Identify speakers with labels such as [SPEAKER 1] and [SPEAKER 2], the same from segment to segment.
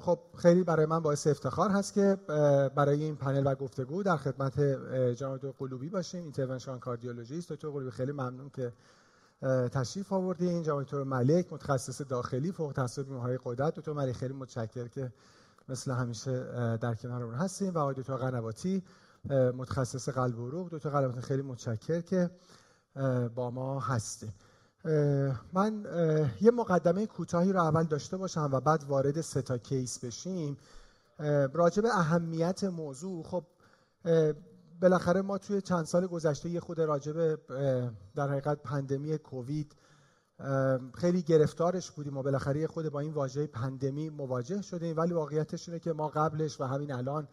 [SPEAKER 1] خب خیلی برای من باعث افتخار هست که برای این پنل و گفتگو در خدمت جناب دکتر قلوبی باشیم intervention cardiologist دکتر قلوبی. خیلی ممنون که تشریف آوردین. جناب دکتر ملک متخصص داخلی فوق تخصص بیماریهای غدد. دکتر ملک خیلی متشکر که مثل همیشه در کنارمون هستیم و آقای دکتر قنواتی متخصص قلب و عروق دکتر قنواتی خیلی متشکر که با ما هستیم من یه مقدمه کوتاهی رو اول داشته باشم و بعد وارد سه تا case بشیم. راجع به اهمیت موضوع خب بالاخره ما توی چند سال گذشته یه خورده راجع به در حقیقت پندمی کووید خیلی گرفتارش بودیم و بالاخره خود با این واژه پندمی مواجه شدیم. ولی واقعیتش اینه که ما قبلش و همین الان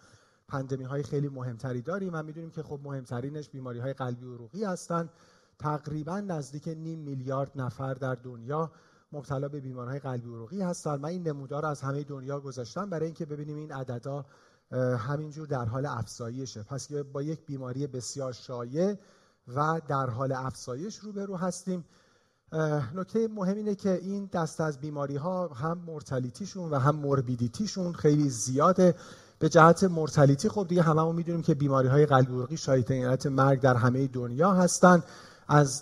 [SPEAKER 1] پندمی های خیلی مهمتری داریم و می‌دونیم که خب مهمترینش بیماری های قلبی و عروقی هستن. تقریبا نزدیک نیم میلیارد نفر در دنیا مبتلا به بیمارهای قلبی عروقی هستن من این نمودار از همه دنیا گذاشتم برای اینکه ببینیم این عددا همینجور در حال افزایشه. پس با یک بیماری بسیار شایع و در حال افزایش روبرو هستیم. نکته مهم اینه که این دست از بیماری ها هم مورتالیتیشون و هم موربیدیتیشون خیلی زیاده. به جهت مورتالیتی خب دیگه هممون می‌دونیم که بیماری های قلبی عروقی شایع مرگ در همه دنیا هستند از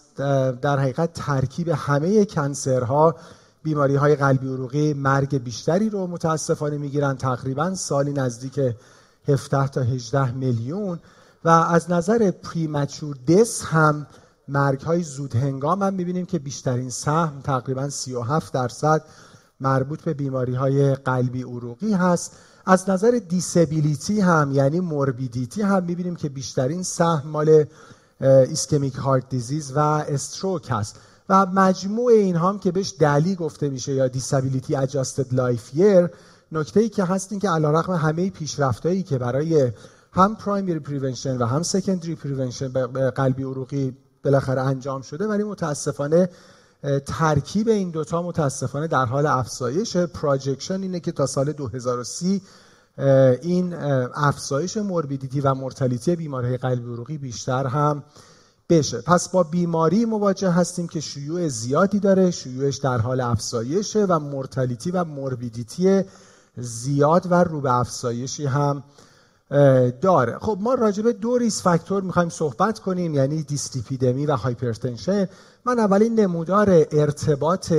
[SPEAKER 1] در حقیقت ترکیب همه کنسرها بیماری های قلبی عروقی مرگ بیشتری رو متاسفانه می‌گیرن. تقریبا سالی نزدیک 17 تا 18 میلیون. و از نظر پریمچور دس هم مرگ های زود هنگام هم می‌بینیم که بیشترین سهم تقریبا 37 درصد مربوط به بیماری های قلبی عروقی هست. از نظر دیسبیلیتی هم یعنی موربیدیتی هم می‌بینیم که بیشترین سهم مال ischemic heart disease و stroke هست. و مجموع این هم که بهش DALY گفته میشه یا disability adjusted life year نکته ای که هست این که علیرغم همه پیشرفتایی که برای هم primary prevention و هم secondary prevention قلبی عروقی بالاخره انجام شده ولی متاسفانه ترکیب این دوتا متاسفانه در حال افزایش. projection اینه که تا سال 2030 این افزایش morbidity و mortality بیماری قلبی عروقی بیشتر هم بشه. پس با بیماری مواجه هستیم که شیوع زیادی داره. شیوعش در حال افزایشه و mortality و morbidity زیاد و رو به افزایشی هم داره. خب ما راجع به دو risk factor می‌خوایم صحبت کنیم یعنی دیسلیپیدمی و hypertension. من اولین نمودار ارتباط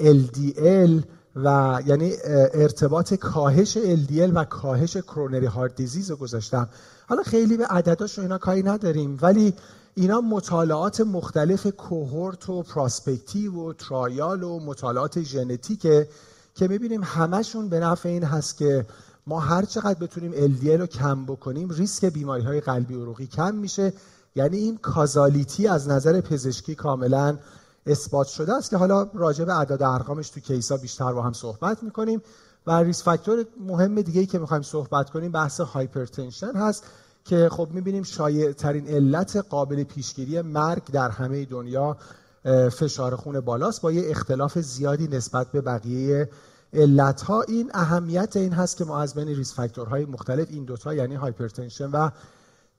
[SPEAKER 1] LDL و یعنی ارتباط کاهش LDL و کاهش کرونری هارت دیزیز رو گذاشتم. حالا خیلی به عدداش رو اینا کاری نداریم ولی اینا مطالعات مختلف کوهورت و پراسپکتیو و ترایال و مطالعات ژنتیکه که می‌بینیم همشون به نفع این هست که ما هر چقدر بتونیم LDL رو کم بکنیم ریسک بیماری های قلبی عروقی کم میشه. یعنی این کازالیتی از نظر پزشکی کاملا اثبات شده است که حالا راجع به اعداد ارقامش تو case ا بیشتر با هم صحبت می‌کنیم و risk factor مهم دیگه ای که می‌خوایم صحبت کنیم بحث hypertension هست که خب می‌بینیم شایع ترین علت قابل پیشگیری مرگ در همه دنیا فشار خون بالاست با یه اختلاف زیادی نسبت به بقیه علت ها این اهمیت این هست که ما از بین risk factor های مختلف این دوتا یعنی hypertension و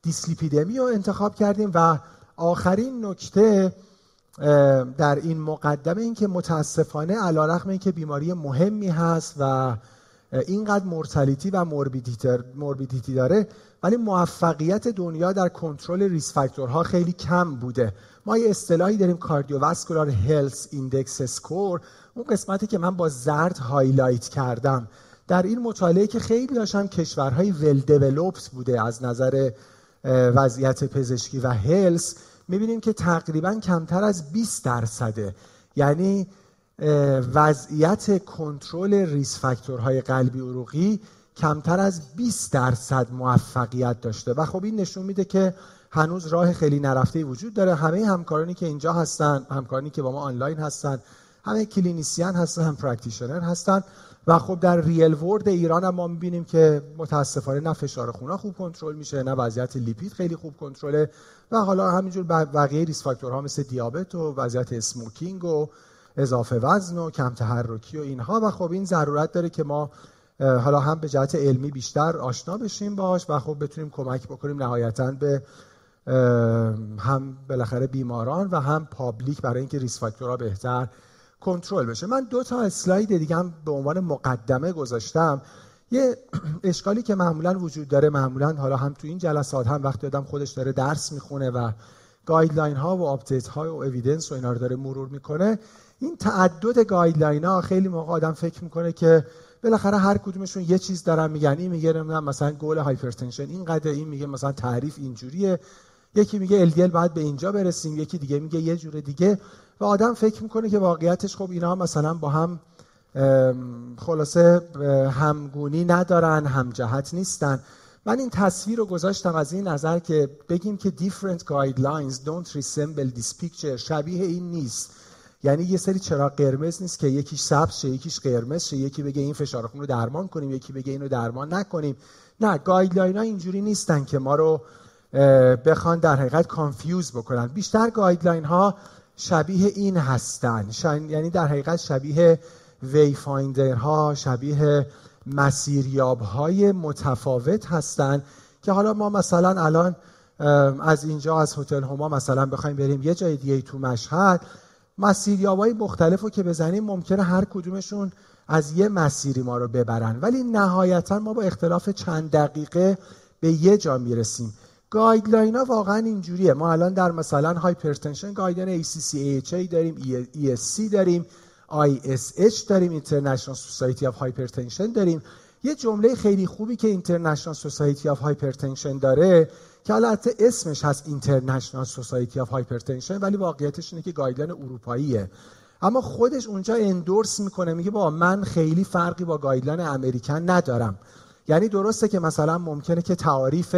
[SPEAKER 1] دیسلیپیدمی رو انتخاب کردیم و آخرین نکته در این مقدمه این که متاسفانه علیرغم این که بیماری مهمی هست و اینقدر mortality و morbidity داره ولی موفقیت دنیا در کنترل risk factor ها خیلی کم بوده. ما یه اصطلاحی داریم cardiovascular health index score. اون قسمتی که من با زرد highlight کردم. در این مطالعه که خیلی داشتم کشورهای ول بوده از نظر وضعیت پزشکی و health می‌بینیم که تقریبا کمتر از 20 درصده یعنی وضعیت کنترل risk factor های قلبی عروقی کمتر از 20 درصد موفقیت داشته. و خب این نشون میده که هنوز راه خیلی نرفته وجود داره. همه همکارانی که اینجا هستن همکارانی که با ما آنلاین هستن همه clinician هستن هم practitioner هستن. و خب در real world ایران هم ما می‌بینیم که متاسفانه نه فشار خونه خوب کنترل میشه نه وضعیت لیپید خیلی خوب کنترله و حالا همینجور بقیه risk factor ها مثل دیابت و وضعیت smoking و اضافه وزن و کم تحرکی و اینها و خب این ضرورت داره که ما حالا هم به جهت علمی بیشتر آشنا بشیم باش و خب بتونیم کمک بکنیم نهایتا به هم بالاخره بیماران و هم public برای اینکه risk factor ها بهتر کنترل بشه. من دو تا اسلاید دیگه هم به عنوان مقدمه گذاشتم. یه اشکالی که معمولا وجود داره معمولا حالا هم تو این جلسات هم وقتی آدم خودش داره درس می‌خونه و guideline ها و update ها و evidence و اینا رو داره مرور می‌کنه این تعدد guideline ها خیلی موقع آدم فکر می‌کنه که بالاخره هر کدومشون یه چیز دارن میگن. این میگه نمی‌دونم مثلا goal hypertension این قدر این میگه مثلا تعریف اینجوریه. یکی میگه LDL باید به اینجا برسیم یکی دیگه میگه یه جور دیگه. و آدم فکر می‌کنه که واقعیتش خب اینا مثلا با هم خلاصه همگونی ندارن همجهت نیستن. من این تصویر رو گذاشتم از این نظر که بگیم که different guidelines don't resemble this picture. شبیه این نیست. یعنی یه سری چراغ قرمز نیست که یکیش سبز شه یکیش قرمز شه. یکی بگه این فشار خون رو درمان کنیم یکی بگه اینو درمان نکنیم. نه guideline ها اینجوری نیستن که ما رو بخوان در حقیقت confuse بکنن. بیشتر guideline ها شبیه این هستن. یعنی در حقیقت شبیه وی ها شبیه مسیریاب های متفاوت هستند که حالا ما مثلا الان از اینجا از هتل هما مثلا بخوایم بریم یه جای دیگه تو مشهد مسیریاب های مختلف رو که بزنیم ممکنه هر کدومشون از یه مسیری ما رو ببرن. ولی نهایتا ما با اختلاف چند دقیقه به یه جا می‌رسیم. guideline ها واقعا اینجوریه. ما الان در مثلا hypertension guideline ACC داریم ESC داریم ISH داریم International Society of Hypertension داریم. یه جمله خیلی خوبی که International Society of Hypertension داره که البته اسمش هست International Society of Hypertension ولی واقعیتش اینه که guideline اروپاییه. اما خودش اونجا endorse می‌کنه میگه با من خیلی فرقی با guideline American ندارم. یعنی درسته که مثلا ممکنه که تعاریف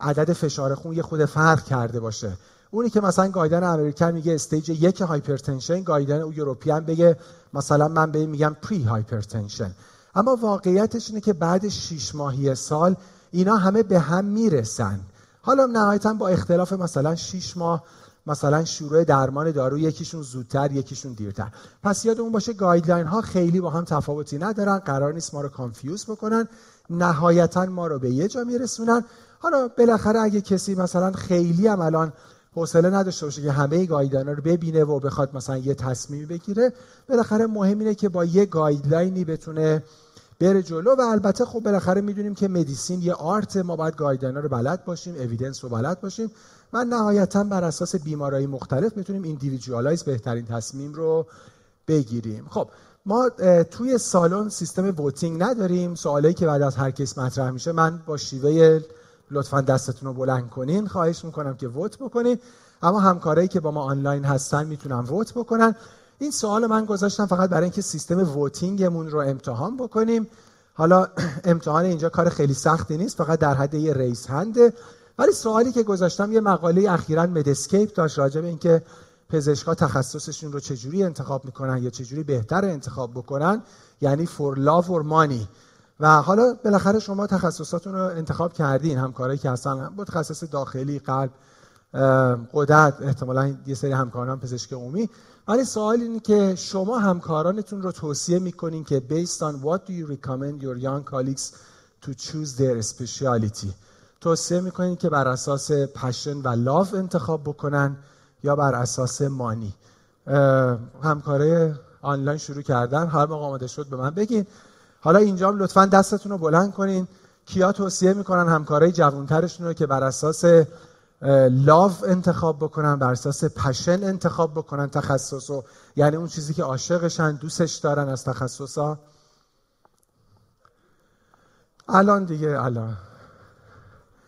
[SPEAKER 1] عدد فشار خون یه خورده فرق کرده باشه. اونی که مثلا guideline American میگه stage یک hypertension guideline او European بگه مثلا من بهش میگم pre-hypertension اما واقعیتش اینه که بعد 6 ماه یه سال اینا همه به هم می‌رسن. حالا نهایتا با اختلاف مثلا 6 ماه مثلا شروع درمان دارو یکیشون زودتر یکیشون دیرتر. پس یادمون باشه guideline ها خیلی با هم تفاوتی ندارن قرار نیست ما رو confuse بکنن. نهایتا ما رو به یه جا میرسونن. حالا بالاخره اگه کسی مثلا خیلی هم الان حوصله نداشته باشه که همه guideline رو ببینه و بخواد مثلا یه تصمیمی بگیره بالاخره مهم اینه که با یه guideline ی بتونه بره جلو و البته خب بالاخره می‌دونیم که medicine یه art ما باید guideline رو بلد باشیم evidence رو بلد باشیم. و نهایتا بر اساس بیمارای مختلف می‌تونیم individualize بهترین تصمیم رو بگیریم. خب ما توی سالن سیستم voting نداریم. سوالایی که بعد از هر کس مطرح میشه من با شیوه لطفا دستتون رو بلند کنین. خواهش می‌کنم که vote بکنین. اما همکارایی که با ما آنلاین هستن می‌تونن vote بکنن. این سوال من گذاشتم فقط برای اینکه سیستم voting مون رو امتحان بکنیم. حالا امتحان اینجا کار خیلی سختی نیست فقط در حد یه raise hand ه. ولی سوالی که گذاشتم یه مقاله اخیرا Medscape داشت راجع به اینکه پزشکا تخصصشون رو چجوری انتخاب می‌کنن یا چجوری بهتر انتخاب بکنن. یعنی for love or money و حالا بالاخره شما تخصصاتون رو انتخاب کردین همکارایی که هستن با تخصص داخلی قلب قدرت احتمالا یه سری همکاران پزشک عمومی. ولی سوال اینه که شما همکارانتون رو توصیه می‌کنین که based on what do you recommend your young colleagues to choose their specialty توصیه می‌کنین که بر اساس پشن و لاف انتخاب بکنن یا بر اساس مانی همکاره آنلاین شروع کردن هر موقع آماده شد به من بگین. حالا اینجا لطفا دستتون رو بلند کنین. کیا توصیه می‌کنن همکارای جوانترشون رو که بر اساس لاف انتخاب بکنن بر اساس پشن انتخاب بکنن تخصص و یعنی اون چیزی که عاشقشن دوستش دارن از تخصصا. الان دیگه الان.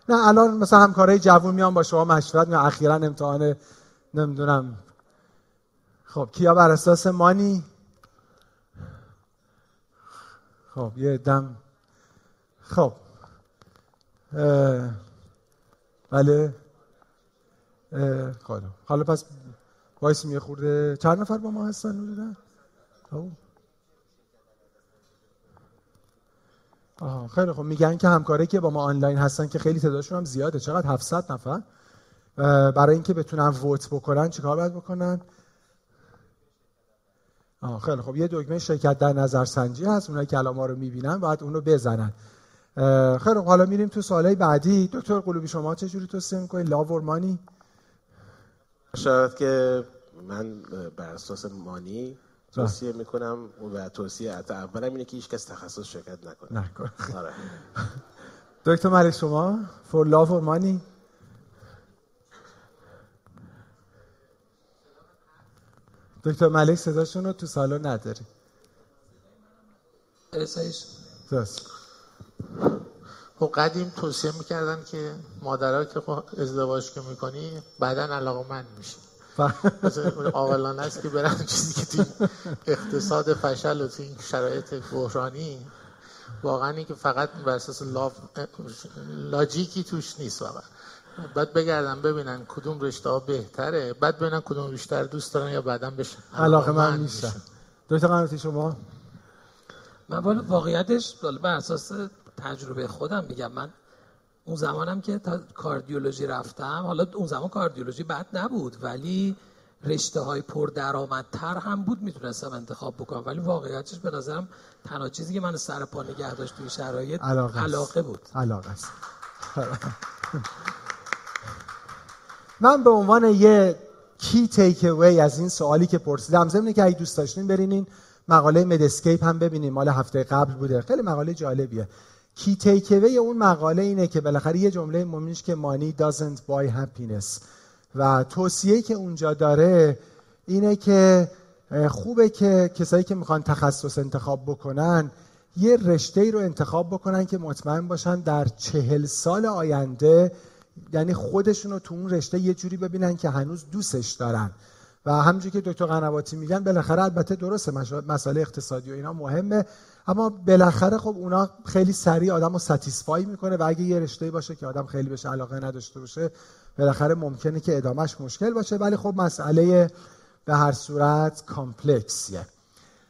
[SPEAKER 1] نه الان مثلا همکارای جوون میان با شما مشورت میان اخیرا امتحان نمی‌دونم. خب کیا بر اساس مانی؟ خب یه دم. خب. بله. خب حالا پس وایس یه خورده. چند نفر با ما هستن؟ حدودا خب. آها خیلی خب. میگن که همکاری که با ما آنلاین هستن که خیلی تعدادشون هم زیاده. چقدر؟ 700 نفر. برای اینکه بتونن ووت بکنن چیکار باید بکنن؟ آه خیلی خب یه دکمه شرکت در نظرسنجی هست اونایی که الان ما رو می‌بینن باید اونو بزنن. خیلی خب حالا میریم تو سوالای بعدی. دکتر قلوبی شما چه جوری توصیه می‌کنید لاورمانی
[SPEAKER 2] شاید که من بر اساس مانی توصیه می‌کنم و توصیه حتی اولم اینه که هیچ کس تخصص شرکت نکنه.
[SPEAKER 1] نکن آره. دکتر ملک شما فور لاو فور مانی دکتر ملک صداشون رو تو سالن نداری.
[SPEAKER 3] درست. خب قدیم توصیه می‌کردن که مادرها که خب ازدواج که می‌کنی بعدا علاقه من میشه آقلان است که برن چیزی که توی اقتصاد فشل و توی این شرایط بحرانی. واقعا که فقط بر اساس لاجیکی توش نیست واقعا. بعد بگردن ببینن کدوم رشته ها بهتره. بعد ببینن کدوم بیشتر دوست دارن یا بعدا بشن
[SPEAKER 1] علاقه من میشن. دکتر قناتی شما؟
[SPEAKER 4] من واقعیتش بر اساس تجربه خودم میگم. من اون زمانم که تا کاردیولوژی رفتم حالا اون زمان کاردیولوژی بد نبود ولی رشته های پردرآمدتر هم بود می‌تونستم انتخاب بکنم. ولی واقعیتش به نظرم تنها چیزی که من سر پا نگه داشت توی شرایط علاقه, علاقه بود.
[SPEAKER 1] علاقه است. من به عنوان یه کی تیک اوی از این سوالی که پرسیدم ضمن که اگه دوست داشتین برین مقاله مدسکیپ هم ببینیم. مال هفته قبل بوده. خیلی مقاله جالبیه. کی تیکوی اون مقاله اینه که بالاخره یه جمله مهمش که مانی doesn't buy happiness. و توصیه که اونجا داره اینه که خوبه که کسایی که می‌خوان تخصص انتخاب بکنن یه رشته ای رو انتخاب بکنن که مطمئن باشن در چهل سال آینده یعنی خودشون رو تو اون رشته یه جوری ببینن که هنوز دوستش دارن. و همونجوری که دکتر قنواتی میگن بالاخره البته درسته مسئله اقتصادی و اینا مهمه. اما بالاخره خب اونا خیلی سریع آدم رو ستیسفای می‌کنه و اگه یه رشته باشه که آدم خیلی بهش علاقه نداشته باشه بالاخره ممکنه که ادامهش مشکل باشه. ولی خب مسئله به هر صورت complex یه.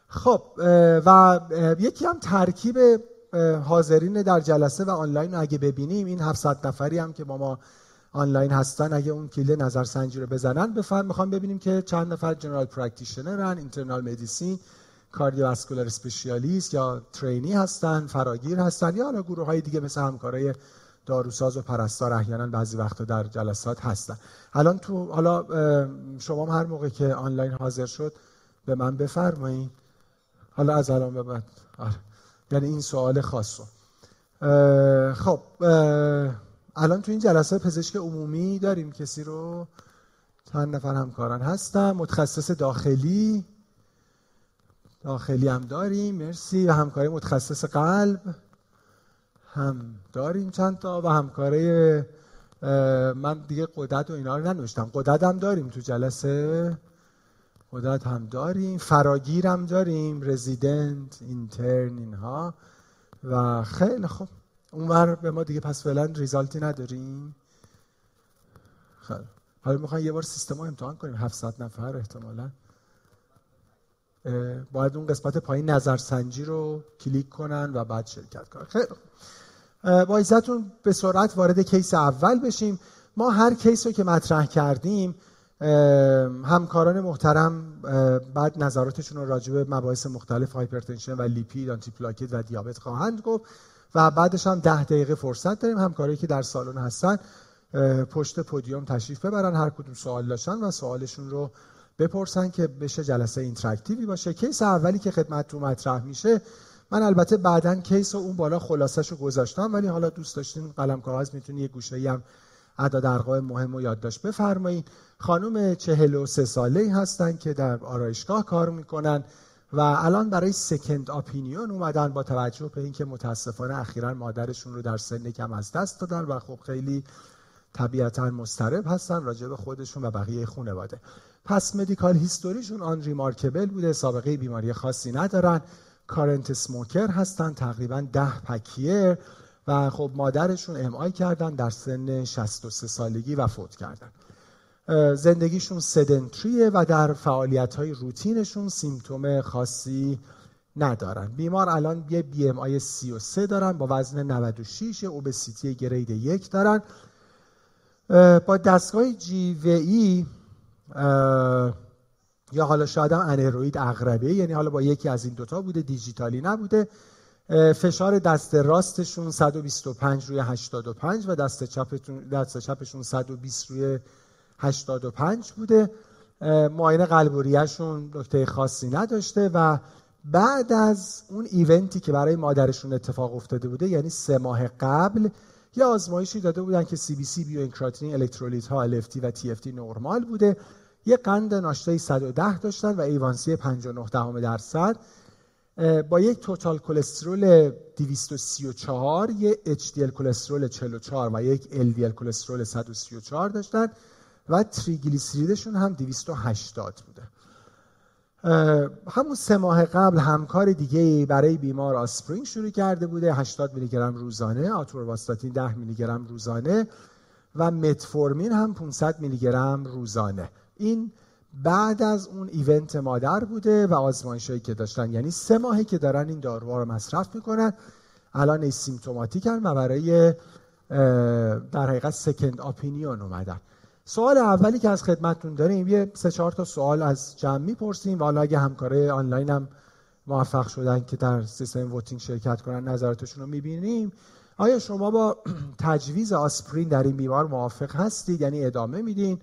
[SPEAKER 1] خب و یکی هم ترکیب حاضرین در جلسه و آنلاین اگه ببینیم این 700 نفری هم که با ما آنلاین هستن اگه اون کلید نظرسنجی رو بزنن بفهم می‌خوام ببینیم که چند نفر general practitioner ن internal medicine cardiovascular specialist یا trainee هستن فراگیر هستن یا حالا گروه های دیگه مثل همکارای داروساز و پرستار احیانا بعضی وقتا در جلسات هستن. الان تو حالا شما هر موقع که آنلاین حاضر شد به من بفرمایید. حالا از الان به بعد. آره. یعنی این سوال خاص خب الان تو این جلسه پزشک عمومی داریم کسی رو؟ چند نفر همکاران هستن؟ متخصص داخلی؟ داخلی هم داریم مرسی. و همکاری متخصص قلب هم داریم چند تا. و همکاره من دیگه قدرت و اینا رو ننوشتم. قدرت هم داریم تو جلسه. قدرت هم داریم. فراگیر هم داریم. رزیدنت اینترن اینها. و خیلی خوب. اونور به ما دیگه پس فعلا ریزالتی نداریم. خیلی حالا می‌خوایم یه بار سیستم رو امتحان کنیم. 700 نفر احتمالاً. باید اون قسمت پایین نظرسنجی رو کلیک کنن و بعد شرکت کنن. خیلی با اجازتون به سرعت وارد case اول بشیم. ما هر case رو که مطرح کردیم همکاران محترم بعد نظراتشون رو راجع به مباحث مختلف hypertension و lipid antiplatelet و دیابت خواهند گفت و بعدش هم ده دقیقه فرصت داریم همکارایی که در سالن هستن پشت podium تشریف ببرن هر کدوم سوال داشتن و سوالشون رو بپرسن که بشه جلسه interactive ی باشه. case اولی که خدمت مطرح میشه من البته بعدا case و اون بالا خلاصش رو گذاشتم ولی حالا دوست داشتین قلم کاغذ می‌تونی یه گوشه هم اعداد ارقام مهم و یادداشت بفرمایید خانم 43 ساله ای هستن که در آرایشگاه کار می‌کنن و الان برای second opinion اومدن با توجه به اینکه متاسفانه اخیرا مادرشون رو در سن کم از دست دادن و خب خیلی طبیعتا مضطرب هستن راجع به خودشون و بقیه خانواده. پس medical history شون unremarkable بوده سابقه بیماری خاصی ندارن. current smoker هستن تقریبا ده pack-year و خب مادرشون MI کردن در سن 63 سالگی و فوت کردن. زندگیشون sedentary ه و در فعالیت های روتینشون symptom خاصی ندارن. بیمار الان یه BMI 33 دارن با وزن 96 obesity grade یک دارن. با دستگاه جی وی ای یا حالا شاید هم انروید اغربه یعنی حالا با یکی از این دوتا بوده دیجیتالی نبوده. فشار دست راستشون 125 روی 85 و دست چپشون 120 روی 85 بوده. معاینه قلبوریهشون نکته خاصی نداشته و بعد از اون ایونتی که برای مادرشون اتفاق افتاده بوده یعنی سه ماه قبل یه آزمایشی داده بودن که CBC BUN کراتینین الکترولیت ها LFT و TFT نرمال بوده. یه قند ناشتایی 110 داشتن و A1C 5 و 9 دهم درصد. با یک total کلسترول 234 یه HDL کلسترول 44 و یک LDL کلسترول 134 داشتن. و تریگلیسیریدشون هم 280 بوده. همون سه ماه قبل همکار دیگه برای بیمار آسپرین شروع کرده بوده 80 میلی گرم روزانه آتورواستاتین 10 میلی گرم روزانه و متفورمین هم 500 میلی گرم روزانه. این بعد از اون event مادر بوده و آزمایشایی که داشتن. یعنی سه ماهی که دارن این داروها رو مصرف می‌کنن الان asymptomatic ن و برای در حقیقت second opinion اومدن. سوال اولی که از خدمتتون داریم یه سه چهار تا سوال از جمع می‌پرسیم و حالا اگه همکارای آنلاین هم موفق شدن که در سیستم voting شرکت کنن نظراتشون رو می‌بینیم. آیا شما با تجویز آسپرین در این بیمار موافق هستید؟ یعنی ادامه میدین؟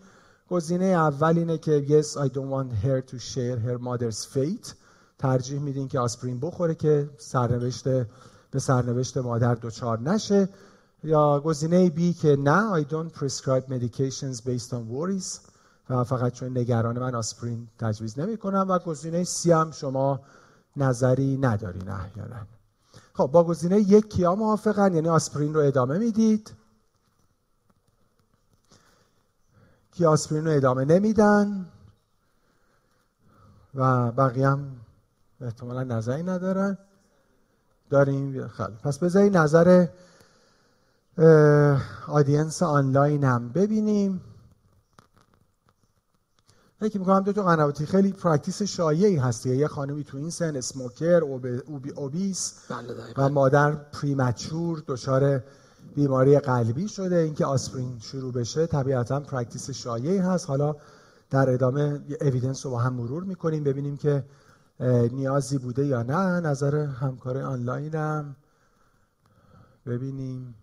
[SPEAKER 1] گزینه اول اینه که yes I don't want her to share her mother's fate. ترجیح میدین که آسپرین بخوره که سرنوشت به سرنوشت مادر دچار نشه. یا گزینه B که نه I don't prescribe medications based on worries. فقط چون نگران من آسپرین تجویز نمی کنم و گزینه C هم شما نظری ندارین احیانا خب با گزینه یک کیا موافقن؟ یعنی آسپرین رو ادامه می‌دید. کی آسپرین رو ادامه نمیدن و بقیه هم احتمالا نظری ندارن. داریم خیلی پس بذارید نظر آدینس آنلاین هم ببینیم. فکر می‌کنم دکتر قنواتی خیلی practice شایعی هست یه خانمی تو این سن smoker obe obese
[SPEAKER 4] بله
[SPEAKER 1] و مادر premature دچار بیماری قلبی شده. اینکه آسپرین شروع بشه طبیعتا practice شایعی هست. حالا در ادامه evidence رو با هم مرور می‌کنیم ببینیم که نیازی بوده یا نه. نظر همکار آنلاین هم ببینیم.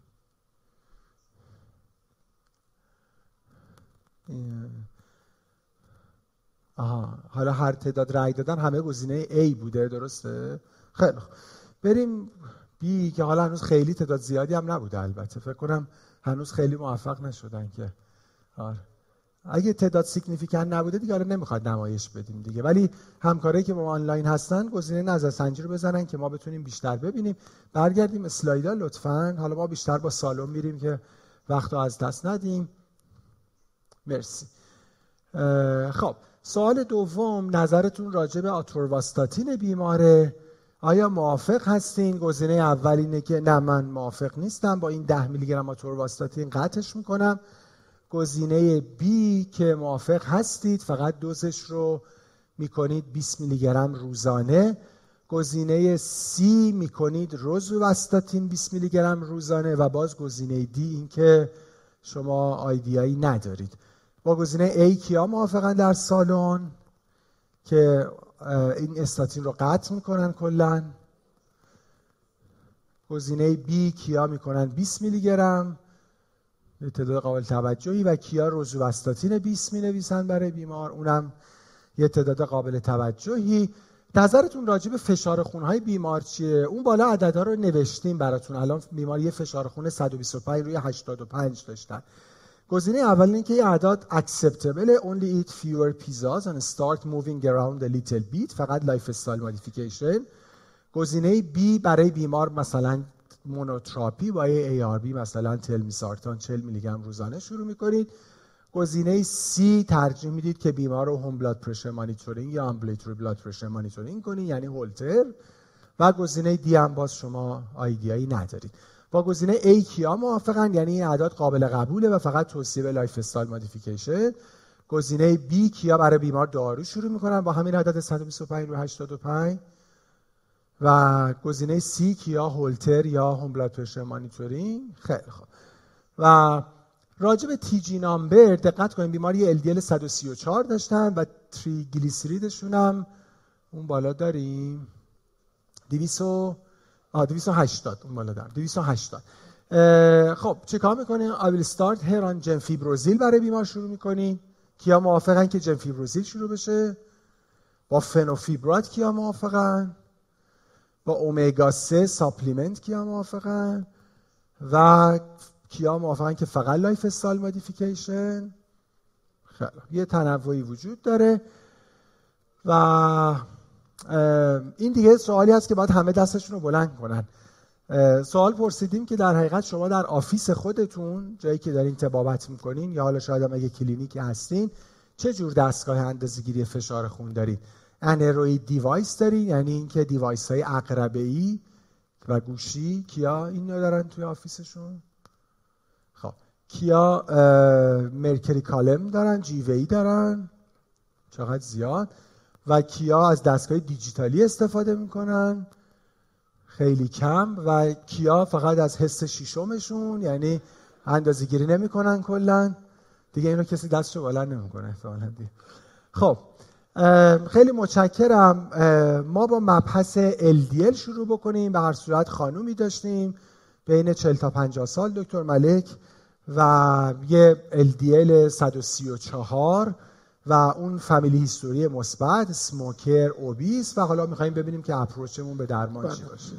[SPEAKER 1] آها. حالا هر تعداد رأی دادن همه گزینه A بوده درسته؟ خیلی بریم بی که حالا هنوز خیلی تعداد زیادی هم نبوده البته. فکر کنم هنوز خیلی موفق نشدن که. آره. اگه تعداد significant نبوده دیگه حالا نمی‌خواد نمایش بدیم دیگه. ولی همکارایی که با آنلاین هستن گزینه نظرسنجی رو بزنن که ما بتونیم بیشتر ببینیم. برگردیم اسلایدا لطفا. حالا ما بیشتر با سالن میریم که وقت رو از دست ندیم. مرسی. خب سوال دوم نظرتون راجع به آتورواستاتین بیماره. آیا موافق هستین؟ گزینه اول اینه که نه من موافق نیستم. با این 10 میلی گرم آتورواستاتین قطعش می‌کنم. گزینه B که موافق هستید فقط دوزش رو می‌کنید 20 میلی گرم روزانه. گزینه C می‌کنید روزوواستاتین 20 میلی گرم روزانه. و باز گزینه D این که شما آیدیایی ندارید. با گزینه A کیا موافقن در سالن که این استاتین رو قطع می‌کنن کلا. گزینه B کیا می‌کنن 20 میلی گرم. تعداد قابل توجهی و کیا روزوستاتین 20 می نویسن برای بیمار. اونم یه تعداد قابل توجهی. نظرتون راجع به فشار خونهای بیمار چیه؟ اون بالا عددها رو نوشتیم براتون. الان بیمار یه فشار خون 125 روی 85 داشتن. گزینه اول اینه که یه اعداد acceptable only eat fewer pizzas and start moving around a little bit فقط lifestyle modification گزینه B برای بیمار مثلا monotherapy با ARB مثلا تلمیسارتان 40 میلی گرم روزانه شروع می‌کنید. گزینه C ترجیح می‌دید که بیمار رو home blood pressure monitoring یا ambulatory blood pressure monitoring کنید یعنی هولتر. و گزینه D هم باز شما idea یی ندارید. با گزینه A کیا موافقن؟ یعنی این اعداد قابل قبوله و فقط توصیه به lifestyle modification گزینه B کیا برای بیمار دارو شروع می‌کنن؟ با همین عدد 125 رو 85 و گزینه C کیا هولتر یا home blood pressure monitoring خیلی خوب. و راجع به TG number دقت کنید بیماری LDL 134 داشتن و تریگلیسیریدشون هم اون بالا داریم. 200 آه 280 اون بالا دارم. 280 خب چه کار می‌کنیم will start here on جنفیبروزیل برای بیمار شروع می‌کنیم کیا موافقن که جنفیبروزیل شروع بشه؟ با فنوفیبرات کیا موافقن؟ با اومگا 3 supplement کیا موافقن؟ و کیا موافقن که فقط lifestyle modification؟ خیلی یه تنوعی وجود داره. و این دیگه سوالی هست که باید همه دستشون رو بلند کنن. سوال پرسیدیم که در حقیقت شما در office خودتون جایی که دارین طبابت می‌کنین یا حالا شاید هم اگه کلینیکی هستین چه جور دستگاه اندازه‌گیری فشار خون دارید aneroid device دارین؟ یعنی اینکه device های و گوشی کیا این دارن توی office شون؟ خب کیا مرکری کالم دارن؟ جیوی دارن؟ چقدر زیاد. و کیا از دستگاه دیجیتالی استفاده می‌کنن؟ خیلی کم و کیا فقط از حس شیشمشون یعنی اندازه گیری نمی‌کنن کلا؟ دیگه اینو کسی دستشو بلند نمی‌کنه احتمالاً خب خیلی متشکرم. ما با مبحث LDL شروع بکنیم. به هر صورت خانومی داشتیم بین 40 تا 50 سال دکتر ملک و یه LDL 134 و اون فامیلی هیستوری مثبت سموکر اوبیس و حالا می‌خوایم ببینیم که اپروچمون به درمان چی بله. باشه.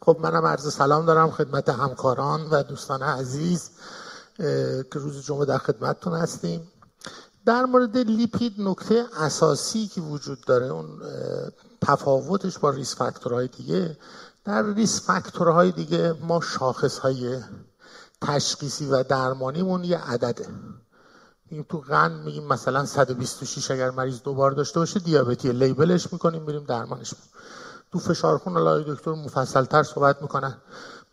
[SPEAKER 3] خب منم عرض سلام دارم خدمت همکاران و دوستان عزیز که روز جمعه در خدمتتون هستیم. در مورد لیپید نکته اساسی که وجود داره اون تفاوتش با risk factor های دیگه در risk factor های دیگه ما شاخص های تشخیصی و درمانیمون یه عدده. این تو قند میگیم مثلا 126 اگر مریض دوبار داشته باشه دیابتی label ش می‌کنیم میریم درمانش می‌کنیم. تو فشار خون حالا دکتر مفصل تر صحبت می‌کنن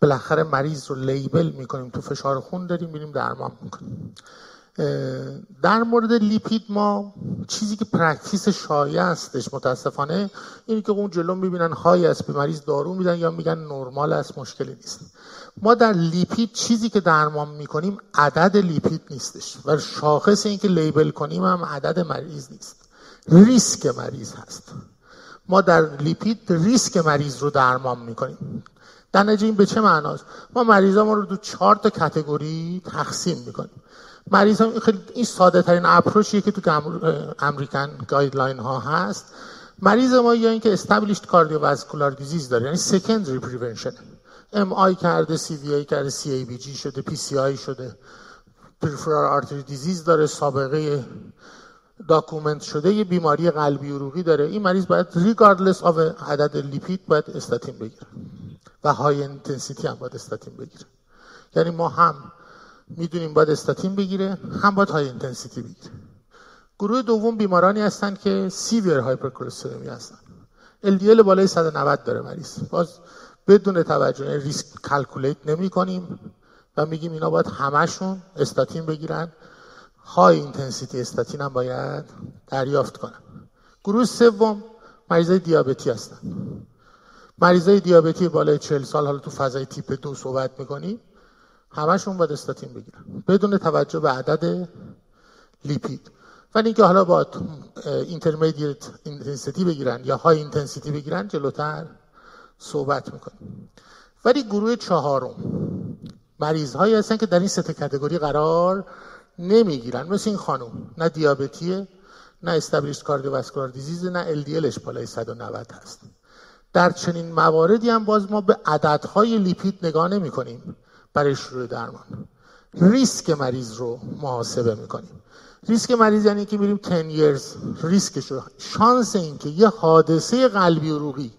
[SPEAKER 3] بالاخره مریض رو label می‌کنیم تو فشار خون داریم میریم درمان می‌کنیم. در مورد لیپید ما چیزی که practice شایع هستش متاسفانه اینی که اون جلو می‌بینن high است به دارو میدن یا میگن نرمال است مشکلی نیست. ما در لیپید چیزی که درمان می‌کنیم عدد لیپید نیستش و شاخص این که label کنیم هم عدد مریض نیست. ریسک مریض هست. ما در لیپید ریسک مریض رو درمان می‌کنیم. در نتیجه این به چه معناست؟ ما مریضا ما رو دو چهار تا category تقسیم می‌کنیم. مریض هم خیلی این ساده ترین approach یه که تو American guideline ها هست مریض ما یا اینکه established cardiovascular disease داره یعنی secondary prevention MI کرده CVA کرده CABG شده PCI شده. peripheral artery disease داره سابقه document شده یه بیماری قلبی عروقی داره. این مریض باید regardless of عدد لیپید باید استاتین بگیره و high intensity هم باید استاتین بگیره. یعنی ما هم می‌دونیم باید استاتین بگیره هم باید high intensity بگیره. گروه دوم بیمارانی هستن که severe هایپرکولسترمی هستن. LDL بالای 190 داره مریض. باز بدون توجه risk calculate نمی کنیم و میگیم اینا باید همشون استاتین بگیرن. high intensity استاتین هم باید دریافت کنن. گروه سوم مریضای دیابتی هستن. مریضای دیابتی بالای 40 سال حالا تو فضای تیپ دو صحبت می‌کنیم. همشون باید استاتین بگیرن. بدون توجه به عدد لیپید. ولی اینکه حالا با intermediate intensity بگیرن یا high intensity بگیرن جلوتر صحبت می‌کنیم. ولی گروه چهارم مریض هایی هستن که در این سه category قرار نمی‌گیرن. مثل این خانم نه دیابتیه نه استابلیش کاردیوواسکولار دیزیز نه LDLش بالای 190 هست. در چنین مواردی هم باز ما به عددهای لیپید نگاه نمی کنیم برای شروع درمان. ریسک مریض رو محاسبه می‌کنیم. ریسک مریض یعنی که میریم 10 years ریسکش رو. شانس این که یه حادثه قلبی عروقی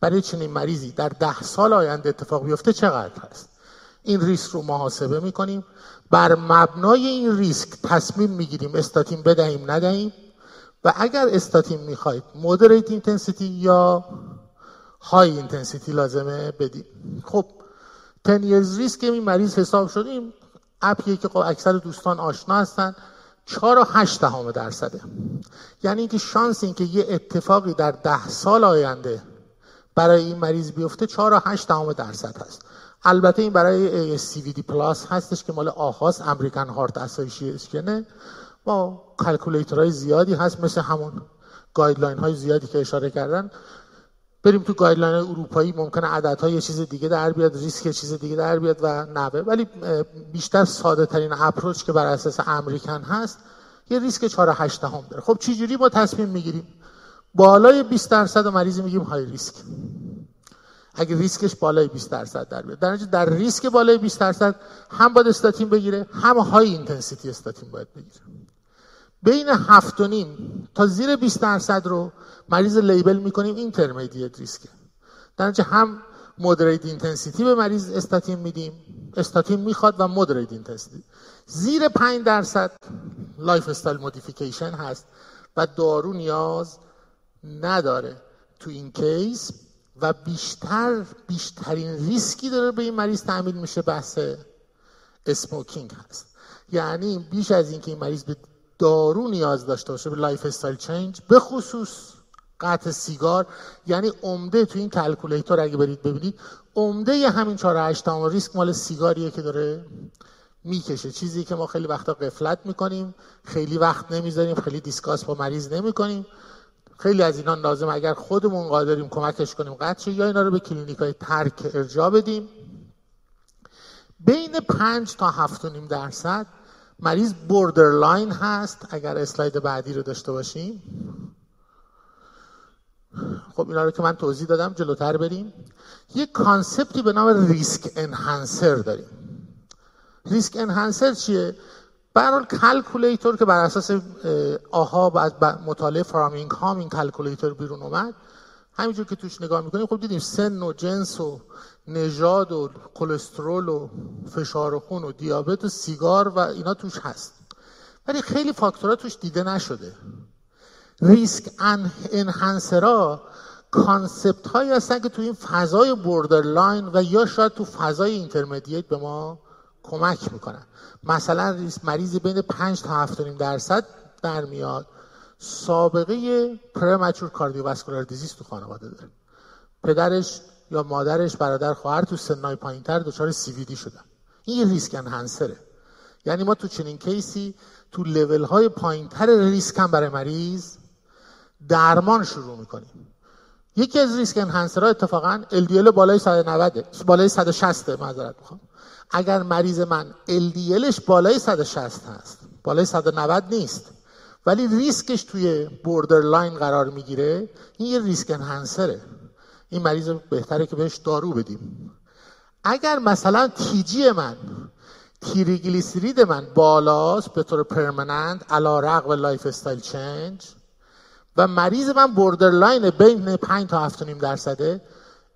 [SPEAKER 3] برای چنین مریضی در ده سال آینده اتفاق بیفته چقدر هست؟ این ریسک رو محاسبه می‌کنیم. بر مبنای این ریسک تصمیم می‌گیریم استاتین بدهیم ندهیم. و اگر استاتین می‌خواید moderate intensity یا high intensity لازمه بدیم خب 10 years risk این مریض حساب شدیم اپیه که خب اکثر دوستان آشنا هستن 4 و 8 دهم درصده. یعنی اینکه شانس اینکه یه اتفاقی در ده سال آینده برای این مریض بیفته 4 و 8 دهم درصد هست. البته این برای CVD plus هستش که مال AHA س American Heart Association ه با calculator های زیادی هست مثل همون guideline های زیادی که اشاره کردن. بریم تو guideline اروپایی ممکنه عددها یه چیز دیگه در بیاد ریسک یه چیز دیگه در بیاد و نوه. ولی بیشتر ساده ترین approach که بر اساس American هست یه ریسک 4 8 هم داره. خب چجوری ما تصمیم می‌گیریم؟ بالای 20 درصد مریض میگیم high risk. اگه ریسکش بالای 20 درصد در بیاد. در در ریسک بالای 20 درصد هم باید استاتین بگیره هم high intensity استاتین باید بگیره. بین 7 و نیم تا زیر 20 درصد رو مریض label می‌کنیم intermediate risk ه در هم moderate intensity به مریض استاتین میدیم. استاتین می‌خواد و moderate intensity زیر 5 درصد lifestyle modification هست و دارو نیاز نداره. تو این case و بیشتر بیشترین ریسکی داره به این مریض تحمیل میشه بحث smoking هست. یعنی بیش از اینکه این مریض به دارو نیاز داشته باشه به lifestyle change به خصوص قطع سیگار. یعنی عمده تو این calculator اگه برید ببینید عمده همین 4 8 ریسک مال سیگاریه که داره می‌کشه. چیزی که ما خیلی وقتا غفلت می‌کنیم خیلی وقت نمی‌ذاریم خیلی discuss با مریض نمی‌کنیم. خیلی از اینا لازم اگر خودمون قادریم کمکش کنیم قطع یا اینا رو به کلینیک های ترک ارجاع بدیم. بین 5 تا 7.5 درصد مریض borderline هست اگر اسلاید بعدی رو داشته باشیم. خب اینا رو که من توضیح دادم جلوتر بریم. یک concept ی به نام risk enhancer داریم. risk enhancer چیه؟ برحال calculator که بر اساس آها از مطالعه فرامینگهام این calculator بیرون اومد همینجور که توش نگاه می‌کنیم خب دیدیم سن و جنس و نژاد و کلسترول و فشار خون و دیابت و سیگار و اینا توش هست. ولی خیلی فاکتورها توش دیده نشده. risk enhancer ا concept هایی هستن که تو این فضای borderline و یا شاید تو فضای intermediate به ما کمک می‌کنن. مثلا مریضی بین 5 تا 7 درصد در میاد. سابقه پرمچور کاردیوواسکولار دیزیز تو خانواده داره. پدرش یا مادرش برادر خواهر تو سنای پایینتر دچار دی شدن. این یه ریسک انهانسره یعنی ما تو چنین کیسی تو لول های پایینتر ریسک هم برای مریض درمان شروع می‌کنیم. یکی از ریسک انهانسرها اتفاقا LDL بالای 190 بالای 160 معذرت می‌خوام. اگر مریض من LDLش بالای 160 هست بالای 190 نیست ولی ریسکش توی borderline قرار می‌گیره این یه risk enhancer ه این مریض بهتره که بهش دارو بدیم. اگر مثلا TG من تیریگلیسیرید من بالاست به طور permanent علی‌رغم lifestyle change و مریض من borderline بین 5 تا 7.5 درصده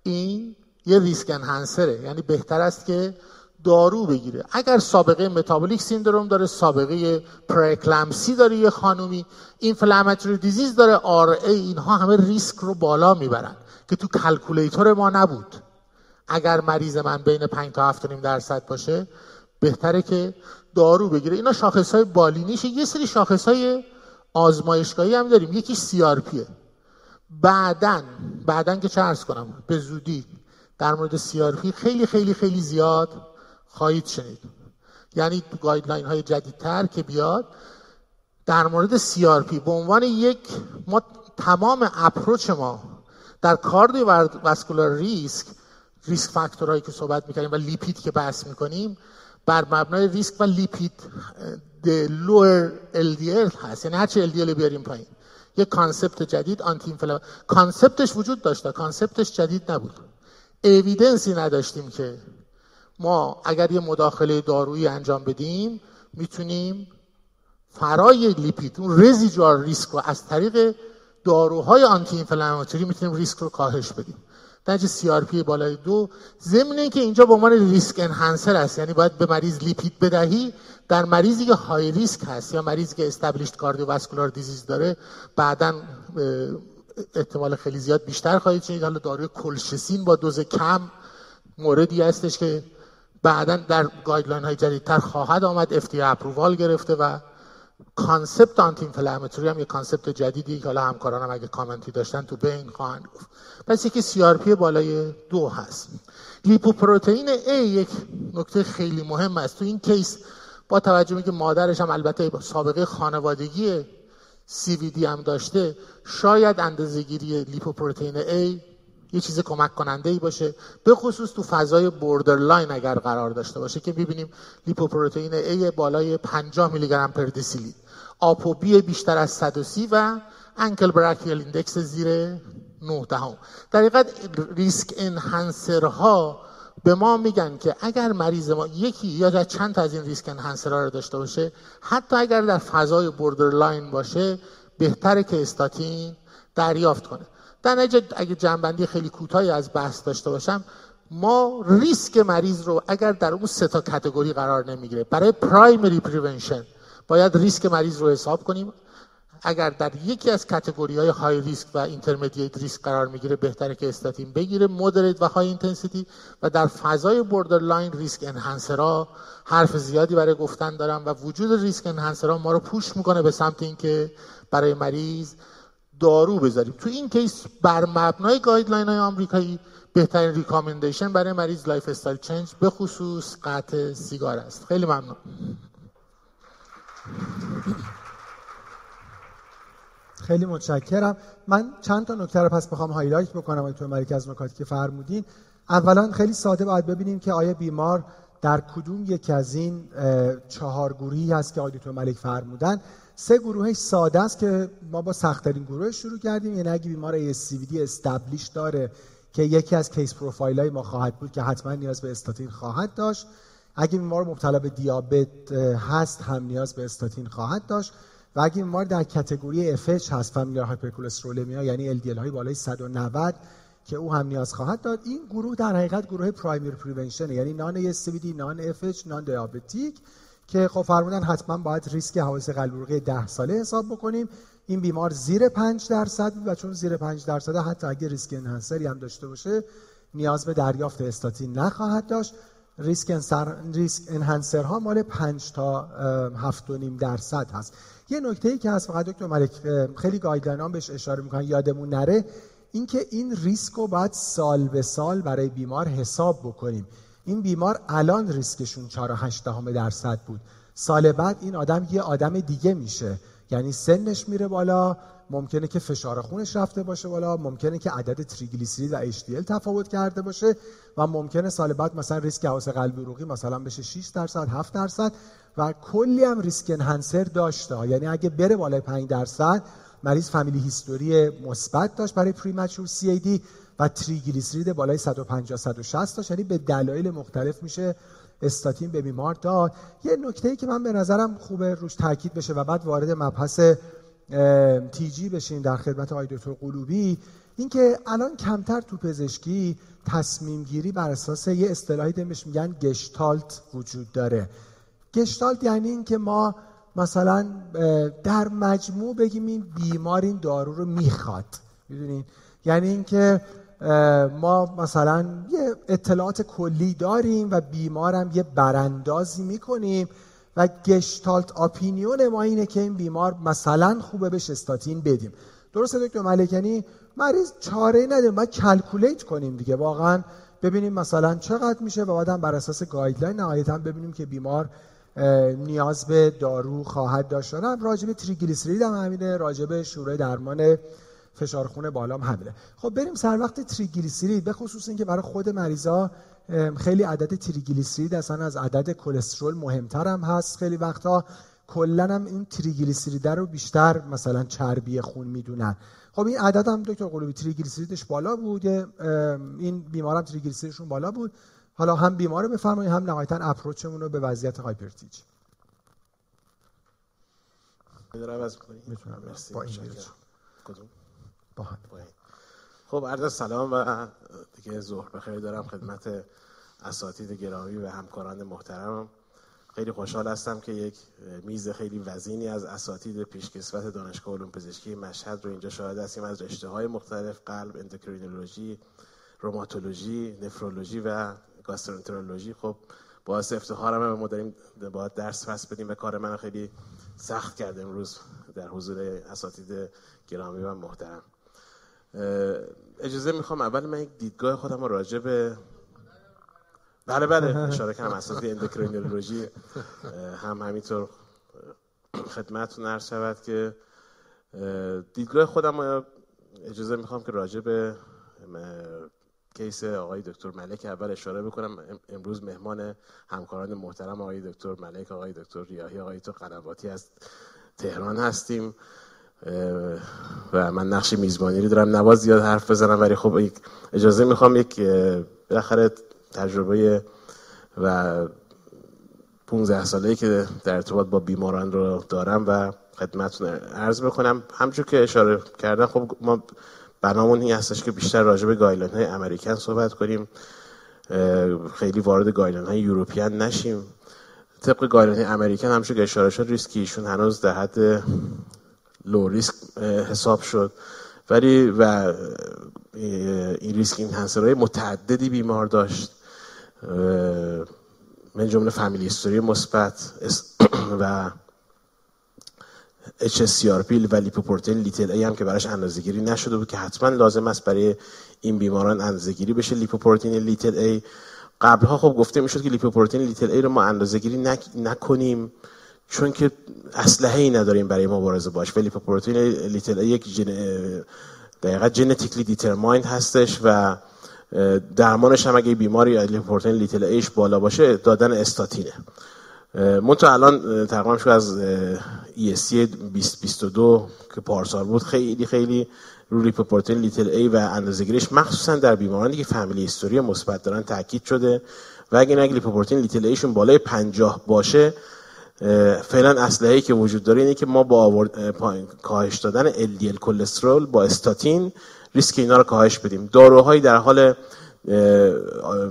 [SPEAKER 3] این یه risk enhancer ه یعنی بهتر است که دارو بگیره. اگر سابقه metabolic syndrome داره سابقه پره‌اکلامپسی داره یه خانومی inflammatory disease داره RA اینها همه ریسک رو بالا می‌برن. که تو calculator ما نبود. اگر مریض من بین 5 تا 7.5 درصد باشه بهتره که دارو بگیره. اینا شاخص های بالینیشه یه سری شاخص های آزمایشگاهی هم داریم. یکیش CRP ه بعدن بعدن که چه کنم به زودی در مورد CRP خیلی خیلی خیلی زیاد خواهید شنید. یعنی guideline های جدیدتر که بیاد. در مورد CRP به عنوان یک ما تمام approach ما در cardiovascular risk risk factor هایی که صحبت می‌کنیم و لیپید که بحث می‌کنیم بر مبنای ریسک و lipid lower LDL هست. یعنی هرچی LDL بیاریم پایین. یه کانسپت جدید آنتی کانسپتش وجود داشته کانسپتش جدید نبود. اویدنسی نداشتیم که ما اگر یه مداخله دارویی انجام بدیم می‌تونیم فرای لیپید اون رزیجوال ریسک رو از طریق داروهای آنتی اینفلاماتوری می‌تونیم ریسک رو کاهش بدیم. نتیجه سی آر پی بالای دو ضمن که اینجا به عنوان ریسک انهانسر است یعنی باید به مریض لیپید بدهی در مریضی که high risk هست یا مریضی که established cardiovascular disease داره بعدا احتمال خیلی زیاد بیشتر خواهید شنید. حالا داروی کلشسین با دوز کم موردی هستش که بعدا در guideline های جدیدتر خواهد آمد FDA approval گرفته و concept anti-inflammatory هم یه concept جدیدی که حالا همکارانم اگه کامنتی داشتن تو بین خواهند گفت. پس یکی CRP بالای دو هست. لیپوپروتئین A یک نکته خیلی مهم است. تو این case با توجه که مادرش هم البته سابقه خانوادگی CVD هم داشته شاید اندازه‌گیری لیپوپروتئین A یه چیز کمک کننده ای باشه. به خصوص تو فضای borderline اگر قرار داشته باشه که می‌بینیم لیپوپروتئین A بالای 50 میلی گرم پر دسیلی ApoB بیشتر از 130 و ankle brachial index زیر 9 دهم در حقیقت risk enhancer ها به ما میگن که اگر مریض ما یکی یا چند تا از این risk enhancer ها رو داشته باشه حتی اگر در فضای borderline باشه بهتره که استاتین دریافت کنه. در نتیجه اگه جمع‌بندی خیلی کوتاهی از بحث داشته باشم ما ریسک مریض رو اگر در اون سه تا category قرار نمی‌گیره برای primary prevention باید ریسک مریض رو حساب کنیم. اگر در یکی از category های high risk و intermediate risk قرار می‌گیره بهتره که استاتین بگیره moderate و high intensity و در فضای borderline risk enhancer ها حرف زیادی برای گفتن دارن و وجود risk enhancer ها ما رو push می‌کنه به سمت اینکه برای مریض دارو بذاریم. تو این case بر مبنای guideline های آمریکایی بهترین recommendation برای مریض lifestyle change به خصوص قطع سیگار است. خیلی ممنون.
[SPEAKER 1] خیلی متشکرم. من چند تا نکته رو پس بخوام highlight بکنم تو مریک از نکاتی که فرمودین. اولا خیلی ساده باید ببینیم که آیا بیمار در کدوم یک از این چهار گروهی هست که آقای ملک فرمودن. سه گروهش ساده است که ما با سختترین گروه شروع کردیم. یعنی اگه بیمار ASCVD established داره که یکی از case profile های ما خواهد بود که حتما نیاز به استاتین خواهد داشت. اگه بیمار مبتلا به دیابت هست هم نیاز به استاتین خواهد داشت. و اگه بیمار در category FH هست familial hypercholesterolemia یعنی LDL های بالای 190 که او هم نیاز خواهد داشت این گروه در حقیقت گروه primary prevention یعنی non ASCVD non FH non diabetic که خب فرمودن حتما باید ریسک حوادث قلبی عروقی 10 ساله حساب بکنیم. این بیمار زیر 5 درصد و چون زیر 5 درصد حتی اگه risk enhancer ی هم داشته باشه نیاز به دریافت استاتین نخواهد داشت. risk enhancer، risk enhancer ها مال 5 تا 7.5 درصد هست. یه نکته ای که هست فقط دکتر ملک خیلی guideline بهش اشاره می‌کنن یادمون نره اینکه این ریسک رو باید سال به سال برای بیمار حساب بکنیم. این بیمار الان ریسکشون 4.8 درصد بود. سال بعد این آدم یه آدم دیگه میشه. یعنی سنش میره بالا ممکنه که فشار خونش رفته باشه بالا ممکنه که عدد تریگلیسیرید و HDL تفاوت کرده باشه و ممکنه سال بعد مثلا ریسک حواس قلبی عروقی مثلا بشه 6 درصد 7 درصد و کلی هم ریسک انهانسر داشته. یعنی اگه بره بالای 5 درصد مریض فامیلی هیستوری مثبت داشت برای پریمچور سی و تریگلیسیرید بالای 150 160 داشت. یعنی به دلایل مختلف میشه استاتین به بیمار داد. یه نکته ای که من به نظرم خوبه روش تاکید بشه و بعد وارد مبحث تیجی بشین در خدمت آقای دکتر قلوبی اینکه الان کمتر تو پزشکی تصمیم گیری بر اساس یه اصطلاحی دمش میگن گشتالت وجود داره. گشتالت یعنی اینکه ما مثلا در مجموع بگیم این بیمار این دارو رو می‌خواد. می‌دونین؟ یعنی اینکه ما مثلا یه اطلاعات کلی داریم و بیمارم یه براندازی می‌کنیم و gestalt opinion ما اینه که این بیمار مثلا خوبه بهش استاتین بدیم. درسته دکتر ملک یعنی مریض چاره نداره باید calculate کنیم دیگه. واقعا ببینیم مثلا چقدر میشه و بعدم بر اساس guideline نهایتا ببینیم که بیمار نیاز به دارو خواهد داشت راجب تریگلیسیرید هم همینه راجب شروع درمان فشار خون بالام همینه. خب بریم سر وقت تریگلیسیرید به خصوص اینکه برای خود مریضا خیلی عدد تریگلیسیرید اصلا از عدد کلسترول مهمتر هم هست خیلی وقتا. کلا هم این تریگلیسیرید رو بیشتر مثلا چربی خون می‌دونن. خب این عدد هم دکتر قلوبی تریگلیسیریدش بالا بود این بیمارم تریگلیسیریدشون بالا بود. حالا هم بیمار رو بفرمایید هم نهایتا approach مون رو به وضعیت hyper TG.
[SPEAKER 2] می‌تونم با این خب عرض سلام و دیگه ظهر بخیر دارم خدمت اساتید گرامی و همکاران محترمم خیلی خوشحال هستم که یک میز خیلی وزینی از اساتید پیشکسوت دانشگاه علوم پزشکی مشهد رو اینجا شاهد هستیم. از رشته های مختلف قلب اندوکرینولوژی روماتولوژی نفرولوژی و گاسترونترولوژی. خب باعث افتخارم ما داریم باید درس پس بدیم به کار من خیلی سخت کرده امروز در حضور اساتید گرامی و محترم. اجازه می‌خوام اول من یک دیدگاه خودم راجع به بله بله اشاره کنم اساس اندوکرینولوژی هم همینطور خدمتتون عرض شود که دیدگاه خودم اجازه می‌خوام که راجع به کیس آقای دکتر ملک اول اشاره بکنم. امروز مهمان همکاران محترم آقای دکتر ملک آقای دکتر ریاهی آقای تو قنواتی است تهران هستیم. و من نقش میزبانی رو دارم. نواز زیاد حرف بزنم ولی خب اجازه می‌خوام یک بالاخره تجربه و 15 ساله که در ارتباط با بیماران رو دارم و خدمتتون عرض بکنم. همچون که اشاره کردن خب ما برنامون این هستش که بیشتر راجع به گایلان های امریکن صحبت کنیم. خیلی وارد گایلان های یوروپیان نشیم. طبق guideline های American همچون که اشاره شد ریسک ایشون هنوز در حد low risk حساب شد. ولی و این risk enhancer های متعددی بیمار داشت. من جمله family history مثبت و hsCRP و لیپوپروتئین little a هم که براش اندازه‌گیری نشده بود که حتما لازم است برای این بیماران اندازه‌گیری بشه لیپوپروتئین little a. قبلها خب گفته می‌شد که لیپوپروتئین little a رو ما اندازه‌گیری نکنیم. چون که اسلحه ای نداریم برای مبارزه باش. ولی لیپوپروتئین little a یک genetic... دقیقا genetically determined هستش و درمانش هم اگه بیماری لیپوپروتئین little a ش بالا باشه دادن استاتینه. من تو الان تقریبا شو از ESC 2022 که پارسال بود خیلی خیلی رو لیپوپروتئین little a و اندازه‌گیریش مخصوصا در بیمارانی که family history مثبت دارن تاکید شده. و اگه نگه لیپوپروتئین little a شون بالای 50 باشه فعلا اسلحه‌ای که وجود داره اینه که ما با آورد کاهش دادن LDL کلسترول با استاتین ریسک اینا رو کاهش بدیم. داروهایی در حال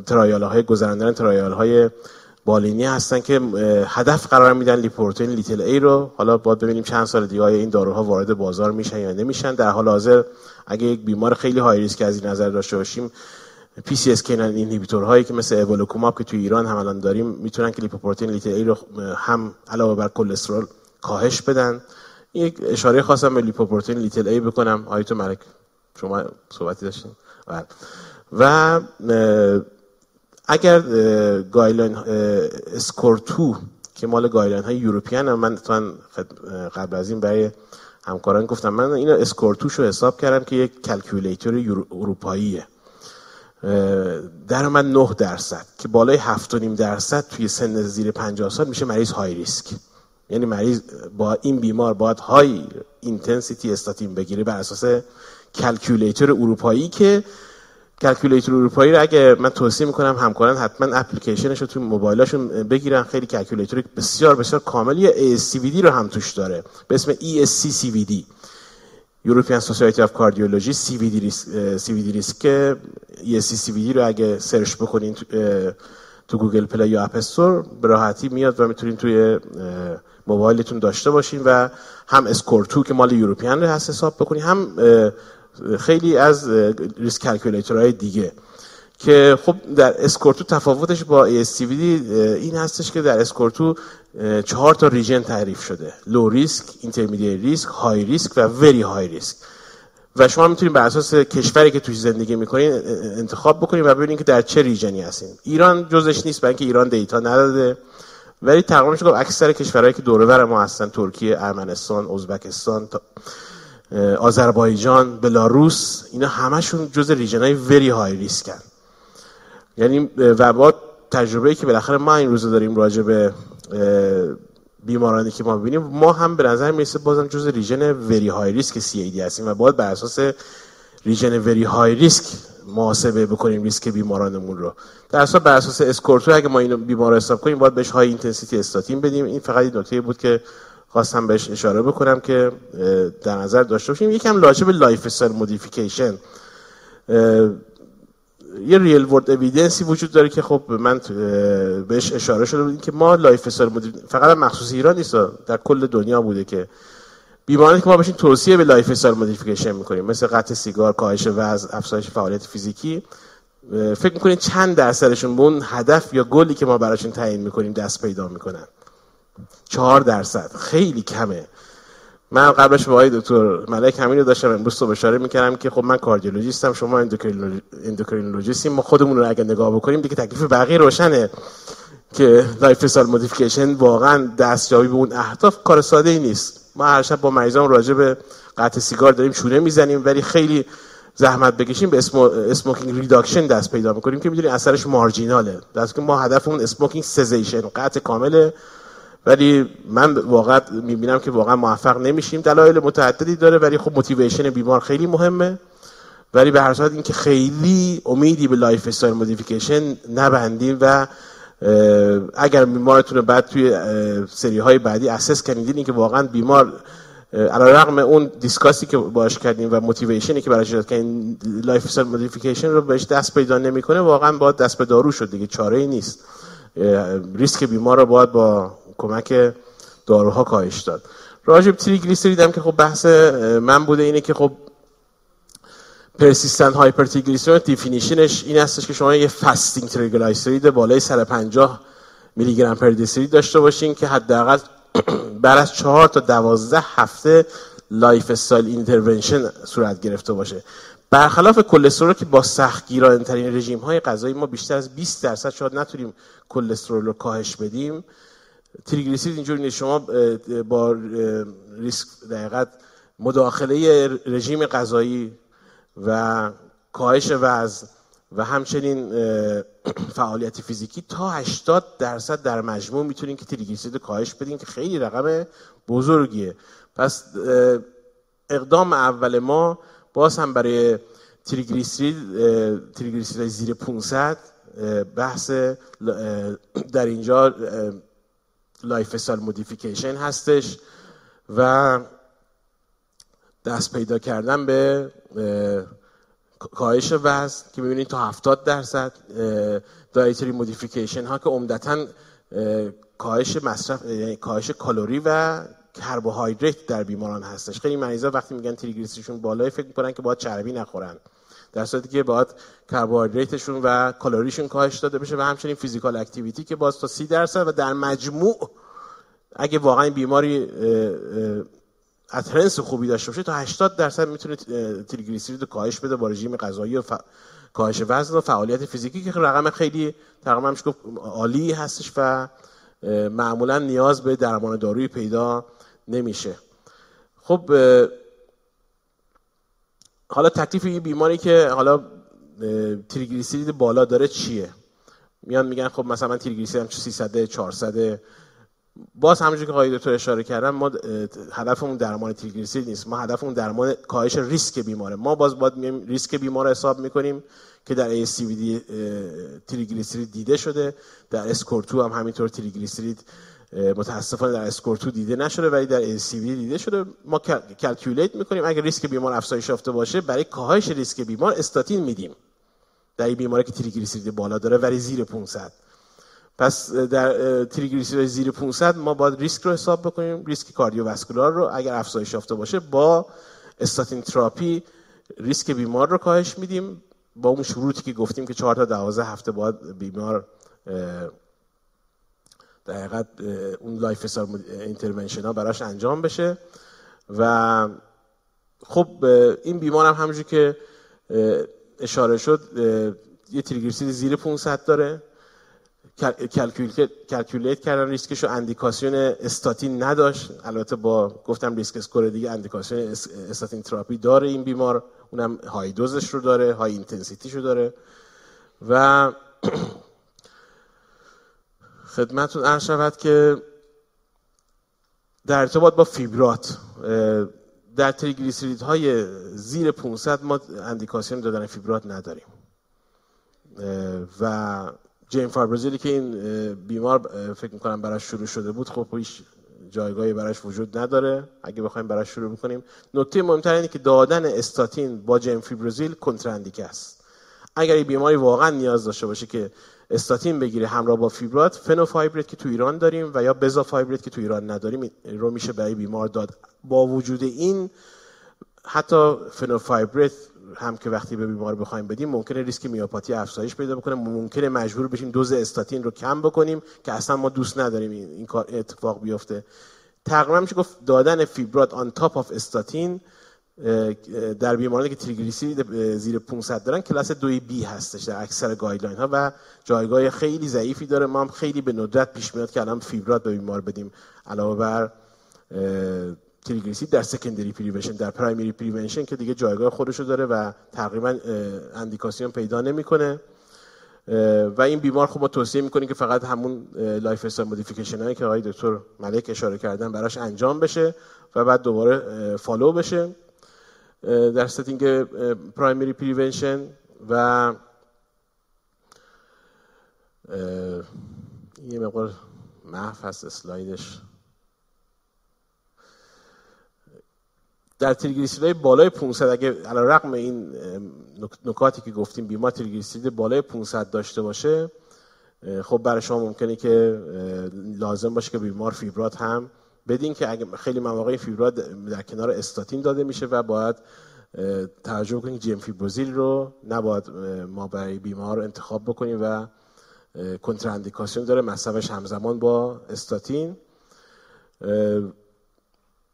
[SPEAKER 2] trial های گذراندن trial های بالینی هستن که هدف قرار میدن لیپوپروتئین little a رو. حالا باید ببینیم چند سال دیگه این داروها وارد بازار میشن یا نمیشن. در حال حاضر اگه یک بیمار خیلی high risk از این نظر داشته باشیم PCSK9 inhibitor هایی که مثل evolocumab که تو ایران هم الان داریم می‌تونن که لیپوپروتئین little a رو هم علاوه بر کلسترول کاهش بدن. یک اشاره خاصم به لیپوپروتئین little a بکنم. آیتو ملک شما صحبتی داشتین. بله. و اگر guideline SCORE2 که مال guideline های European من قبل از این برای همکاران گفتم من اینو SCORE2 ش رو حساب کردم که یک calculator اروپاییه. در من 9 درصد که بالای 7.5 درصد توی سن زیر 50 سال میشه مریض high risk. یعنی مریض با این بیمار باید high intensity استاتین بگیره بر اساس calculator اروپایی که calculator اروپایی رو اگه من توصیه می‌کنم همکاران حتما اپلیکیشنش رو تو موبایلاشون بگیرن. خیلی calculator بسیار بسیار کامل یه ASCVD رو هم توش داره. به اسم ESC CVD European Society of Cardiology CVD risk CVD risk ESC CVD رو اگه search بکنین تو Google Play یا App Store به راحتی میاد و می‌تونین توی موبایلتون داشته باشین و هم SCORE2 که مال European رو هست حساب بکنین هم خیلی از ریسک های دیگه که خب در SCORE2 تفاوتش با ASCVD این هستش که در SCORE2 چهار تا region تعریف شده. low risk، intermediate risk، high risk و very high risk و شما می‌تونید بر اساس کشوری که توش زندگی می‌کنین انتخاب بکنید و ببینید که در چه region ی هستین. ایران جزش نیست برای اینکه ایران data نداده. ولی تقریبا میشه اکثر کشورهایی که دور ما هستن ترکیه، ارمنستان، ازبکستان آذربایجان بلاروس اینا همشون جز region های very high risk ن یعنی و با تجربه که بالاخره ما این روزا داریم راجع به بیمارانی که ما ببینیم ما هم به نظر می‌رسه بازم جز region very high risk CAD هستیم و باید بر اساس region very high risk محاسبه بکنیم ریسک بیمارانمون رو. در اصل بر اساس SCORE2 اگه ما اینو بیمار رو حساب کنیم باید بهش high intensity استاتین بدیم. این فقط نکته بود که خواستم بهش اشاره بکنم که در نظر داشته باشیم. یکم به lifestyle modification. یه real world evidence ی وجود داره که خب من بهش اشاره شده بود که ما lifestyle فقط مخصوص ایران نیست در کل دنیا بوده که بیمارانی که ما بهشون توصیه به lifestyle modification می‌کنیم مثل قطع سیگار کاهش وزن افزایش فعالیت فیزیکی فکر می‌کنید چند درصدشون به اون هدف یا گلی که ما براشون تعیین می‌کنیم دست پیدا می‌کنن؟ چهار درصد خیلی کمه. من قبلش آقای دکتر ملک همین رو داشتم امروز صبح اشاره می‌کردم که خب من cardiologist م شما endocrinologist ین. ما خودمون رو اگه نگاه بکنیم دیگه تکلیف بقیه روشنه که lifestyle modification واقعا دستیابی به اون اهداف کار ساده ای نیست. ما هر شب با مریضان راجع به قطع سیگار داریم چونه می‌زنیم ولی خیلی زحمت بکشیم به smoking reduction دست پیدا می‌کنیم که می‌دونیم اثرش marginal ه. دست که ما هدفمون smoking cessation قطع کامل ولی من واقعا می‌بینم که واقعا موفق نمیشیم. دلایل متعددی داره ولی خب motivation بیمار خیلی مهمه. ولی به هر صورت اینکه خیلی امیدی به lifestyle modification نبندیم و اگر بیمارتون بعد توی سری های بعدی assess کنید که واقعا بیمار علی رغم اون discussی که باش کردیم و motivation ی که براش که این lifestyle modification رو بهش دست پیدا نمی‌کنه واقعا باید دست به دارو شد دیگه چاره ای نیست ریسک بیمار رو باید با کمک داروها کاهش داد. راجع به تریگلیسیرید هم که خب بحث من بوده اینه که خب persistent hypertriglyceridemia definition ش این هستش که شما یه fasting تریگلیسیرید بالای 150 میلی گرم per داشته باشین که حداقل بعد از چهار تا دوازده هفته lifestyle intervention صورت گرفته باشه. برخلاف کلسترول که با سختگیرانه ترین رژیم های غذایی ما بیشتر از 20 درصد شاید نتونیم کلسترول رو کاهش بدیم تریگلیسیرید اینجوری نیست. شما با ریسک دقیقت مداخله رژیم غذایی و کاهش وزن و همچنین فعالیت فیزیکی تا 80 درصد در مجموع می‌تونین که تریگلیسیرید کاهش بدین که خیلی رقم بزرگیه. پس اقدام اول ما باز هم برای تریگلیسیرید تریگلیسیرید زیر 500 بحث در اینجا lifestyle modification هستش و دست پیدا کردن به کاهش وزن که می‌بینید تا 70 درصد dietary modification ها که عمدتا کاهش مصرف یعنی کاهش کالری و کربوهیدرات در بیماران هستش. خیلی مریضا وقتی میگن تریگلیسیریدشون بالای فکر می‌کنن که باید چربی نخورن. در صورتی که باید کربوهیدراتشون و کالریشون کاهش داده بشه و همچنین physical activity که باز تا 30 درصد و در مجموع اگه واقعا بیماری اترنس خوبی داشته باشه تا 80 درصد می‌تونه تریگلیسیرید کاهش بده با رژیم غذایی و کاهش وزن و فعالیت فیزیکی که رقم خیلی تقریبا میشه عالی هستش و معمولا نیاز به درمان دارویی پیدا نمیشه. خب حالا تکلیف این بیماری که حالا تریگلیسیرید بالا داره چیه؟ میان میگن خب مثلا من تریگلیسیریدم 300 400 باز همونجوری که آقای دکتر اشاره کردن ما هدفمون درمان تریگلیسیرید نیست. ما هدفمون درمان کاهش ریسک بیماره. ما باز باید ریسک بیمار حساب می‌کنیم که در ASCVD تریگلیسیرید دیده شده. در SCORE2 هم همینطور تریگلیسیرید متاسفانه در SCORE2 دیده نشده ولی در ASCVD دیده شده. ما calculate می‌کنیم. اگر ریسک بیمار افزایش یافته باشه برای کاهش ریسک بیمار استاتین میدیم. در این بیماری که تریگلیسیرید بالا داره ولی زیر 500 پس در تریگلیسیرید زیر 500 ما باید ریسک رو حساب بکنیم. ریسک cardiovascular رو اگر افزایش یافته باشه با استاتین تراپی ریسک بیمار رو کاهش میدیم. با اون شروطی که گفتیم که 4 تا 12 هفته باید بیمار در حقیقت اون lifestyle intervention ها براش انجام بشه. و خب این بیمار هم که اشاره شد یه تریگلیسیرید زیر 500 داره. calculate کردن ریسکش رو اندیکاسیون استاتین نداشت. البته با گفتم risk score دیگه اندیکاسیون استاتین تراپی داره این بیمار. اونم high dose ش رو داره high intensity ش رو داره. و خدمتتون عرض شود که در ارتباط با فیبرات در تریگلیسیرید های زیر 500 ما اندیکاسیون دادن فیبرات نداریم. و gemfibrozil ی که این بیمار فکر می‌کنم براش شروع شده بود خب هیچ جایگاهی براش وجود نداره. اگه بخوایم براش شروع بکنیم نکته مهمتر اینه که دادن استاتین با gemfibrozil contraindicated است. اگر این بیماری واقعا نیاز داشته باشه که استاتین بگیره همراه با فیبرات fenofibrate که تو ایران داریم و یا bezafibrate که تو ایران نداریم رو میشه برای بیمار داد. با وجود این حتی fenofibrate هم که وقتی به بیمار بخوایم بدیم ممکنه ریسک میوپاتی افزایش پیدا بکنه. ممکنه مجبور بشیم دوز استاتین رو کم بکنیم که اصلا ما دوست نداریم این کار اتفاق بیفته. تقریبا میشه گفت دادن فیبرات on top of استاتین در بیمارانی که تریگلیسیرید زیر 500 دارن کلاس 2 بی هستش در اکثر guideline ها و جایگاه خیلی ضعیفی داره. ما هم خیلی به ندرت پیش میاد که الان فیبرات به بیمار بدیم. علاوه بر تریگلیسیرید در secondary prevention در primary prevention که دیگه جایگاه خودشو داره و تقریبا اندیکاسیون پیدا نمی‌کنه. و این بیمار خب ما توصیه می‌کنیم که فقط همون lifestyle modification هایی که آقای دکتر ملک اشاره کردن براش انجام بشه و بعد دوباره follow بشه. در setting primary prevention و یه مقدار محف هست اسلایدش. در تریگلیسیرید بالای 500 اگه علی رقم این نکاتی که گفتیم بیمار تریگلیسیرید بالای 500 داشته باشه خب برای شما ممکنه که لازم باشه که بیمار فیبرات هم بدین که اگه خیلی مواقع فیبرات در کنار استاتین داده میشه و باید توجه کنیم جیم فیبروزیل رو نباید ما برای بیمار انتخاب بکنیم و کنتراندیکاسیون داره. مصرفش همزمان با استاتین.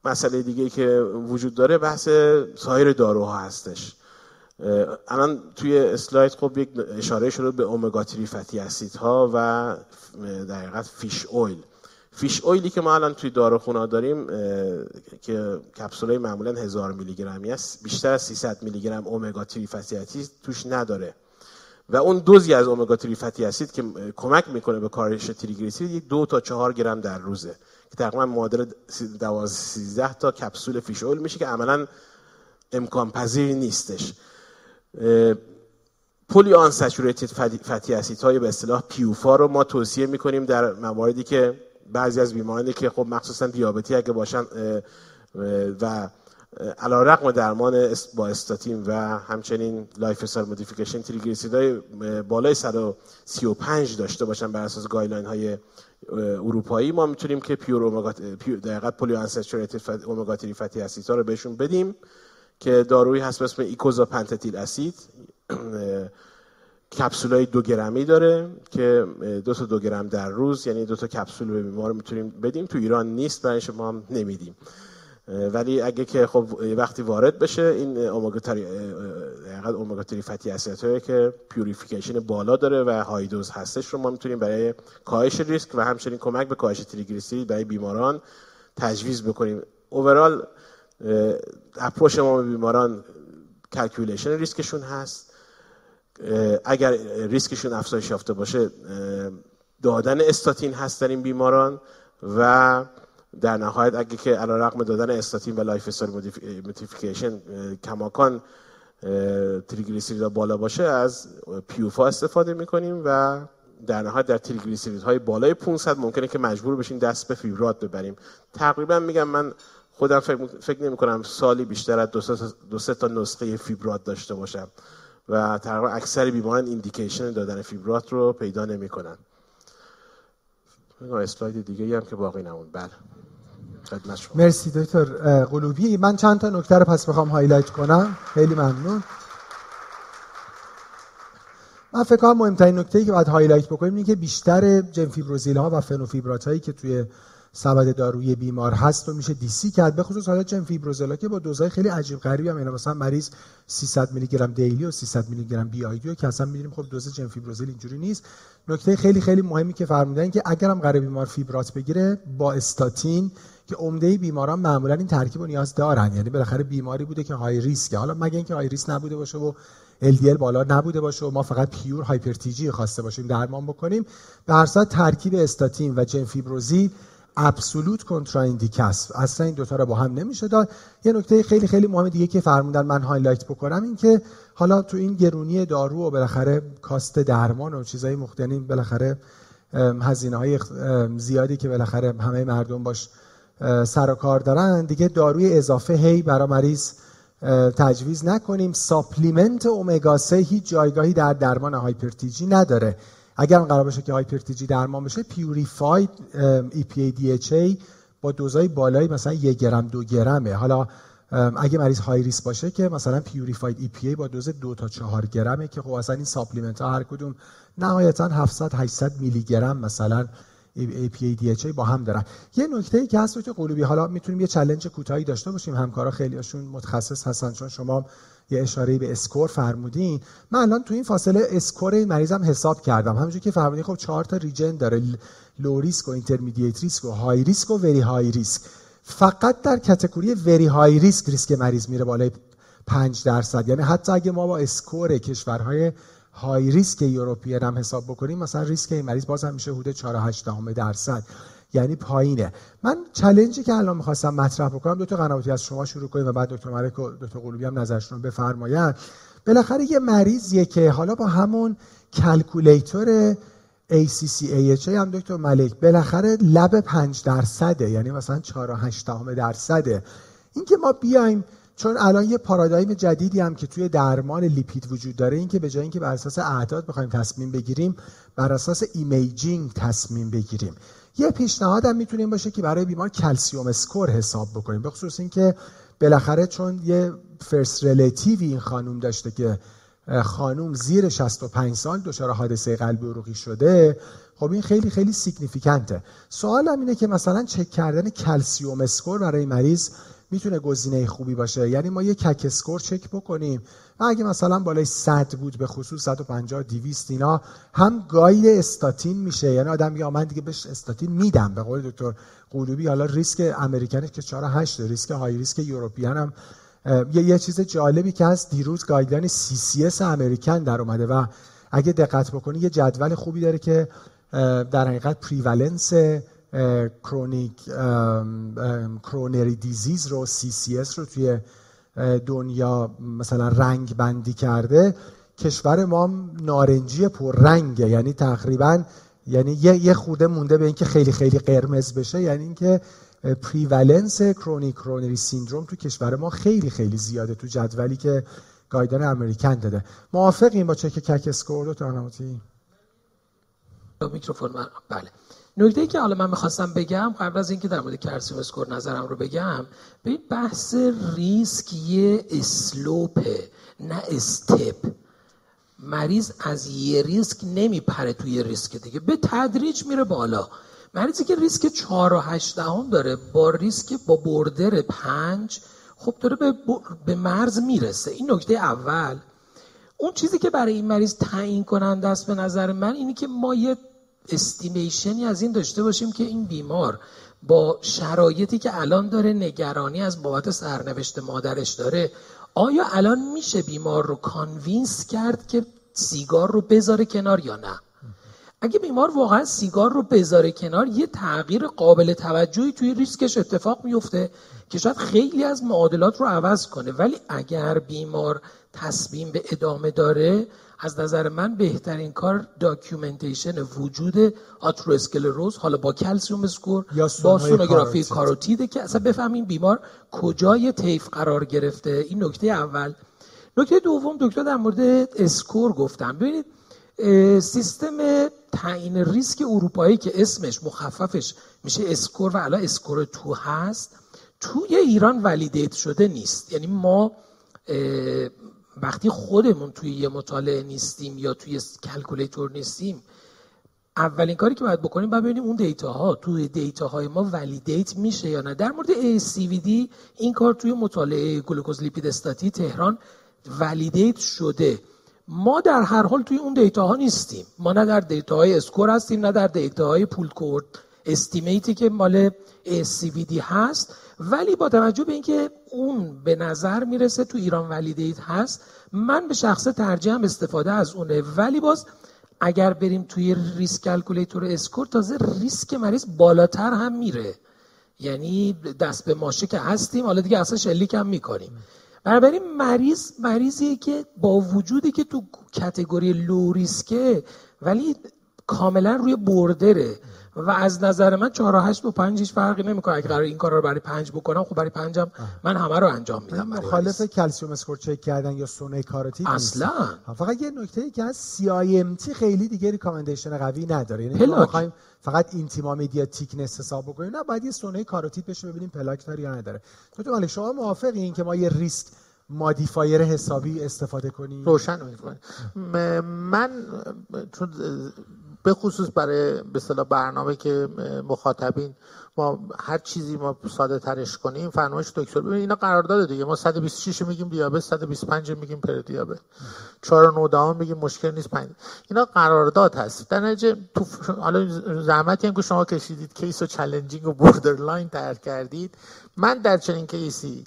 [SPEAKER 2] مسئله دیگه که وجود داره بحث سایر داروها هستش. الان توی اسلاید خب یک اشاره شده به اومگا 3 فتی اسید ها و در فیش اویل فیش اویلی که ما الان توی داروخونه داریم که کپسولای معمولا هزار میلی گرمی است بیشتر از 300 میلی گرم اومگا 3 فتی اسید توش نداره. و اون دوزی از اومگا 3 fatty acid که کمک می‌کنه به کاهش تریگلیسیرید دو تا چهار گرم در روزه. که تقریبا معادل 12 13 تا کپسول fish oil میشه که عملا امکان پذیر نیستش. polyunsaturated fatty acid های به اصطلاح PUFA رو ما توصیه می‌کنیم در مواردی که بعضی از بیمارانی که خب مخصوصا دیابتی اگه باشن و علی‌رغم درمان با استاتین و همچنین lifestyle modification تریگلیسیریدهای بالای 135 داشته باشن بر اساس guideline های اروپایی ما می‌تونیم که pure omega polyunsaturated omega 3 fatty acid رو بهشون بدیم که دارویی هست به اسم icosapent ethyl اسید. کپسول دو گرمی داره که دو تا دو گرم در روز یعنی دو تا کپسول به بیمار می‌تونیم بدیم. تو ایران نیست برای شما هم نمیدیم. ولی اگه که خب وقتی وارد بشه این omega three omega three fatty acid هایی که purification بالا داره و high dose هستش رو ما می‌تونیم برای کاهش ریسک و همچنین کمک به کاهش تریگلیسیرید برای بیماران تجویز بکنیم. overall approach ما به بیماران calculation ریسکشون هست. اگر ریسکشون افزایش یافته باشه دادن استاتین هست در این بیماران و در نهایت اگه که علی رغم دادن استاتین و lifestyle modification کماکان تریگلیسیرید بالا باشه از PUFA استفاده می‌کنیم و در نهایت در تریگلیسیرید های بالای 500 ممکنه که مجبور بشین دست به فیبرات ببریم. تقریبا میگم من خودم فکر, فکر نمی کنم سالی بیشتر از دو سه تا نسخه فیبرات داشته باشم. و تقریبا اکثر بیماران indication دادن فیبرات رو پیدا نمی‌کنن. اسلاید دیگه هم که باقی نموند. بله.
[SPEAKER 1] مرسی دکتر قلوبی. من چند تا نکته رو پس بخوام highlight کنم. خیلی ممنون. من فکر کنم مهمترین نکته که باید highlight بکنیم اینه که بیشتر جنفیبروزیل ها و فنوفیبرات هایی که توی سبد دارویی بیمار هست و میشه DC کرد به خصوص حالا جنفیبروزیلا که با دوزای خیلی عجیب غریبی هم یعنی مثلا مریض 300 میلی گرم daily و 300 میلی گرم BID که اصلا می‌دونیم خب دوز جنفیبروزیل اینجوری نیست. نکته خیلی خیلی مهمی که فرمودن که اگرم قرار بیمار فیبرات بگیره با استاتین که عمده بیماران معمولا این ترکیب رو نیاز دارن. یعنی بالاخره بیماری بوده که high risk ه حالا مگه اینکه high risk نبوده باشه و LDL بالا نبوده باشه و ما فقط pure hyper TG خواسته باشیم درمان بکنیم. به هر ترکیب استاتین و جنفیبروزیل absolute contraindicate عه اصلا این دوتا رو با هم نمیشه داد. یه نکته خیلی خیلی مهم دیگه که فرمودن من highlight بکنم این که حالا تو این گرونی دارو و بالاخره cost درمان و چیزهای مختلفی بالاخره هزینه های زیادی که بالاخره همه مردم باش سر و کار دارن. دیگه داروی اضافه هی برای مریض تجویز نکنیم. supplement omega 3 هیچ جایگاهی در درمان hyper TG نداره. اگر قرار باشه که hyper TG درمان بشه purified EPA DHA با دوزای بالایی مثلا یک گرم دو گرمه. حالا اگه مریض high risk باشه که مثلا purified EPA با دوز دو تا چهار گرمه که خب اصلا این supplement ها هر کدوم نهایتا 700 800 میلی گرم مثلا APA با هم دارن. یه نکته ای که هست دکتر قلوبی حالا می‌تونیم یه challenge کوتاهی داشته باشیم. همکارا خیلیاشون متخصص هستن چون شما یه اشاره به SCORE فرمودین. من الان تو این فاصله SCORE این مریضم حساب کردم. همونجوری که فرمودین خب چهار تا region داره. low risk و intermediate risk و high risk و very high risk فقط در category very high risk ریسک مریض میره بالای 5 درصد. یعنی حتی اگه ما با SCORE کشورهای high risk European هم حساب بکنیم مثلا ریسک این مریض باز هم میشه حدود 4 8 درصد. یعنی پایینه. من challenge ی که الان می‌خواستم مطرح بکنم دکتر قنواتی از شما شروع کنیم و بعد دکتر ملک و دکتر قلوبی هم نظرشون رو بفرمایند. بالاخره یه مریضیه که حالا با همون calculator ACC AHA هم دکتر ملک بالاخره لب 5 درصده یعنی مثلا 4 و 8 درصده. اینکه ما بیایم چون الان یه paradigm جدیدی هم که توی درمان لیپید وجود داره این که به جای اینکه بر اساس اعداد بخوایم تصمیم بگیریم بر اساس imaging تصمیم بگیریم. یه پیشنهاد هم می‌تونیم باشه که برای بیمار calcium score حساب بکنیم به خصوص اینکه بالاخره چون یه first relative ی این خانوم داشته که خانوم زیر 65 سال دچار حادثه قلبی عروقی شده خب این خیلی خیلی significant ه سوالم اینه که مثلا چک کردن calcium score برای مریض می‌تونه گزینه خوبی باشه؟ یعنی ما یه CAC score چک بکنیم اگه مثلا بالای 100 بود به خصوص 150 200 اینا هم guide استاتین میشه. یعنی آدم میگه من دیگه بهش استاتین میدم. به قول دکتر قلوبی حالا ریسک American ی که 4 8 ریسک high risk European هم یه, یه چیز جالبی که هست دیروز guideline اس American در اومده و اگه دقت بکنی یه جدول خوبی داره که در حقیقت prevalence chronic coronary disease رو اس رو توی دنیا مثلا رنگ بندی کرده کشور ما نارنجی پر رنگه یعنی تقریبا یعنی یه, خورده مونده به اینکه خیلی خیلی قرمز بشه. یعنی اینکه prevalence chronic coronary syndrome تو کشور ما خیلی خیلی زیاده تو جدولی که guideline American داده. موافقیم با چک کک اسکور دو
[SPEAKER 4] میکروفون بله. نکته که حالا من می‌خواستم بگم قبل از اینکه در مورد کلسیم score نظرم رو بگم به بحث ریسک یه slope ه نه step. مریض از یه ریسک نمیپره توی ریسک دیگه به تدریج میره بالا. مریضی که ریسک 4 و 8 دهم داره با ریسک با border 5 خب داره به, به مرز می‌رسه. این نکته اول. اون چیزی که برای این مریض تعیین کننده است به نظر من اینی که ما یه estimation ی از این داشته باشیم که این بیمار با شرایطی که الان داره نگرانی از بابت سرنوشت مادرش داره آیا الان میشه بیمار رو convince کرد که سیگار رو بذاره کنار یا نه؟ اگه بیمار واقعا سیگار رو بذاره کنار یه تغییر قابل توجهی توی ریسکش اتفاق میفته که شاید خیلی از معادلات رو عوض کنه. ولی اگر بیمار تصمیم به ادامه داره از نظر من بهترین کار documentation وجود آتروسکلروز حالا با calcium score با سونوگرافی کاروتیده که اصلا بفهمیم بیمار کجای طیف قرار گرفته. این نکته اول. نکته دوم دکتر در مورد SCORE گفتم. ببینید سیستم تعیین ریسک اروپایی که اسمش مخففش میشه SCORE و الان SCORE two هست توی ایران validate شده نیست. یعنی ما وقتی خودمون توی یه مطالعه نیستیم یا توی calculator نیستیم اولین کاری که باید بکنیم باید ببینیم اون data ها توی data های ما validate میشه یا نه. در مورد ASCVD این کار توی مطالعه glucose lipid study تهران validate شده. ما در هر حال توی اون data ها نیستیم. ما نه در data های SCORE هستیم نه در data های pooled cohort. estimate ی که مال ASCVD هست ولی با توجه به اینکه اون به نظر می‌رسه تو ایران validate هست من به شخص ترجیحم استفاده از اونه. ولی باز اگر بریم توی risk calculator SCORE تازه ریسک مریض بالاتر هم میره. یعنی دست به ماشه که هستیم حالا دیگه اصلا شلیک هم می‌کنیم. بنابراین مریض مریضیه که با وجودی که تو category low risk ه ولی کاملا روی border ه. و از نظر من 4 و 8 با 5 هیچ فرقی نمی‌کنه. اگه قرار این کارا رو برای 5 بکنم خب برای 5 هم من همه رو انجام میدم.
[SPEAKER 1] مخالف calcium score چک کردن یا سونو کاروتید
[SPEAKER 4] اصلا.
[SPEAKER 1] فقط یه نکته ای که از CIMT خیلی دیگه recommendation قوی نداره. یعنی ما می‌خوایم فقط intima media thickness حساب بکنیم. نه باید یه سونو کاروتید بشه ببینیم پلاک داره یا نداره. تو مال شما موافقین که ما یه risk modifier حسابی استفاده کنیم؟
[SPEAKER 3] روشن من چون به خصوص برای به برنامه که مخاطبین ما هر چیزی ما ساده ترش کنیم فرمایش دکتر ببین اینا قرارداده دیگه. ما 126 میگیم دیابت 125 میگیم پردیابت 4 و 9 میگیم مشکل نیست 5 اینا قرارداد هست. در نتیجه تو حالا زحمتی هم که شما کشیدید case و challenging و borderline تر کردید. من در چنین case ی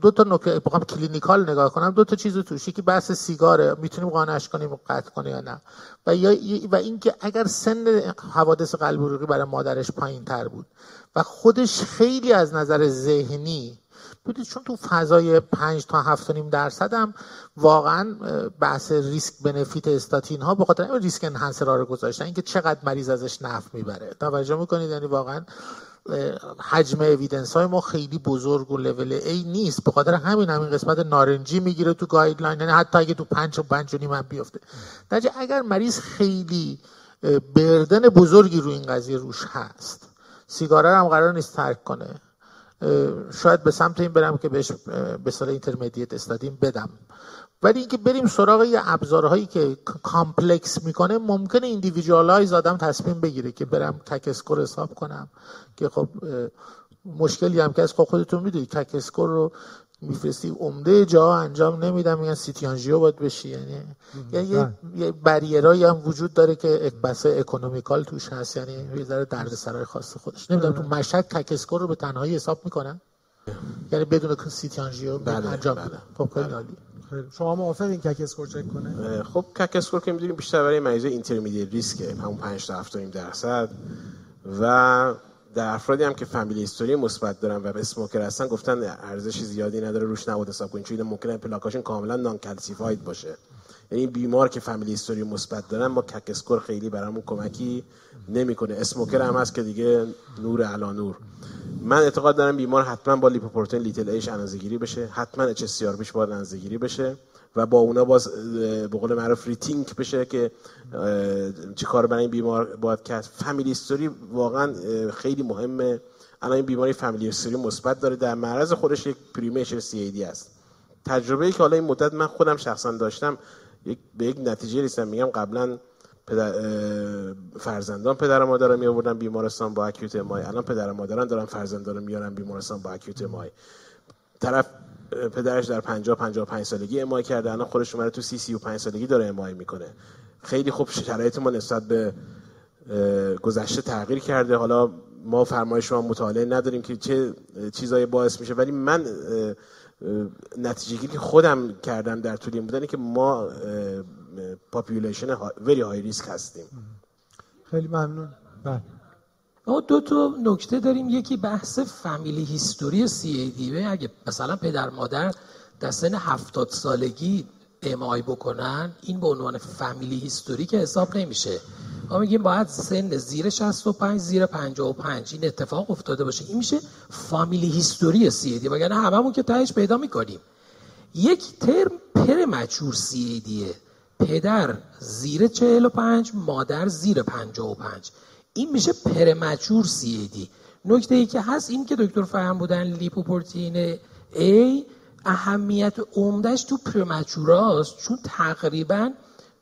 [SPEAKER 3] دو تا نکته بخوام clinical نگاه کنم دو تا چیز توش که بحث سیگاره می‌تونیم قانعش کنیم و قطع کنیم یا نه. و یا و اینکه اگر سن حوادث قلب عروقی برای مادرش پایین تر بود و خودش خیلی از نظر ذهنی بودید چون تو فضای 5 تا 7 نیم درصد هم واقعا بحث risk benefit استاتین ها به خاطر risk enhancer رو گذاشتن. اینکه چقدر مریض ازش نفع می‌بره. توجه می‌کنید؟ یعنی واقعا حجم evidence های ما خیلی بزرگ و لول A نیست. به خاطر همین همین قسمت نارنجی می‌گیره تو guideline یعنی حتی اگه تو 5 و 5 و نیم هم بیفته. اگر مریض خیلی burden بزرگی رو این قضیه روش هست سیگاره هم قرار نیست ترک کنه شاید به سمت این برم که بهش به اصطلاح intermediate استاتینم بدم. ولی اینکه بریم سراغ یه ابزارهایی که complex می‌کنه ممکنه individualize آدم تصمیم بگیره که برم CAC score حساب کنم که خب مشکلی هم که از خب خودتون می‌دونید CAC score رو میفرستی عمده جا انجام نمیدم. میگن CT angio باید بشی. یعنی یه, یه barrier ایی هم وجود داره که بحث economical توش هست. یعنی یه ذره دردسرای خاص خودش. نمی‌دونم تو مشهد CAC score رو به تنهایی حساب می‌کنن؟ یعنی بدون CT angio بله، انجام بله. بدن. خب خیلی عالی.
[SPEAKER 1] شما موافقین CAC score چک کنه؟
[SPEAKER 2] خب CAC score که می‌دونیم بیشتر برای مریض intermediate risk ه همون 5 تا 7 درصد. و در افرادی هم که family history مثبت دارن و smoker هستن گفتن ارزش زیادی نداره روش نباید حساب کنید چون ممکنه پلاکاشون کاملا non باشه. یعنی بیمار که family history مثبت دارن ما CAC score خیلی برامون کمکی نمی‌کنه. smoker هم هست که دیگه نور علی نور من اعتقاد دارم بیمار حتما با lipoprotein little a ش اندازه‌گیری بشه. حتما hs-CRP ش باید اندازه‌گیری بشه و با اونا باز به قول معروف rethink بشه که چه کار برای این بیمار باید کرد. فامیلی استوری واقعا خیلی مهمه. الان این بیماری فامیلی استوری مثبت داره. در معرض خودش یک پریمیشر سی ای دی است تجربه ای که حالا این مدت من خودم شخصا داشتم یک به یک نتیجه رسیدم میگم قبلا پدر فرزندان پدر و مادر می آوردن بیمارستان با اکیوت مای الان پدر و مادران دارن فرزندان میارن بیمارستان با اکیوت مای طرف پدرش در 50 55 سالگی امای کرده. الان خودش اومده تو 30 35 سالگی داره امای می‌کنه. خیلی خوب شرایط ما نسبت به گذشته تغییر کرده. حالا ما فرمایش شما مطالعه نداریم که چه چیزایی باعث میشه. ولی من نتیجه که خودم کردم در طول این بودن که ما population very high risk هستیم.
[SPEAKER 1] خیلی ممنون. بله.
[SPEAKER 4] ما دو تا نکته داریم. یکی بحث family history CAD. اگه مثلا پدر مادر در سن هفتاد سالگی امای بکنن این به عنوان فامیلی هیستوری که حساب نمیشه. ما میگیم باید سن زیر 65 زیر 55 این اتفاق افتاده باشه. این میشه فامیلی هیستوری سی دی وگرنه هممون که تهش پیدا می‌کنیم. یک ترم پر مچور سی ای دیه پدر زیر 45 مادر زیر 55 این میشه پرمچور سی ای دی نکته ای که هست این که دکتر فهم بودن لیپوپروتئین A اهمیت عمدهش تو پرمچوراست چون تقریبا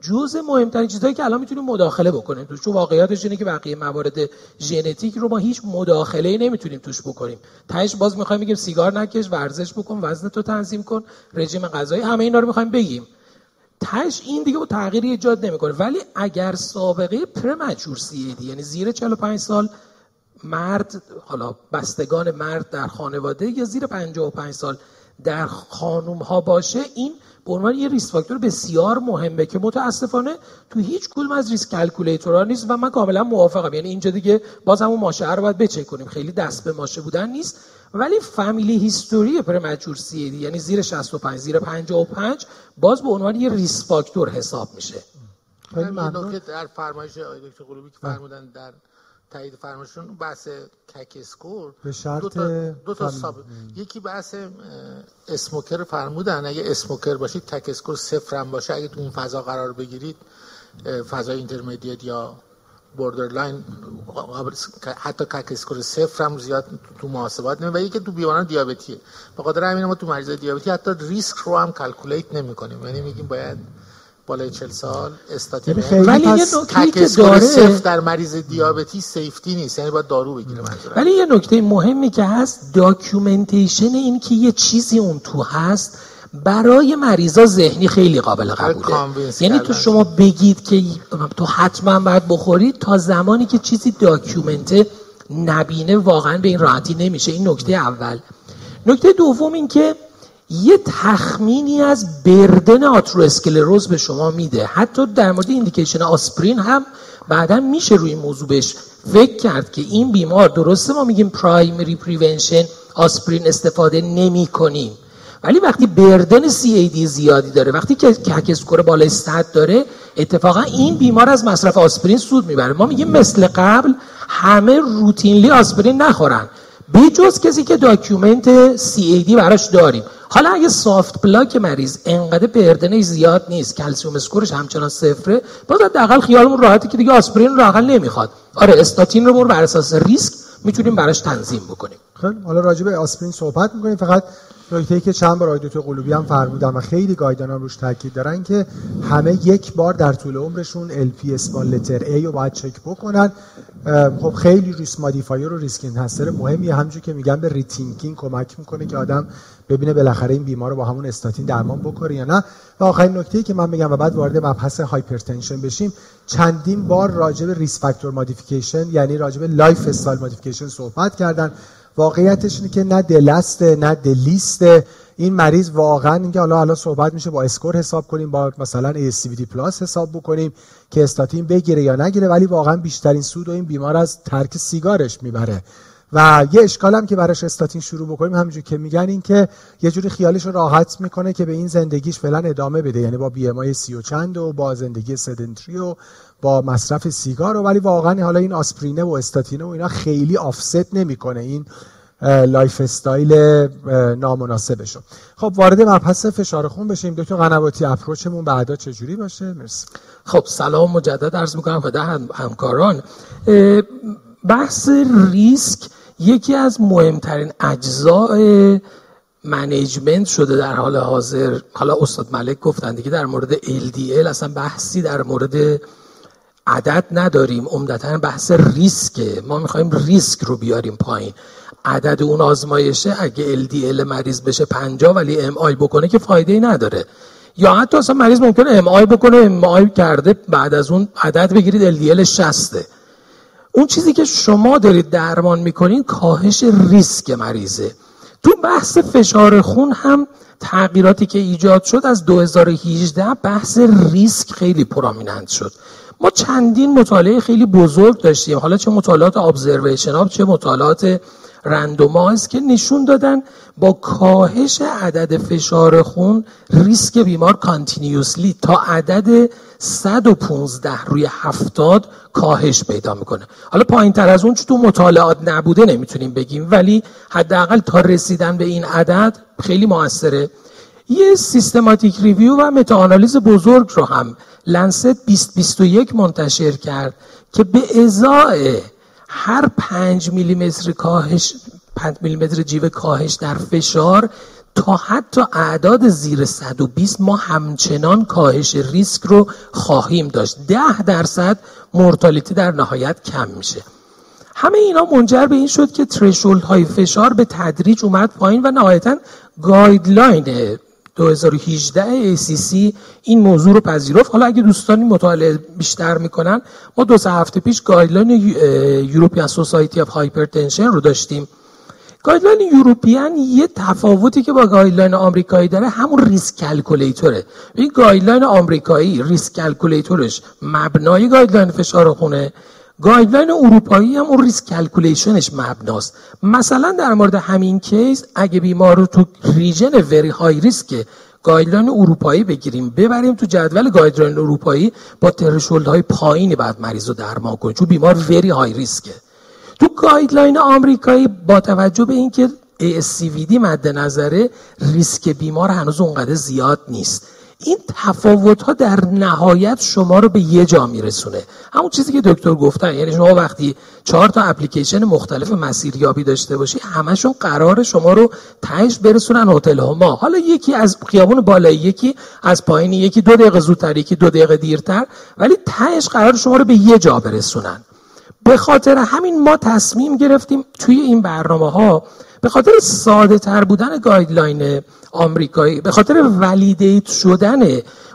[SPEAKER 4] جزء مهمترین چیزهایی که الان می‌تونیم مداخله بکنیم چون واقعیتش اینه که بقیه موارد ژنتیک رو ما هیچ مداخله ای نمی‌تونیم توش بکنیم. تهش باز می‌خوایم بگیم سیگار نکش ورزش بکن وزن تو تنظیم کن رژیم غذایی همه اینا رو می‌خوایم بگیم. تش این دیگه با تغییری ایجاد نمی‌کنه. ولی اگر سابقه پرمچور سی یعنی زیر 45 سال مرد حالا بستگان مرد در خانواده یا زیر 55 سال در خانوم ها باشه این به عنوان یه risk factor بسیار مهمه که متاسفانه تو هیچ کدوم از risk calculator ها نیست و من کاملا موافقم. یعنی اینجا دیگه باز همون ماشه رو باید بچکونیم. خیلی دست به ماشه بودن نیست. ولی family history premature C یعنی زیر 65 زیر 55 باز به عنوان یه risk factor حساب میشه.
[SPEAKER 3] خیلی ممنون. در فرمایش آقای دکتر قلوبی که فرمودن در تایید فرمایشون بحث CAC score.
[SPEAKER 1] به شرط دو
[SPEAKER 3] تا, دو تا یکی بحث smoker فرمودن. اگه smoker باشید CAC score صفر هم باشه. اگه تو اون فضا قرار بگیرید فضای intermediate یا borderline حتی CAC score صفر هم زیاد تو محاسبات نمی و یکی تو بیماران دیابتیه. به خاطر همین ما تو مریض دیابتی حتی ریسک رو هم calculate نمی کنیم. یعنی میگیم باید بالای 40 سال استاتین
[SPEAKER 4] ولی یه نکته که داره
[SPEAKER 3] در مریض دیابتی safety نیست یعنی باید دارو بگیره
[SPEAKER 4] ولی یه نکته مهمی که هست documentation این که یه چیزی اون تو هست برای مریضا ذهنی خیلی قابل قبوله. یعنی تو شما بگید که تو حتما باید بخورید تا زمانی که چیزی document نبینه واقعا به این راحتی نمیشه. این نکته اول. نکته دوم این که یه تخمینی از burden آتروسکلروز به شما میده. حتی در مورد indication آسپرین هم بعدا میشه روی این موضوع بهش فکر کرد که این بیمار درسته ما میگیم primary prevention آسپرین استفاده نمی کنیم. ولی وقتی burden ی زیادی داره وقتی که CAC score بالای 100 داره اتفاقا این بیمار از مصرف آسپرین سود می‌بره. ما میگیم مثل قبل همه routinely آسپرین نخورن. جز کسی که document CAD براش داریم. حالا اگه soft plaque مریض انقدر burden ش زیاد نیست calcium score ش همچنان صفره باز حداقل خیالمون راحتی که دیگه آسپرین رو اقل نمی‌خواد. آره استاتین رو بر اساس ریسک می‌تونیم براش تنظیم بکنیم.
[SPEAKER 1] خیلی حالا راجع به آسپرین صحبت می‌کنیم فقط نکته که چند بار دکتر قلوبی هم فرمودن و خیلی guideline هم روش تاکید دارن که همه یک بار در طول عمرشون P small letter a رو باید چک بکنن. خب خیلی risk modifier و risk enhancer مهمیه همونجوری که میگن به rethinking کمک می‌کنه که آدم ببینه بالاخره این بیمار رو با همون استاتین درمان بکنه یا نه. و آخرین نکته که من میگم و بعد وارد مبحث hypertension بشیم چندین بار راجع به risk factor modification یعنی راجع به lifestyle modification صحبت کردن. واقعیتش اینه که نه دلسته نه دلیسته این مریض واقعا اینکه حالا حالا صحبت میشه با score حساب کنیم با مثلا ASCVD plus حساب بکنیم که استاتین بگیره یا نگیره ولی واقعا بیشترین سود و این بیمار از ترک سیگارش می‌بره. و یه اشکال هم که براش استاتین شروع بکنیم همونجور که میگن این که یه جوری خیالش راحت می‌کنه که به این زندگیش فعلا ادامه بده. یعنی با BMI سی و چند و با زندگی sedentary و با مصرف سیگار و ولی واقعا حالا این آسپرینه و استاتینه و اینا خیلی offset نمی‌کنه این lifestyle نامناسبشو. خب وارد مبحث فشار خون بشیم. دکتر قنواتی approach مون بعدا چجوری باشه؟ مرسی.
[SPEAKER 4] خب سلام مجدد. عرض می‌کنم خدمت همکاران. بحث ریسک یکی از مهمترین اجزای management شده در حال حاضر. حالا استاد ملک گفتن دیگه در مورد LDL اصلا بحثی در مورد عدد نداریم. عمدتا بحث ریسکه ما می‌خوایم ریسک رو بیاریم پایین. عدد اون آزمایشه اگه LDL مریض بشه 50 ولی MI بکنه که فایده ای نداره. یا حتی اصلا مریض ممکنه MI بکنه MI کرده بعد از اون عدد بگیرید LDL 60 اون چیزی که شما دارید درمان می‌کنین کاهش ریسک مریضه. تو بحث فشار خون هم تغییراتی که ایجاد شد از 2018 بحث ریسک خیلی prominent شد. ما چندین مطالعه خیلی بزرگ داشتیم. حالا چه مطالعات observation چه مطالعات randomize که نشون دادن با کاهش عدد فشار خون ریسک بیمار continuously تا عدد 115 روی 70 کاهش پیدا می‌کنه. حالا پایین تر از اون تو مطالعات نبوده نمی‌تونیم بگیم ولی حداقل تا رسیدن به این عدد خیلی موثره. یه systematic review و متاآنالیز بزرگ رو هم Lancet 2021 منتشر کرد که به ازای هر 5 میلیمتر کاهش 5 میلیمتر جیوه کاهش در فشار تا حتی اعداد زیر 120 ما همچنان کاهش ریسک رو خواهیم داشت. 10 درصد mortality در نهایت کم میشه. همه اینا منجر به این شد که threshold های فشار به تدریج اومد پایین و نهایتا guideline 2018 ACC این موضوع رو پذیرفت. حالا اگه دوستانی مطالعه بیشتر می‌کنن ما دو سه هفته پیش guideline European Society of Hypertension رو داشتیم. guideline European یه تفاوتی که با guideline آمریکایی داره همون risk calculator ه. این guideline آمریکایی risk calculator ش مبنای guideline فشار خونه. guideline اروپایی هم اون risk calculation ش مبناست. مثلا در مورد همین case اگه بیمار رو تو region very high risk guideline اروپایی بگیریم ببریم تو جدول guideline اروپایی با threshold های پایینی بعد مریض رو درمان کنیم چون بیمار very high risk ه تو guideline آمریکایی با توجه به اینکه ASCVD مد نظره ریسک بیمار هنوز اونقدر زیاد نیست. این تفاوت ها در نهایت شما رو به یه جا میرسونه. همون چیزی که دکتر گفتن یعنی شما وقتی چهار تا اپلیکیشن مختلف مسیریابی داشته باشی همشون قرار شما رو تهش برسونن هتل ما حالا یکی از خیابون بالایی یکی از پایین یکی دو دقیقه زودتر یکی دو دقیقه دیرتر ولی تهش قرار شما رو به یه جا برسونن. به خاطر همین ما تصمیم گرفتیم توی این برنامه ها به خاطر ساده تر بودن guideline آمریکایی به خاطر validate شدن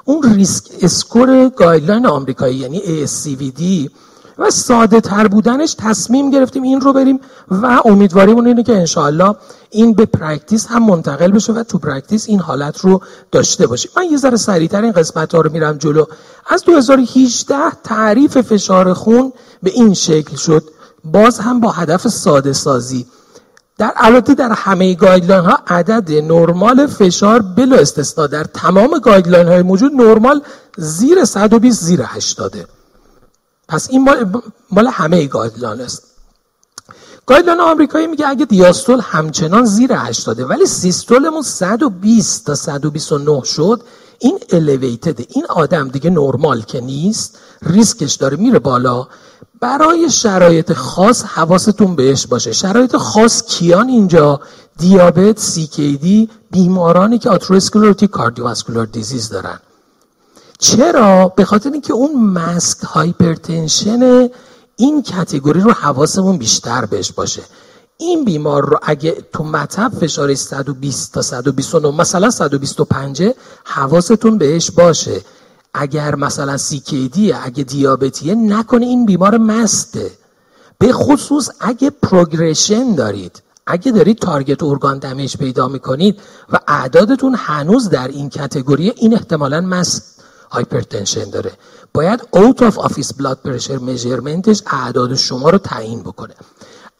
[SPEAKER 4] اون risk score guideline آمریکایی یعنی ASCVD و ساده تر بودنش تصمیم گرفتیم این رو بریم و امیدواریمون اینه که انشاءالله این به practice هم منتقل بشه و تو practice این حالت رو داشته باشیم. من یه ذره سریعتر این قسمت ها رو میرم جلو. از 2018 تعریف فشار خون به این شکل شد. باز هم با هدف ساده سازی در البته در همه guideline ها عدد نرمال فشار بلا استثنا در تمام guideline های موجود نرمال زیر 120 زیر 80 پس این مال, مال همه guideline هاست. guideline آمریکایی میگه اگه دیاستول همچنان زیر 80 ولی سیستولمون 120 تا 129 شد این elevated این آدم دیگه نرمال که نیست ریسکش داره میره بالا. برای شرایط خاص حواستون بهش باشه. شرایط خاص کیان اینجا؟ دیابت دی بیمارانی که atherosclerotic cardiovascular disease دارن. چرا؟ به خاطر اینکه اون masked hypertension این category رو حواسمون بیشتر بهش باشه. این بیمار رو اگه تو مطب فشار 120 تا 129 مثلا 125 حواستون بهش باشه. اگر مثلا CKD یه اگه دیابتیه نکنه این بیمار masked ه. به خصوص اگه progression دارید اگه دارید target organ damage پیدا می‌کنید و اعدادتون هنوز در این category این احتمالا masked hypertension داره. باید out of office blood pressure measurement ش اعداد شما رو تعیین بکنه.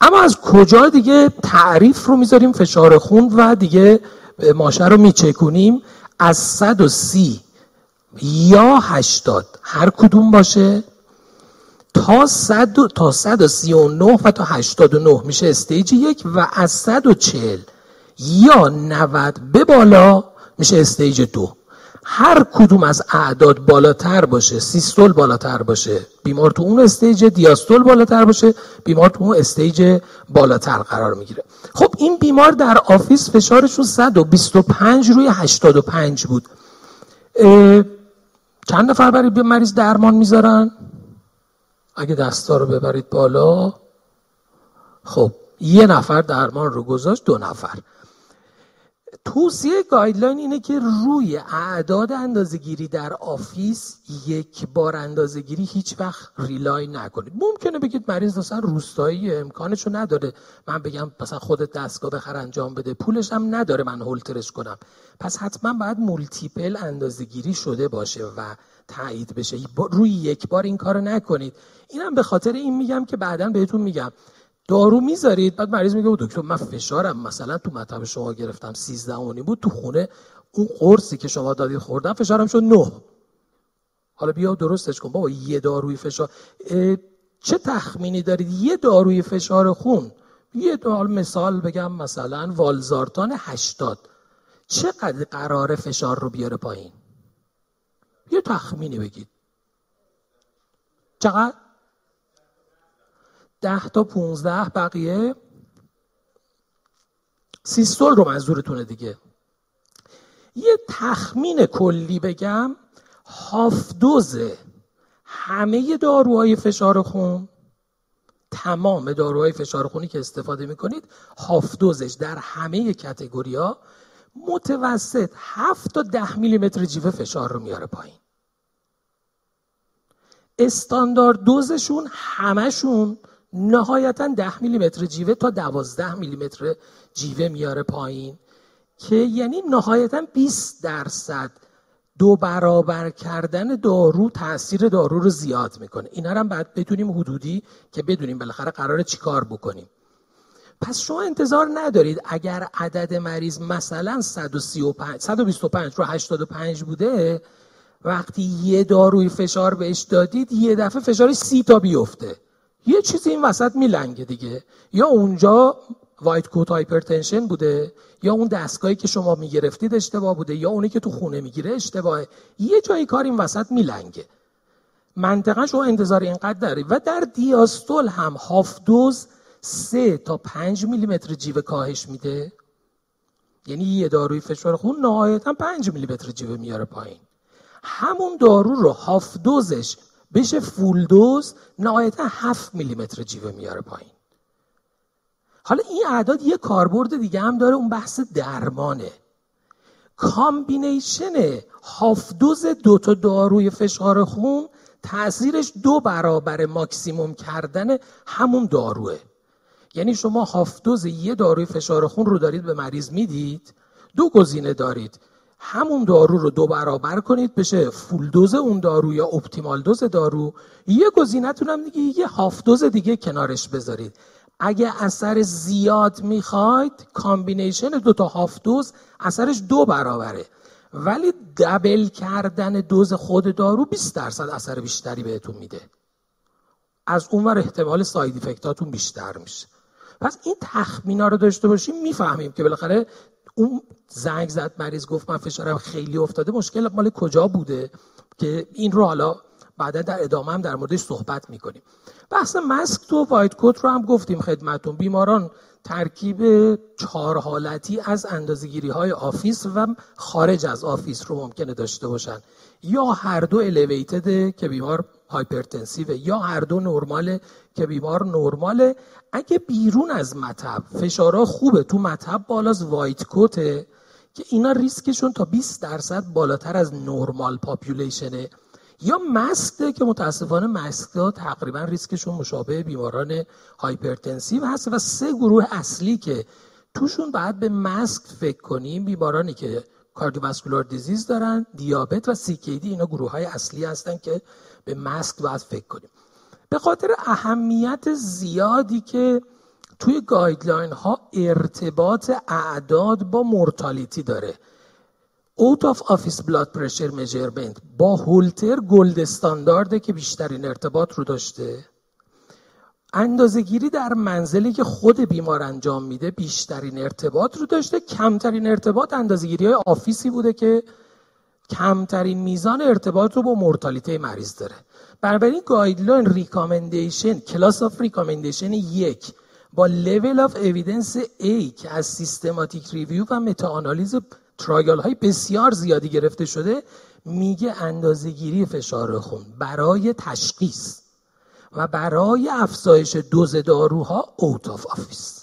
[SPEAKER 4] اما از کجا دیگه تعریف رو می‌ذاریم؟ فشار خون و دیگه ماشه رو میچکونیم؟ از 130 یا 80 هر کدوم باشه. تا 100 تا 139 و تا 89 میشه stage یک و از 140 یا 90 به بالا میشه stage دو. هر کدوم از اعداد بالاتر باشه سیستول بالاتر باشه بیمار تو اون stage دیاستول بالاتر باشه بیمار تو اون stage بالاتر قرار می‌گیره. خب این بیمار در office فشارشون 125 روی 85 بود. چند نفر برای مریض درمان می‌ذارن؟ اگه دستا رو ببرید بالا. خب یه نفر درمان رو گذاشت دو نفر. توصیه guideline اینه که روی اعداد اندازگیری در office یک بار اندازگیری هیچ وقت rely نکنید. ممکنه بگید مریض مثلا روستایی امکانشو نداره. من بگم مثلا خودت دستگاه بخر انجام بده. پولش هم نداره من هولترش کنم. پس حتما باید multiple اندازگیری شده باشه و تایید بشه. روی یک بار این کارو نکنید. اینم به خاطر این میگم که بعدا بهتون میگم. دارو می‌ذارید بعد مریض میگه دکتر من فشارم. مثلا تو مطب شما گرفتم 13 اونی بود تو خونه اون قرصی که شما دادید خوردم فشارم شد 9 حالا بیا درستش کن. بابا یه داروی فشار. چه تخمینی دارید؟ یه داروی فشار خون. یه مثال بگم مثلا والزارتان 80 چقدر قرار فشار رو بیاره پایین؟ یه تخمینی بگید. چقدر؟ ده تا پونزده بقیه؟ سیستول رو منظورتونه دیگه. یه تخمین کلی بگم هاف دوز همه داروهای فشار خون تمام داروهای فشار خونی که استفاده می‌کنید هاف دوزش در همه کتگوری ها متوسط 7 تا 10 میلیمتر جیوه فشار رو میاره پایین. استاندارد دوزشون همشون نهایتا 10 میلیمتر جیوه تا 12 میلیمتر جیوه میاره پایین که یعنی نهایتا 20 درصد دو برابر کردن دارو تاثیر دارو رو زیاد می‌کنه. اینا هم باید بدونیم حدودی که بدونیم بالاخره قراره چیکار بکنیم. پس شما انتظار ندارید اگر عدد مریض مثلا 135 125 رو 85 بوده وقتی یه داروی فشار بهش دادید یه دفعه فشارش سی تا بیفته. یه چیزی این وسط میلنگه دیگه. یا اونجا white coat hypertension بوده یا اون دستگاهی که شما می‌گرفتید اشتباه بوده یا اونی که تو خونه می‌گیره اشتباهه. یه جایی کار این وسط میلنگه. منطقا شما انتظار اینقدر دارید. و در دیاستول هم half dose سه تا پنج میلیمتر جیوه کاهش میده. یعنی یه داروی فشار خون نهایتا پنج میلیمتر جیوه میاره پایین. همون دارو رو half dose ش بشه full dose نهایتا 7 میلیمتر جیوه میاره پایین. حالا این اعداد یه کاربرد دیگه هم داره اون بحث درمانه. combination half dose دو تا داروی فشار خون تاثیرش دو برابر ماکسیموم کردن همون داروه. یعنی شما half dose یه داروی فشار خون رو دارید به مریض می‌دید؟ دو گزینه دارید. همون دارو رو دو برابر کنید بشه full dose اون دارو یا optimal dose دارو. یه گزینهتون هم دیگه یه half dose دیگه کنارش بذارید. اگه اثر زیاد می‌خواید combination دو تا half dose اثرش دو برابره. ولی دبل کردن دوز خود دارو 20 درصد اثر بیشتری بهتون میده. از اونور احتمال ساید افکتاتون بیشتر میشه. پس این تخمینا رو داشته باشیم می‌فهمیم که بالاخره اون زنگ زد مریض گفت من فشارم خیلی افتاده مشکل مال کجا بوده که این رو حالا بعدا در ادامه هم در موردش صحبت می‌کنیم. بحث مسک تو وایت کوت رو هم گفتیم خدمتون. بیماران ترکیب چهار حالتی از اندازگیری های office و خارج از office رو ممکنه داشته باشن. یا هر دو elevated ه که بیمار hypertensive یا هر دو نرماله که بیمار نرماله. اگه بیرون از مطب فشارها خوبه تو مطب بالاس white coat ه که اینا ریسکشون تا 20 درصد بالاتر از normal population ه. یا masked ه که متاسفانه masked ها تقریبا ریسکشون مشابه بیماران hypertensive هست و سه گروه اصلی که توشون باید به masked فکر کنیم بیمارانی که cardiovascular disease دارن دیابت و CKD اینا گروه های اصلی هستن که به مسک باید فکر کنیم. به خاطر اهمیت زیادی که توی guideline ها ارتباط اعداد با mortality داره. out of office blood pressure measurement با هولتر gold standard ه که بیشترین ارتباط رو داشته. اندازهگیری در منزلی که خود بیمار انجام میده بیشترین ارتباط رو داشته. کمترین ارتباط اندازهگیری های office ی بوده که کمترین میزان ارتباط رو با mortality مریض داره. بنابراین guideline recommendation class of recommendation یک با level of evidence A که از systematic review و meta-analyze trial های بسیار زیادی گرفته شده میگه اندازهگیری فشار خون برای تشخیص و برای افزایش دوز داروها out of office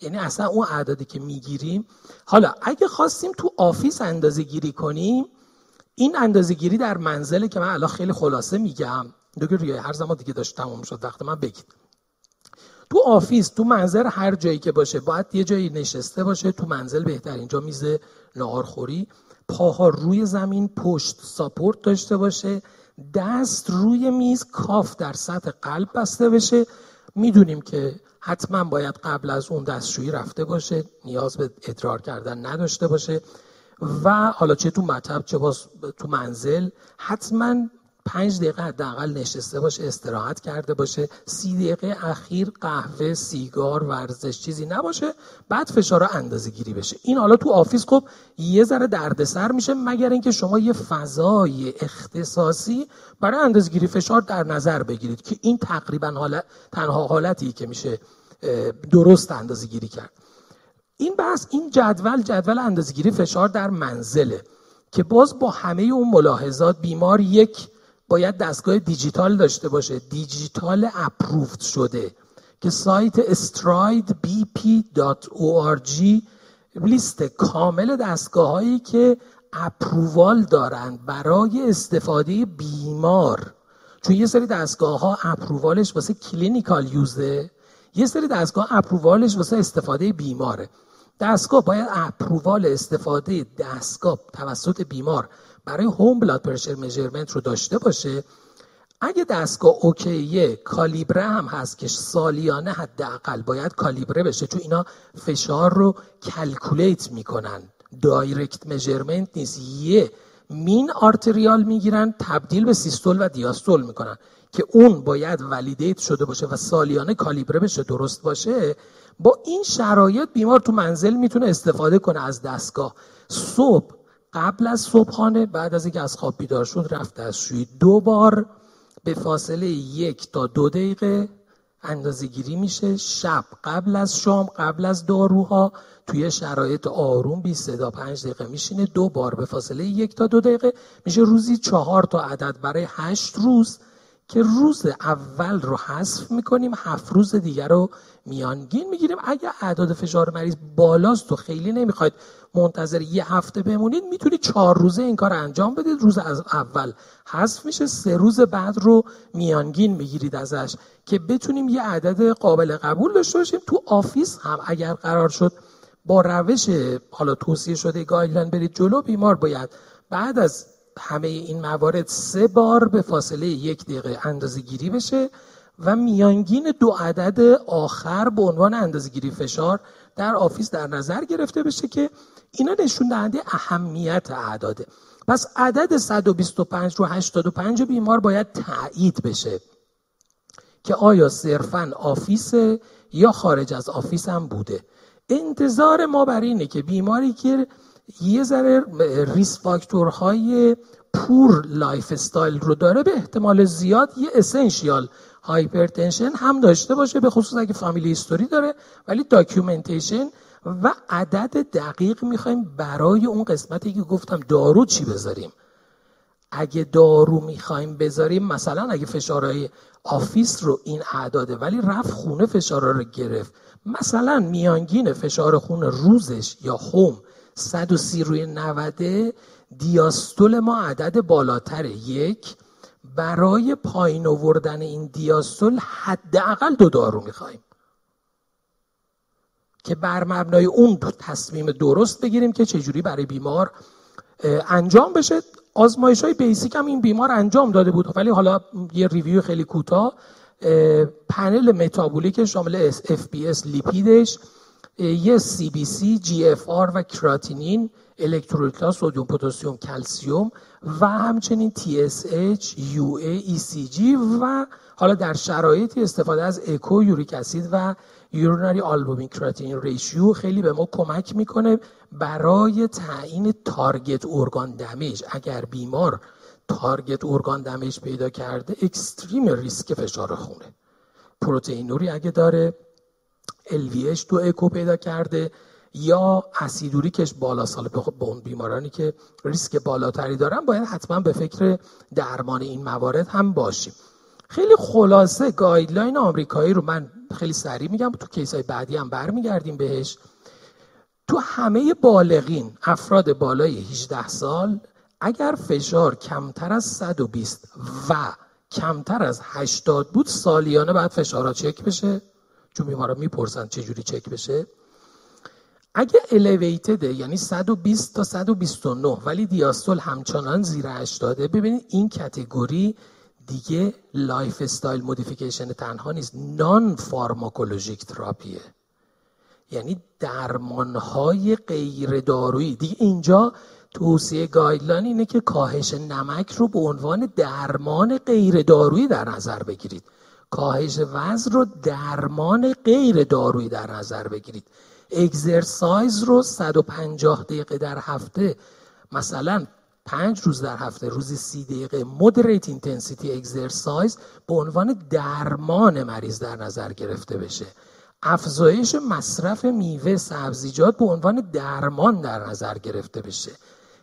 [SPEAKER 4] یعنی اصلا اون اعدادی که می‌گیریم حالا اگه خواستیم تو office اندازه گیری کنیم این اندازه گیری در منزله که من الان خیلی خلاصه میگم دیگه روی هر زمان دیگه داشت تموم شد وقت من بگید. تو office تو منزل هر جایی که باشه باید یه جایی نشسته باشه تو منزل بهتر اینجا میز نهارخوری پاها روی زمین پشت ساپورت داشته باشه دست روی میز کاف در سطح قلب بسته بشه. می‌دونیم که حتما باید قبل از اون دستشویی رفته باشه نیاز به ادرار کردن نداشته باشه. و حالا چه تو مطب چه باز تو منزل حتما پنج دقیقه حداقل نشسته باشه استراحت کرده باشه. سی دقیقه اخیر قهوه سیگار ورزش چیزی نباشه. بعد فشار اندازه گیری بشه. این حالا تو office خب یه ذره دردسر میشه مگر اینکه شما یه فضای اختصاصی برای اندازه گیری فشار در نظر بگیرید که این تقریبا حالت تنها حالتی که میشه درست اندازه گیری کرد. این بحث این جدول جدول اندازه‌گیری فشار در منزله که باز با همه اون ملاحظات بیمار یک باید دستگاه دیجیتال داشته باشه. دیجیتال approved شده که سایت strideBP.org لیست کامل دستگاه هایی که approval دارند برای استفاده بیمار. چون یه سری دستگاه ها approval ش واسه clinical use ه یه سری دستگاه approval ش واسه استفاده بیماره. دستگاه باید approval استفاده دستگاه توسط بیمار. برای home blood pressure measurement رو داشته باشه اگه دستگاه okay ه کالیبره هم هست که سالیانه حداقل باید کالیبره بشه چون اینا فشار رو calculate می‌کنن. direct measurement نیست یه mean arterial می‌گیرن تبدیل به systole و diastole می‌کنن که اون باید validate شده باشه و سالیانه کالیبره بشه درست باشه. با این شرایط بیمار تو منزل می‌تونه استفاده کنه از دستگاه. صبح قبل از صبحانه بعد از اینکه از خواب بیدار شد رفت دستشویی دو بار به فاصله یک تا دو دقیقه اندازه گیری میشه. شب قبل از شام قبل از داروها توی شرایط آروم 20 تا 5 دقیقه میشینه. دو بار به فاصله یک تا دو دقیقه میشه. روزی چهار تا عدد برای هشت روز که روز اول رو حذف می‌کنیم هفت روز دیگر رو میانگین می‌گیریم. اگر اعداد فشار مریض بالاست و خیلی نمی‌خواید منتظر یه هفته بمونید می‌تونید چهار روزه این کار انجام بدید. روز از اول حذف میشه سه روز بعد رو میانگین می‌گیرید ازش که بتونیم یه عدد قابل قبول داشته باشیم. تو office هم اگر قرار شد با روش حالا توصیه شده guideline برید جلو بیمار باید بعد از همه این موارد سه بار به فاصله یک دقیقه اندازه گیری بشه و میانگین دو عدد آخر به عنوان اندازه گیری فشار در office در نظر گرفته بشه که اینا نشون دهنده اهمیت اعداده. پس عدد 125 رو 85 بیمار باید تایید بشه که آیا صرفا office یا خارج از office هم بوده. انتظار ما بر اینه که بیماری که یه ذره risk factor های poor lifestyle رو داره به احتمال زیاد یه essential hypertension هم داشته باشه به خصوص اگه family history داره. ولی documentation و عدد دقیق می‌خوایم برای اون قسمتی که گفتم دارو چی بذاریم. اگه دارو می‌خوایم بذاریم مثلا اگه فشارهای office رو این اعداده ولی رفت خونه فشارها رو گرفت. مثلا میانگین فشار خون روزش یا خوم 130 روی 90 diastole ما عدد بالاتر یک. برای پایین آوردن این دیاستول حداقل دو دارو می‌خوایم. که بر مبنای اون تصمیم درست بگیریم که چجوری برای بیمار انجام بشه. آزمایش های بیسیک هم این بیمار انجام داده بود. ولی حالا یه ریویو خیلی کوتاه. پنل متابولیک شامل FBS لیپیدش یه CBC, GFR و کراتینین. الکترولیت‌ها سدیم پتاسیم کلسیوم و همچنین TSH, UA, ECG و حالا در شرایطی استفاده از اکو یوریک اسید و urinary albumin creatinine ratio خیلی به ما کمک می‌کنه برای تعیین target organ damage. اگر بیمار target organ damage پیدا کرده extreme risk فشار خونه. پروتئینوری اگه داره LVH تو اکو پیدا کرده یا اسید اوریکش بالا سال به اون بیمارانی که ریسک بالاتری دارن باید حتما به فکر درمان این موارد هم باشیم. خیلی خلاصه guideline آمریکایی رو من خیلی سریع میگم تو case های بعدی هم برمیگردیم بهش. تو همه بالغین افراد بالای 18 سال اگر فشار کمتر از 120 و کمتر از 80 بود سالیانه باید فشارها چک بشه چون بیمارا می‌پرسن چه جوری چک بشه. اگه elevated یعنی 120 تا 129 ولی diastole همچنان زیر 80 ببینید این category دیگه lifestyle modification تنها نیست non-pharmacologic therapy ه یعنی درمانهای غیر دارویی دیگه اینجا توصیه guideline اینه که کاهش نمک رو به عنوان درمان غیر دارویی در نظر بگیرید. کاهش وزن رو درمان غیر دارویی در نظر بگیرید. exercise رو 150 دقیقه در هفته مثلا پنج روز در هفته روزی سی دقیقه moderate intensity exercise به عنوان درمان مریض در نظر گرفته بشه. افزایش مصرف میوه سبزیجات به عنوان درمان در نظر گرفته بشه.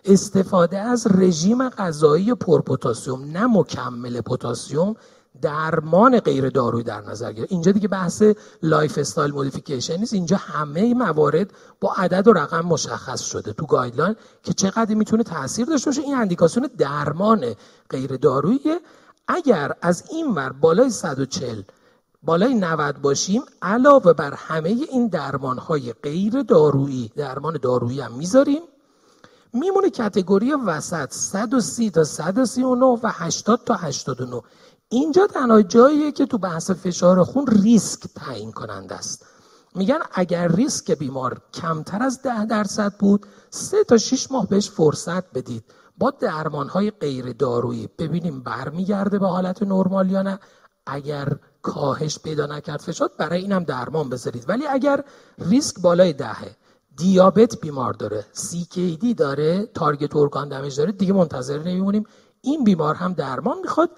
[SPEAKER 4] استفاده از رژیم غذایی پرپتاسیم نه مکمل پتاسیم درمان غیر دارویی در نظر گرفت. اینجا دیگه بحث lifestyle modification نیست. اینجا همه موارد با عدد و رقم مشخص شده تو guideline که چقدر می‌تونه تاثیر داشته باشه. این اندیکاسیون درمان غیر دارویی اگر از این ور بالای 140 بالای 90 باشیم علاوه بر همه این درمان های غیر دارویی درمان دارویی هم می‌ذاریم میمونه کتگوری وسط 130 تا 139 و 80 تا 89 اینجا تنها جاییه که تو بحث فشار خون ریسک تعیین کننده است. میگن اگر ریسک بیمار کمتر از ده درصد بود سه تا 6 ماه بهش فرصت بدید. با درمان های غیر دارویی. ببینیم برمیگرده به حالت نرمال یا نه. اگر کاهش پیدا نکرد فشار برای اینم درمان بذارید. ولی اگر ریسک بالای دهه دیابت بیمار داره CKD داره target organ damage داره دیگه منتظر نمیمونیم. این بیمار هم درمان می‌خواد.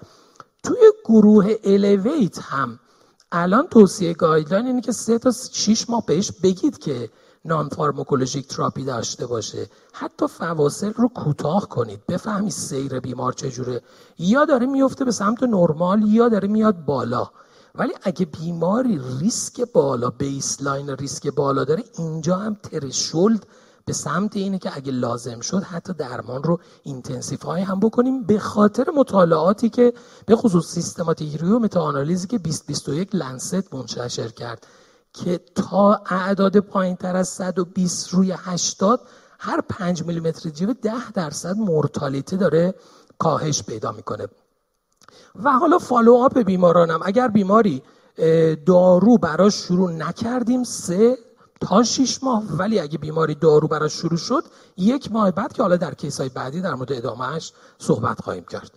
[SPEAKER 4] توی گروه elevated هم. الان توصیه guideline اینه که سه تا 6 ماه بهش بگید که non-pharmacologic therapy داشته باشه. حتی فواصل رو کوتاه کنید. بفهمید سیر بیمار چجوره. یا داره میفته به سمت نرمال یا داره میاد بالا. ولی اگه بیماری ریسک بالا baseline ریسک بالا داره اینجا هم threshold به سمت اینه که اگه لازم شد حتی درمان رو intensify هم بکنیم. به خاطر مطالعاتی که به خصوص systematic review meta-analysis ی که 2021 Lancet منتشر کرد که تا اعداد پایین تر از 120 روی 80 هر 5 میلیمتر جیوه 10 درصد مورتالیته داره کاهش پیدا می‌کنه. و حالا follow up بیمارانم. اگر بیماری دارو براش شروع نکردیم سه تا شیش ماه ولی اگه بیماری دارو براش شروع شد یک ماه بعد که حالا در case های بعدی در مورد ادامهش صحبت خواهیم کرد.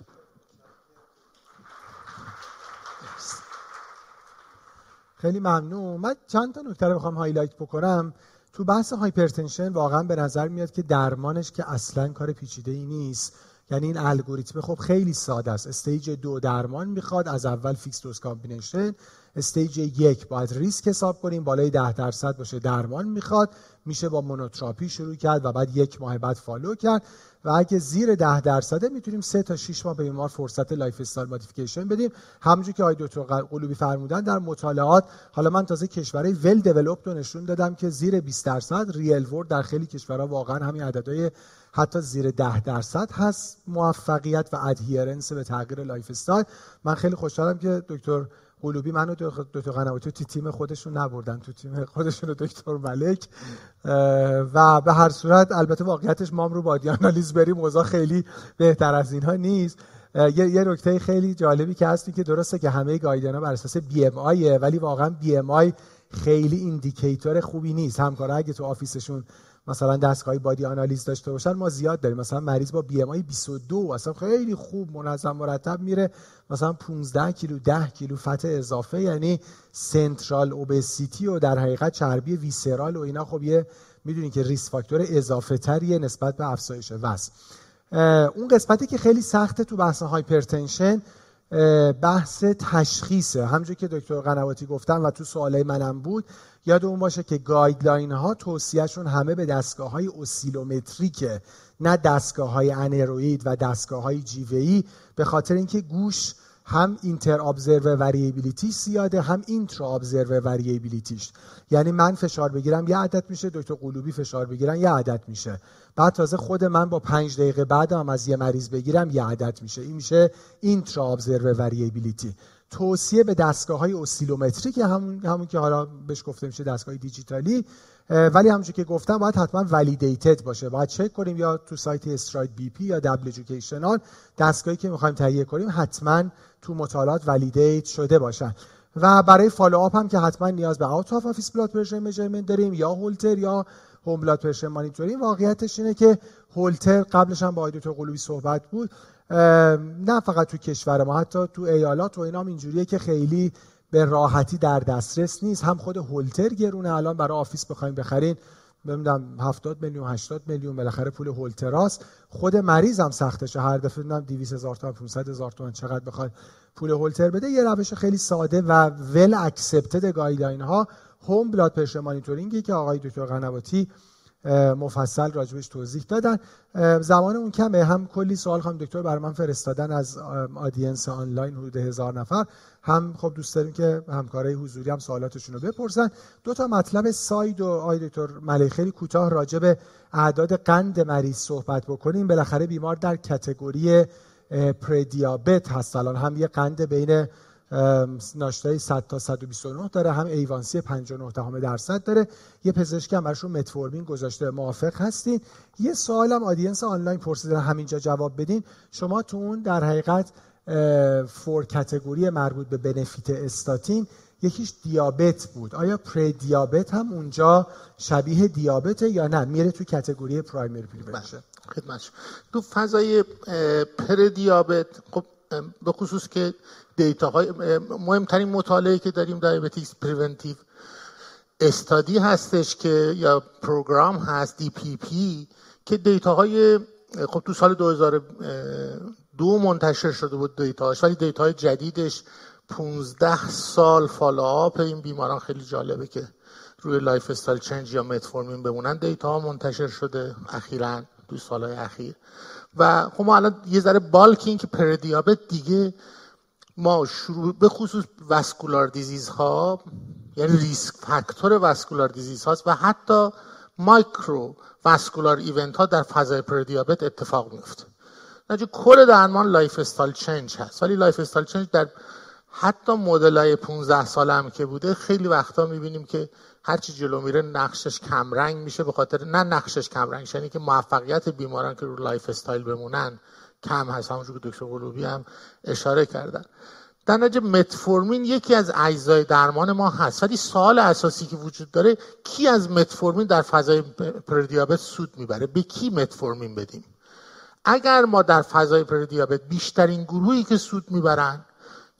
[SPEAKER 1] خیلی ممنون. من چند تا نکته رو بخوام highlight بکنم. تو بحث hypertension واقعا به نظر میاد که درمانش که اصلا کار پیچیده ای نیست. یعنی این الگوریتم خب خیلی ساده است. stage دو درمان می‌خواد از اول fixed dose combination stage یک. باید ریسک حساب کنیم. بالای ده درصد باشه درمان می‌خواد. میشه با مونوتراپی شروع کرد و بعد یک ماه بعد follow کرد. و اگه زیر ده درصده می‌تونیم سه تا 6 ماه به بیمار فرصت lifestyle modification بدیم. همونجوری که آقای دکتر قلوبی فرمودن در مطالعات حالا من تازه کشورهای well developed رو نشون دادم که زیر 20 درصد real world در خیلی کشورها واقعا همین عددهای حتی زیر ده درصد هست. موفقیت و adherence به تغییر lifestyle. من خیلی خوشحالم که دکتر قلوبی منو دکتر قنواتی تو تیم خودشون نبردن. تو تیم خودشون دکتر ملک. و به هر صورت البته واقعیتش مام رو body analyze بریم. موضوع خیلی بهتر از اینها نیست. یه, یه نکته خیلی جالبی که هستی که درسته که همه guideline بر اساس BMI ه ولی واقعا BMI خیلی indicator خوبی نیست. همکارا اگه تو office شون مثلا دستگاه body analyze داشته باشن ما زیاد داریم. مثلا مریض با BMI 22 اصلا خیلی خوب منظم مرتب میره. مثلا 15 کیلو 10 کیلو fat اضافه یعنی central obesity و در حقیقت چربی visceral و اینا. خب یه می‌دونین که risk factor اضافه تریه نسبت به افزایش وزن. اون قسمتی که خیلی سخته تو بحث hypertension بحث تشخیصه. همونجوری که دکتر قنواتی گفتن و تو سوالای منم بود یادمون باشه که guideline ها توصیهشون همه به دستگاه های oscillometric ه نه دستگاه های aneroid و دستگاه های جیوهی به خاطر اینکه گوش هم inter-observer variability زیاده هم intra-observer variability ش. یعنی من فشار بگیرم یه عدد میشه. دکتر قلوبی فشار بگیرن یه عدد میشه. بعد تازه خود من با پنج دقیقه بعد هم از یه مریض بگیرم یه عدد میشه. این میشه intra-observer variability. توصیه به دستگاه های اسیلومتری که همون, همون که حالا بهش گفته میشه دستگاه دیجیتالی. ولی همونجور که گفتم باید حتما validated باشه. باید چک کنیم یا تو سایت STRIDE BP یا double educational دستگاهی که می‌خوایم تهیه کنیم حتما تو مطالعات validate شده باشن. و برای follow up هم که حتما نیاز به out of office blood pressure measurement داریم یا هولتر یا home blood pressure monitoring واقعیتش اینه که هولتر قبلش هم با آقای دکتر قلوبی صحبت بود. نه فقط تو کشور ما حتی تو ایالات و اینا اینجوریه که خیلی به راحتی در دسترس نیست. هم خود هولتر گرونه الان برای office بخوایم بخرین. ببینم 70 میلیون 80 میلیون بالاخره پول هولتراست خود مریض هم سختشه. هر دفعه ببینم 200 هزار تا 500 هزار تومان چقدر بخواد پول هولتر بده. یه روش خیلی ساده و well accepted guideline ها home blood pressure monitoring ی که آقای دکتر قنواتی مفصل راجبش توضیح دادن. زمان اون کمه. هم کلی سوال خواهم دکتر برای من فرستادن از audience آنلاین حدود هزار نفر. هم خب دوست داریم که همکارای حضوری هم سوالاتشون رو بپرسن. دو تا مطلب side و آی دکتر ملی خیلی کوتاه راجع به اعداد قند مریض صحبت بکنیم. بالاخره بیمار در category پردیابت هست الان. هم یه قند بین ناشتای 100 تا 129 داره هم A1C 59 دهم درصد داره. یه پزشک هم براشون متفورمین گذاشته. موافق هستین؟ یه سوالم audience آنلاین پرسیدن همینجا جواب بدین. شما تو اون در حقیقت four category مربوط به benefit استاتین یکیش دیابت بود. آیا پری دیابت هم اونجا شبیه دیابت یا نه؟ میره تو category primary prevention
[SPEAKER 3] خدمت تو فضای پر دیابت خب به خصوص که data های مهمترین مطالعه که داریم Diabetes Preventive Study هستش که یا program هست DPP که data های خب تو سال 2002 منتشر شده بود data ش ولی data جدیدش 15 سال follow-up این بیماران خیلی جالبه که روی lifestyle change یا متفورمین بمونن. data ها منتشر شده اخیرا دو سالهای اخیر. و خب ما الان یه ذره بالکینگ که پردیابت دیگه ما شروع به خصوص vascular disease ها یعنی risk factor vascular disease هاست و حتی microvascular event ها در فضای پردیابت اتفاق میفته نتیجه کل درمان lifestyle change هست ولی lifestyle change در حتی مدل های 15 ساله هم که بوده خیلی وقتا می‌بینیم که هرچی جلو میره نقشش کمرنگ میشه به خاطر نه نقشش کمرنگ یعنی که موفقیت بیماران که رو lifestyle بمونن کم هست. همونجور که دکتر قلوبی هم اشاره کردن. در نتیجه متفورمین یکی از اجزای درمان ما هست. ولی سوال اساسی که وجود داره کی از متفورمین در فضای پردیابت سود می‌بره؟ به کی متفورمین بدیم؟ اگر ما در فضای پردیابت بیشترین گروهی که سود می‌برن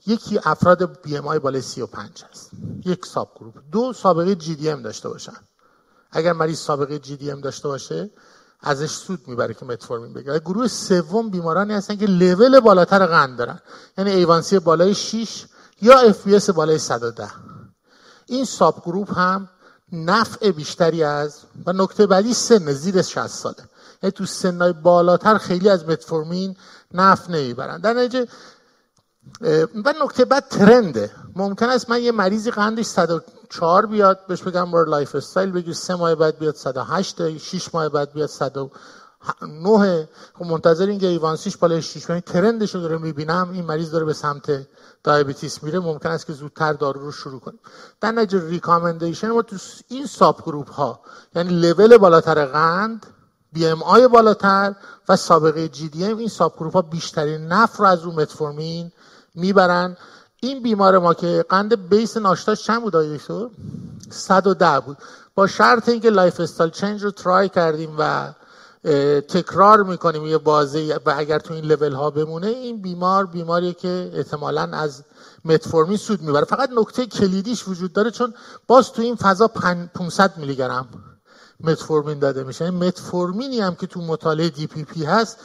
[SPEAKER 3] یکی افراد BMI بالای 35 هست. یک subgroup دو سابقه GDM داشته باشن. اگر مریض سابقه GDM داشته باشه ازش سود می‌بره که متفورمین بگیره. گروه سوم بیمارانی هستن که لول بالاتر قند دارن. یعنی A1C بالای 6 یا FBS بالای 110 این subgroup هم نفع بیشتری از و نکته بعدی سن زیر 60 ساله. یعنی تو سنهای بالاتر خیلی از متفورمین نفع نمی‌برن. در نتیجه و نکته بعد trend ه. ممکن است من یه مریضی قندش 104 بیاد بهش بگم برو lifestyle بگیر سه ماه بعد بیاد 108 6 ماه بعد بیاد 109 خب منتظر این که A1C ش بالای 6 یعنی trend ش رو داره می‌بینم این مریض داره به سمت diabetes میره. ممکن است که زودتر دارو رو شروع کنیم. در نتیجه recommendation ما تو این subgroup ها یعنی لول بالاتر قند BMI بالاتر و سابقه GDM این subgroup ها بیشترین نفع از رو متفورمین می‌برن. این بیمار ما که قند base ناشتاش چند بود آره 110 بود. با شرط اینکه lifestyle change رو try کردیم و تکرار می‌کنیم یه بازه و اگر تو این لول ها بمونه این بیمار بیماریه که احتمالا از متفورمین سود می‌بره. فقط نکته کلیدیش وجود داره چون باز تو این فضا 500 میلی گرم متفورمین داده میشه. متفورمینی هم که تو مطالعه DPP هست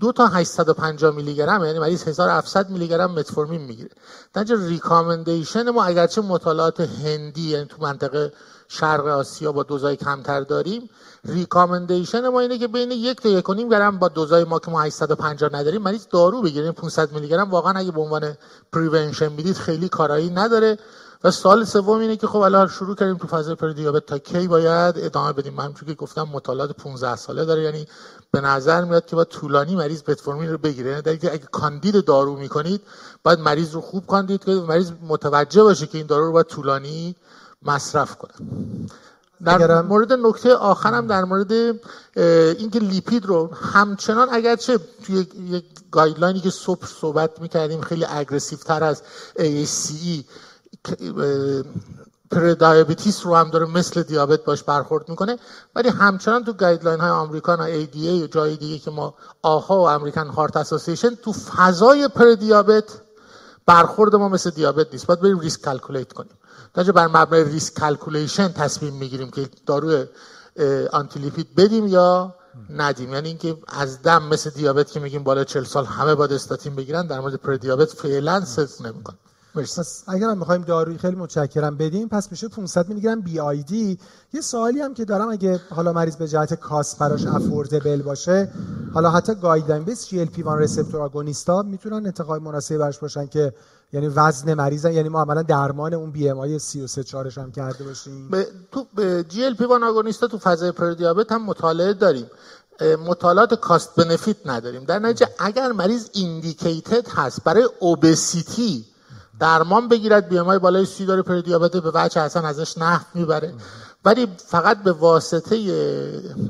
[SPEAKER 3] دو تا 850 میلی گرم یعنی مریض 1700 میلی گرم متفورمین می‌گیره. در recommendation ما اگرچه مطالعات هندی یعنی تو منطقه شرق آسیا با دوزای کمتر داریم recommendation ما اینه که بین یک تا یک گرم با دوزای ما که ما 850 نداریم مریض دارو بگیریم 500 میلی گرم واقعا اگه به عنوان prevention می‌دید خیلی کارایی نداره. و سوال سوم اینه که خب الان شروع کردیم تو فاز پردیابت تا کی باید ادامه بدیم؟ من که گفتم مطالعات 15 ساله داره یعنی به نظر میاد که با طولانی مریض متفورمین رو بگیره. یعنی اگه کاندید دارو می‌کنید باید مریض رو خوب کاندید کنید مریض متوجه باشه که این دارو رو باید طولانی مصرف کنه. در مورد نکته آخرم در مورد اینکه لیپید رو همچنان اگرچه توی یک guideline ی که صبح صحبت می‌کردیم خیلی aggressive تر از AACE prediabetes رو هم داره مثل دیابت باش برخورد می‌کنه. ولی همچنان تو guideline های آمریکا و ADA و جای دیگه که ما AHA و American Heart Association تو فضای پردیابت برخورد ما مثل دیابت نیست. باید بریم risk calculate کنیم. در بر مبنای risk calculation تصمیم می‌گیریم که داروی antilipid بدیم یا ندیم. یعنی اینکه از دم مثل دیابت که میگیم بالا 40 سال همه باید استاتین بگیرن در مورد پردیابت فعلا صدق نمی‌کنه
[SPEAKER 1] پس اگر هم می‌خوایم داروی خیلی متشکرم بدیم پس میشه 500 میلی گرم BID یه سوالی هم که دارم اگه حالا مریض به جهت cost براش affordable باشه حالا حتی guideline based GLP 1 receptor agonist ا می‌تونن انتخاب مناسبی براش باشن که یعنی وزن مریض یعنی ما عملا درمان اون BMI 33 4 هم کرده باشیم.
[SPEAKER 3] به تو GLP 1 agonist ا تو فضای پردیابت هم مطالعه داریم. مطالعات cost benefit نداریم. در نتیجه اگر مریض indicated هست برای obesity درمان بگیرد BMI بالای سی داره پردیابت به وجه اصلا ازش نفع می‌بره. ولی فقط به واسطه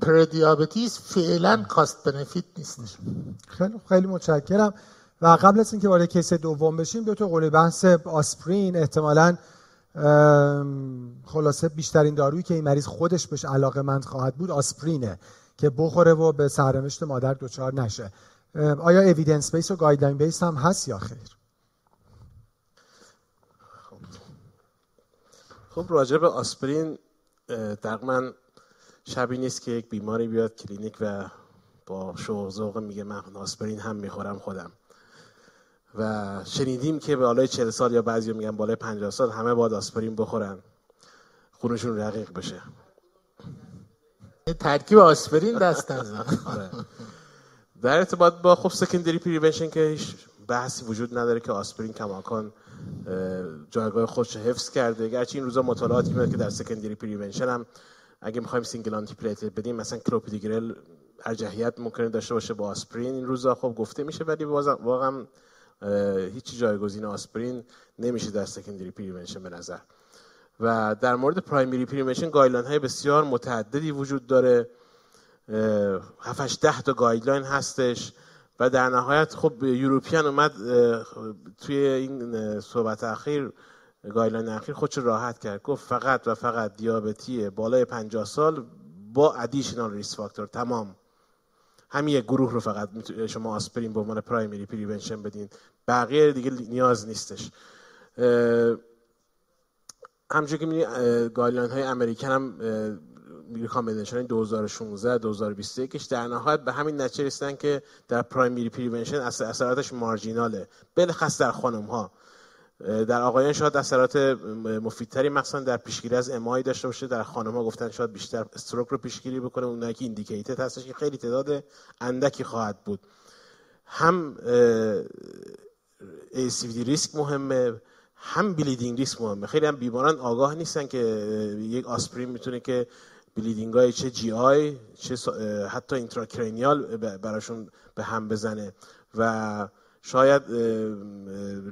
[SPEAKER 3] prediabetes فعلا cost benefit نیستش.
[SPEAKER 1] خیلی خیلی متشکرم. و قبل از اینکه وارد case دوم بشیم دو تا قولی بحث آسپرین. احتمالاً خلاصه بیشترین دارویی که این مریض خودش بهش علاقه مند خواهد بود آسپرینه که بخوره و به سرنوشت مادر دچار نشه. آیا evidence based و guideline based هم هست یا خیر؟
[SPEAKER 2] خب راجع به آسپرین من شبی نیست که یک بیماری بیاد کلینیک و با شوق میگه من آسپرین هم می‌خورم خودم. و شنیدیم که به بالای 40 سال یا بعضی میگن بالای 50 سال همه باید آسپرین بخورن. خونشون رقیق بشه.
[SPEAKER 3] ترکیب آسپرین دست نزن.
[SPEAKER 2] آره. در ارتباط با خب secondary prevention که هیچ بحثی وجود نداره که آسپرین کماکان جایگاه خودش حفظ کرده. گرچه این روزا مطالعاتی میاد که در secondary prevention هم اگه می‌خوایم single antiplatelet بدیم مثلا کلوپیدوگرل ارجحیت ممکنه داشته باشه با آسپرین. این روزا خب گفته میشه ولی واقعا هیچ جایگزین آسپرین نمیشه در secondary prevention به نظر. و در مورد primary prevention guideline های بسیار متعددی وجود داره. 7 ده تا guideline هستش. و در نهایت خب European اومد توی این صحبت اخیر guideline اخیر خودش راحت کرد. گفت فقط و فقط دیابتی بالای 50 سال با additional risk factor تمام. همین یک گروه رو فقط شما آسپرین به عنوان primary prevention بدین. بقیه دیگه نیاز نیستش. همچون که می‌دونی guideline های American هم recommendation 2016 2021 در نهایت به همین نتیجه رسیدن که در primary prevention اثراتش marginal ه. بالاخص در خانم ها در آقایان شاید اثرات مفیدتری مثلا در پیشگیری از MI داشته باشه. در خانم ها گفتن شاید بیشتر stroke رو پیشگیری بکنه. اونایی که indicated هستش که خیلی تعداد اندکی خواهد بود. هم ASCVD risk مهمه. هم bleeding risk مهمه. خیلی هم بیماران آگاه نیستن که یک آسپرین می‌تونه که bleeding های چه GI چه حتی intracranial براشون به هم بزنه. و شاید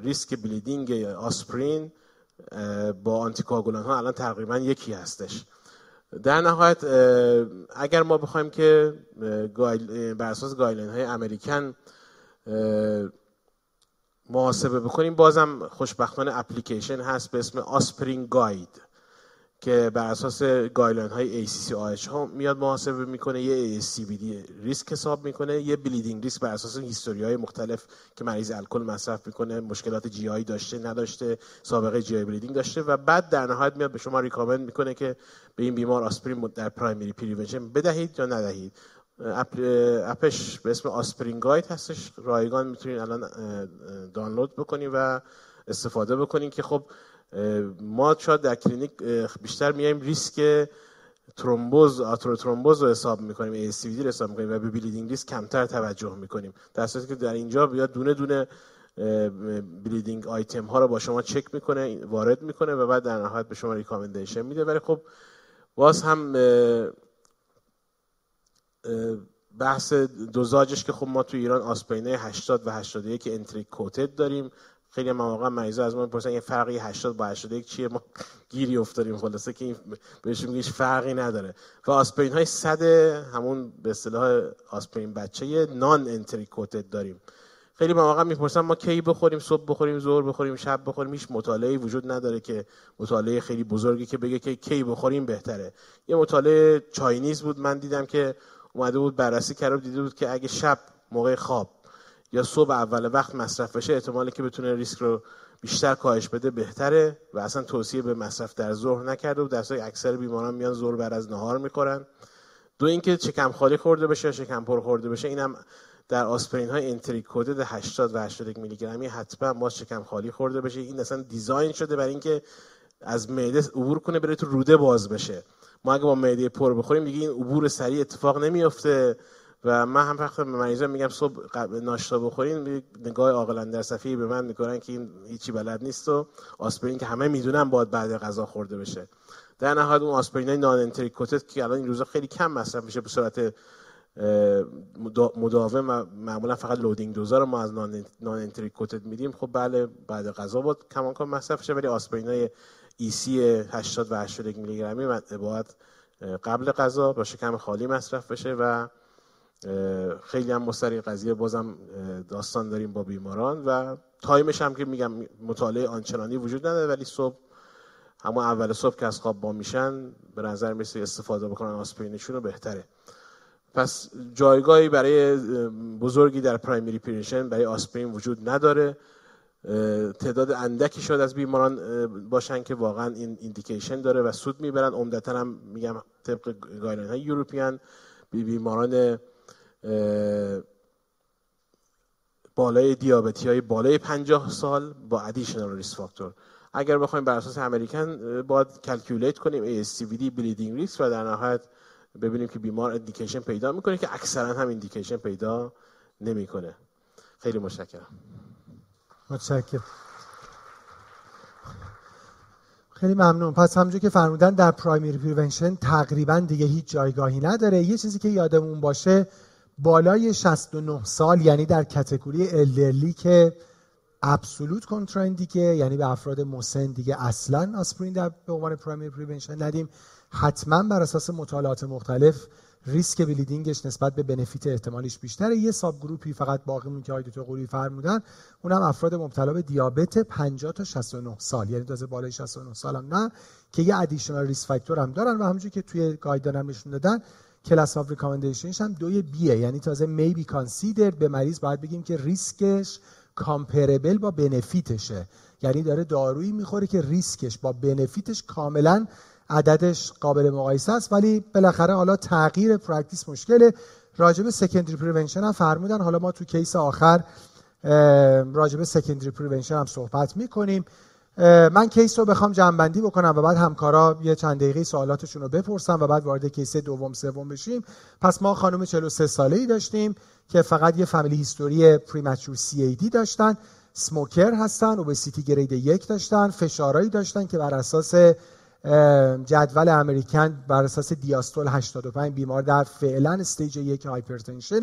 [SPEAKER 2] risk bleeding آسپرین با anticoagulant ها الان تقریبا یکی هستش. در نهایت اگر ما بخوایم که بر اساس guideline های American محاسبه بکنیم بازم خوشبختانه اپلیکیشن هست به اسم Aspirin Guide. که بر اساس guideline های ACC ها میاد محاسبه می‌کنه یه ASCVD risk حساب می‌کنه یه bleeding risk بر اساس history های مختلف که مریض الکل مصرف می‌کنه مشکلات GI داشته نداشته سابقه GI bleeding داشته و بعد در نهایت میاد به شما recommend می‌کنه که به این بیمار آسپرین در primary prevention بدهید یا ندهید. app ش به اسم Aspirin Guide هستش. رایگان می‌تونید الان دانلود بکنید و استفاده بکنید که خب ما شاید در کلینیک بیشتر میایم ریسک ترومبوز ترومبوز رو حساب می‌کنیم ASCVD رو حساب می‌کنیم و به bleeding risk کمتر توجه می‌کنیم. در صورتی که در اینجا بیاد دونه دونه bleeding item ها رو با شما چک می‌کنه وارد می‌کنه و بعد در نهایت به شما recommendation میده. ولی خب باز هم بحث dosage ش که خب ما تو ایران آسپرینه 80 و 81 enteric coated داریم. خیلی مواقع مریضا از ما می‌پرسن یه فرقی 80 با 81 چیه؟ ما گیری افتادیم خلاصه که این بهش میگه فرقی نداره. و آسپرین های 100 همون به اصطلاح آسپرین بچه نان انتری کوتد داریم. خیلی مواقع می‌پرسن ما کی بخوریم صبح بخوریم ظهر بخوریم شب بخوریم؟ هیچ مطالعه وجود نداره که مطالعه خیلی بزرگی که بگه که کی بخوریم بهتره. یه مطالعه چاینیز بود من دیدم که اومده بود بررسی کرده دیده بود که اگه شب موقع خواب یا صبح اول وقت مصرف بشه احتمالی که بتونه ریسک رو بیشتر کاهش بده بهتره و اصلا توصیه به مصرف در ظهر نکرده و در اکثر بیماران میان ظهر بعد از نهار می‌خورن. دو اینکه شکم خالی خورده بشه یا شکم پر خورده بشه اینم در آسپرین های انتری کودد 80 و 81 میلی گرمی حتما باز شکم خالی خورده بشه. این اصلا دیزاین شده برای اینکه از معده عبور کنه بره تو روده باز بشه. ما اگه با معده پر بخوریم دیگه این عبور سریع اتفاق نمیافته. و من هم وقت به مریضا میگم صبح ناشتا بخورین نگاه عاقل اندر سفیه به من می‌کنن که این هیچی بلد نیست و آسپرین که همه می‌دونن باید بعد غذا خورده بشه. در نهایت اون آسپرین های non enteric coated که الان این روزا خیلی کم مصرف میشه به صورت مداوم و معمولا فقط loading dose ا رو ما از non enteric coated میدیم. خب بله بعد غذا باید کماکان مصرف شه ولی آسپرین های EC 80 و 81 میلی گرمی باید قبل غذا با شکم خالی مصرف بشه و خیلی هم mystery قضیه بازم داستان داریم با بیماران و تایمش هم که میگم مطالعه آنچنانی وجود نداره ولی صبح همون اول صبح که از خواب پا میشن به نظر مثل استفاده بکنن آسپرینشون رو بهتره. پس جایگاهی برای بزرگی در primary prevention برای آسپرین وجود نداره. تعداد اندکی شد از بیماران باشن که واقعا این indication داره و سود می‌برن. عمدتا هم میگم طبق guideline های European بیماران بالای دیابتی های بالای 50 سال با additional risk factor اگر بخوایم بر اساس American باید calculate کنیم ASCVD bleeding risk و در نهایت ببینیم که بیمار indication پیدا می‌کنه که اکثرا هم indication پیدا نمی‌کنه. خیلی متشکرم.
[SPEAKER 1] متشکرم. خیلی ممنون. پس همونجور که فرمودن در primary prevention تقریبا دیگه هیچ جایگاهی نداره. یه چیزی که یادمون باشه بالای 69 سال یعنی در category elderly که absolute contraindicate ه یعنی به افراد مسن دیگه اصلا آسپرین در به عنوان primary prevention ندیم. حتما بر اساس مطالعات مختلف risk bleeding ش نسبت به benefit احتمالیش بیشتره. یه subgroup ی فقط باقی موند که آیدوتو قوری فرمودن. اونم افراد مبتلا به دیابت 50 تا 69 سال. یعنی تازه بالای 69 سال هم نه که یه additional risk factor هم دارن و همونجوری که توی guideline هم نشون دادن class of recommendation ش هم دوی بیه. یعنی تازه may be considered به مریض باید بگیم که risk ش comparable با benefit شه یعنی داره دارویی می‌خوره که ریسکش با benefit ش کاملا عددش قابل مقایسه است. ولی بالاخره حالا تغییر practice مشکله. راجب secondary prevention هم فرمودن. حالا ما تو case آخر راجب secondary prevention هم صحبت می‌کنیم. من case رو بخوام جمع‌بندی بکنم و بعد همکارا یه چند دقیقه سوالاتشون رو بپرسم و بعد وارد case دوم سوم بشیم. پس ما خانم 43 ساله ای داشتیم که فقط یه family history premature CVD داشتن. smoker هستن obesity grade یک داشتن فشارهایی داشتن که بر اساس جدول American بر اساس دیاستول 85 بیمار در فعلا stage یک hypertension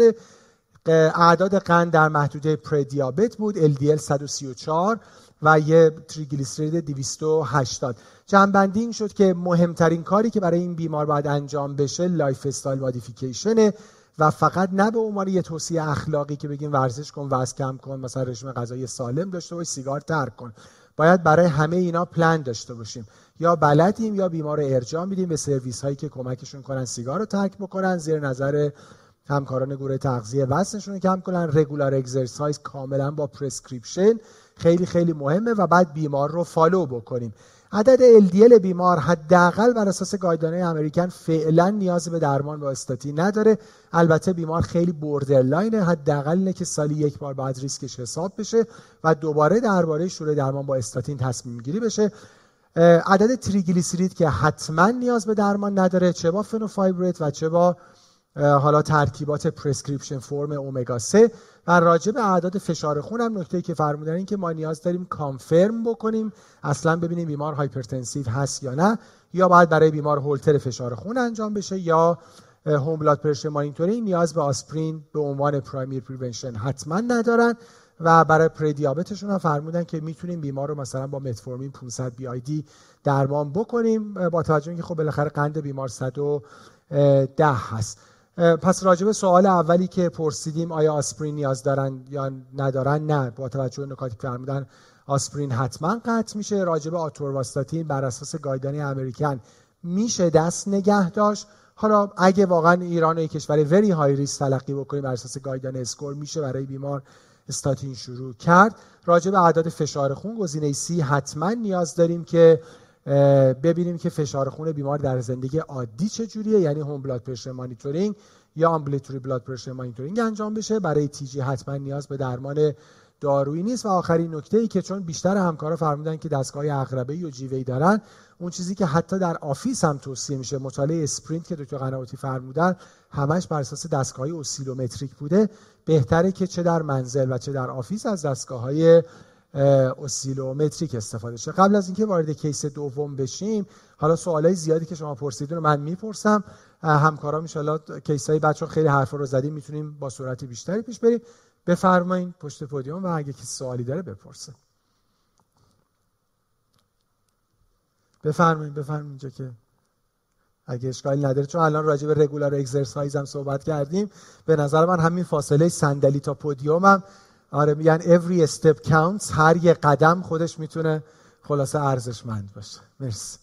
[SPEAKER 1] اعداد قند در محدوده prediabetes بود LDL 134 و یه تریگلیسیرید 280 جمع‌بندی این شد که مهمترین کاری که برای این بیمار باید انجام بشه lifestyle modification ه و فقط نه به عنوان یه توصیه اخلاقی که بگیم ورزش کن وزن کم کن مثلا رژیم غذایی سالم داشته باش سیگار ترک کن. باید برای همه اینا پلن داشته باشیم. یا بلدیم یا بیمار رو ارجاع میدیم به سرویس هایی که کمکشون کنن سیگار رو ترک بکنن زیر نظر همکاران گروه تغذیه وزنشون رو کم کنن. regular exercise کاملا با prescription خیلی خیلی مهمه و بعد بیمار رو follow بکنیم. عدد LDL بیمار حداقل بر اساس guideline American فعلا نیاز به درمان با استاتین نداره. البته بیمار خیلی borderline حداقل اینه که سالی یک بار بعد ریسکش حساب بشه و دوباره درباره شروع درمان با استاتین تصمیم گیری بشه. عدد تریگلیسیرید که حتما نیاز به درمان نداره چه با فنوفایبریت و چه با حالا ترکیبات prescription form اومگا 3 و راجع به اعداد فشار خون هم نکته که فرمودن این که ما نیاز داریم confirm بکنیم اصلا ببینیم بیمار hypertensive هست یا نه یا باید برای بیمار هولتر فشار خون انجام بشه یا home blood pressure monitoring نیاز به آسپرین به عنوان primary prevention حتما ندارن. و برای پردیابتشون هم فرمودن که می‌تونیم بیمار رو مثلا با متفورمین 500 بی آی دی درمان بکنیم با توجه اینکه خب بالاخره قند بیمار 110 هست. پس راجب سوال اولی که پرسیدیم آیا آسپرین نیاز دارن یا ندارن؟ نه با توجه به نکاتی که فرمودن آسپرین حتما قطع میشه. راجب آتورواستاتین بر اساس گایدانی امریکن میشه دست نگه داشت. حالا اگه واقعا ایران و کشور وری های ریس تلقی بکنیم بر اساس گایدان اسکور میشه برای بیمار استاتین شروع کرد. راجع به اعداد فشار خون گزینه C حتما نیاز داریم که ببینیم که فشار خون بیمار در زندگی عادی چجوریه یعنی home blood pressure monitoring یا ambulatory blood pressure monitoring انجام بشه. برای TG حتما نیاز به درمان دارویی نیست. و آخرین نکته ای که چون بیشتر همکارا فرمودن که دستگاه عقربه و جیوه‌ای دارن اون چیزی که حتی در office هم توصیه میشه. مطالعه SPRINT که دکتر قنواتی فرمودن همش بر اساس دستگاه oscillometric بوده. بهتره که چه در منزل و چه در office از دستگاه های oscillometric استفاده شه. قبل از اینکه وارد case دوم بشیم حالا سوالای زیادی که شما پرسیدین رو من می‌پرسم. همکارا ان case های بچه خیلی حرف رو زدیم می‌تونیم با سرعت بیشتری پیش بریم. بفرمایید پشت podium و اگه کسی سوالی داره بپرسه. بفرمایید بفرمایید اینجا که اگه اشکالی نداره چون الان راجع به رگولار اگزرسایز هم صحبت کردیم. به نظر من همین فاصله صندلی تا پودیوم هم آره میگن every step counts. هر یه قدم خودش می‌تونه خلاصه ارزشمند باشه. مرسی.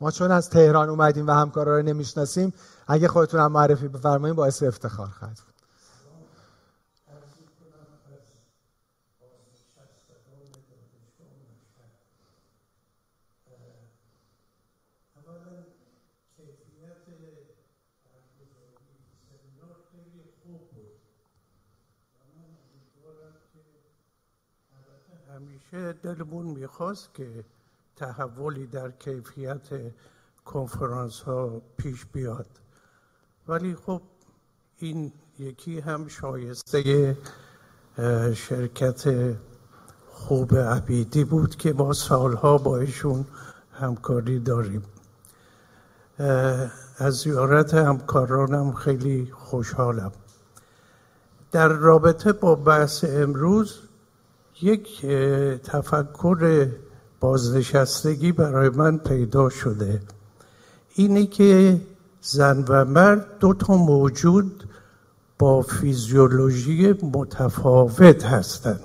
[SPEAKER 1] ما چون از تهران اومدیم و همکارا رو نمی‌شناسیم اگه خودتون هم معرفی بفرمایید باعث افتخار خواهد
[SPEAKER 5] همیشه دلمون می‌خواست که تحولی در کیفیت کنفرانس ها پیش بیاد. ولی خب این یکی هم شایسته شرکت خوب عبیدی بود که ما سالها با ایشون همکاری داریم. از زیارت همکارانم خیلی خوشحالم. در رابطه با بحث امروز یک تفکر بازنشستگی برای من پیدا شده. اینه که زن و مرد دو تا موجود با فیزیولوژی متفاوت هستند.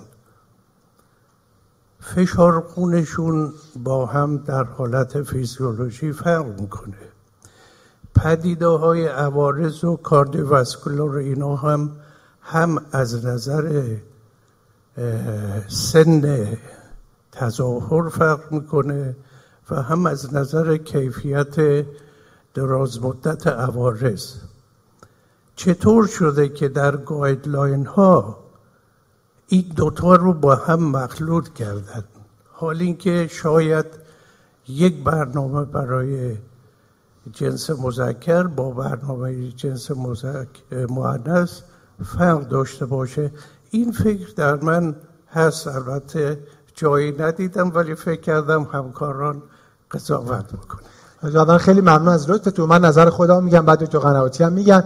[SPEAKER 5] فشار خونشون با هم در حالت فیزیولوژی فرق می‌کنه. پدیده های عوارض و کاردیوواسکولار اینا هم هم از نظر سن تظاهر فرق می‌کنه و هم از نظر کیفیت دراز مدت عوارض. چطور شده که در گایدلاین ها این دوتا رو با هم مخلوط کردن؟ حال اینکه شاید یک برنامه برای جنس مذکر با برنامه جنس مؤنث فرق داشته باشه. این فکر در من هست البته جایی ندیدم ولی فکر کردم همکاران قضاوت
[SPEAKER 1] جدا خیلی ممنون از تو من نظر خودم میگم بعد تو قنواتی هم میگن.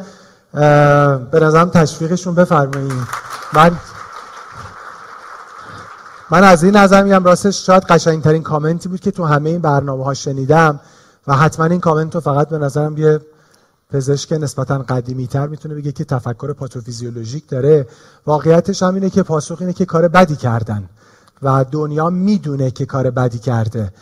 [SPEAKER 1] به نظرم تشویقشون بفرمایید من من از این نظر میگم راستش شاید قشنگترین کامنتی بود که تو همه این برنامه ها شنیدم و حتما این کامنت رو فقط به نظرم یه پزشک نسبتا قدیمی تر می‌تونه بگه که تفکر پاتوفیزیولوژیک داره. واقعیتش هم اینه که پاسخ اینه که کار بدی کردن و دنیا می‌دونه که کار بدی کرده.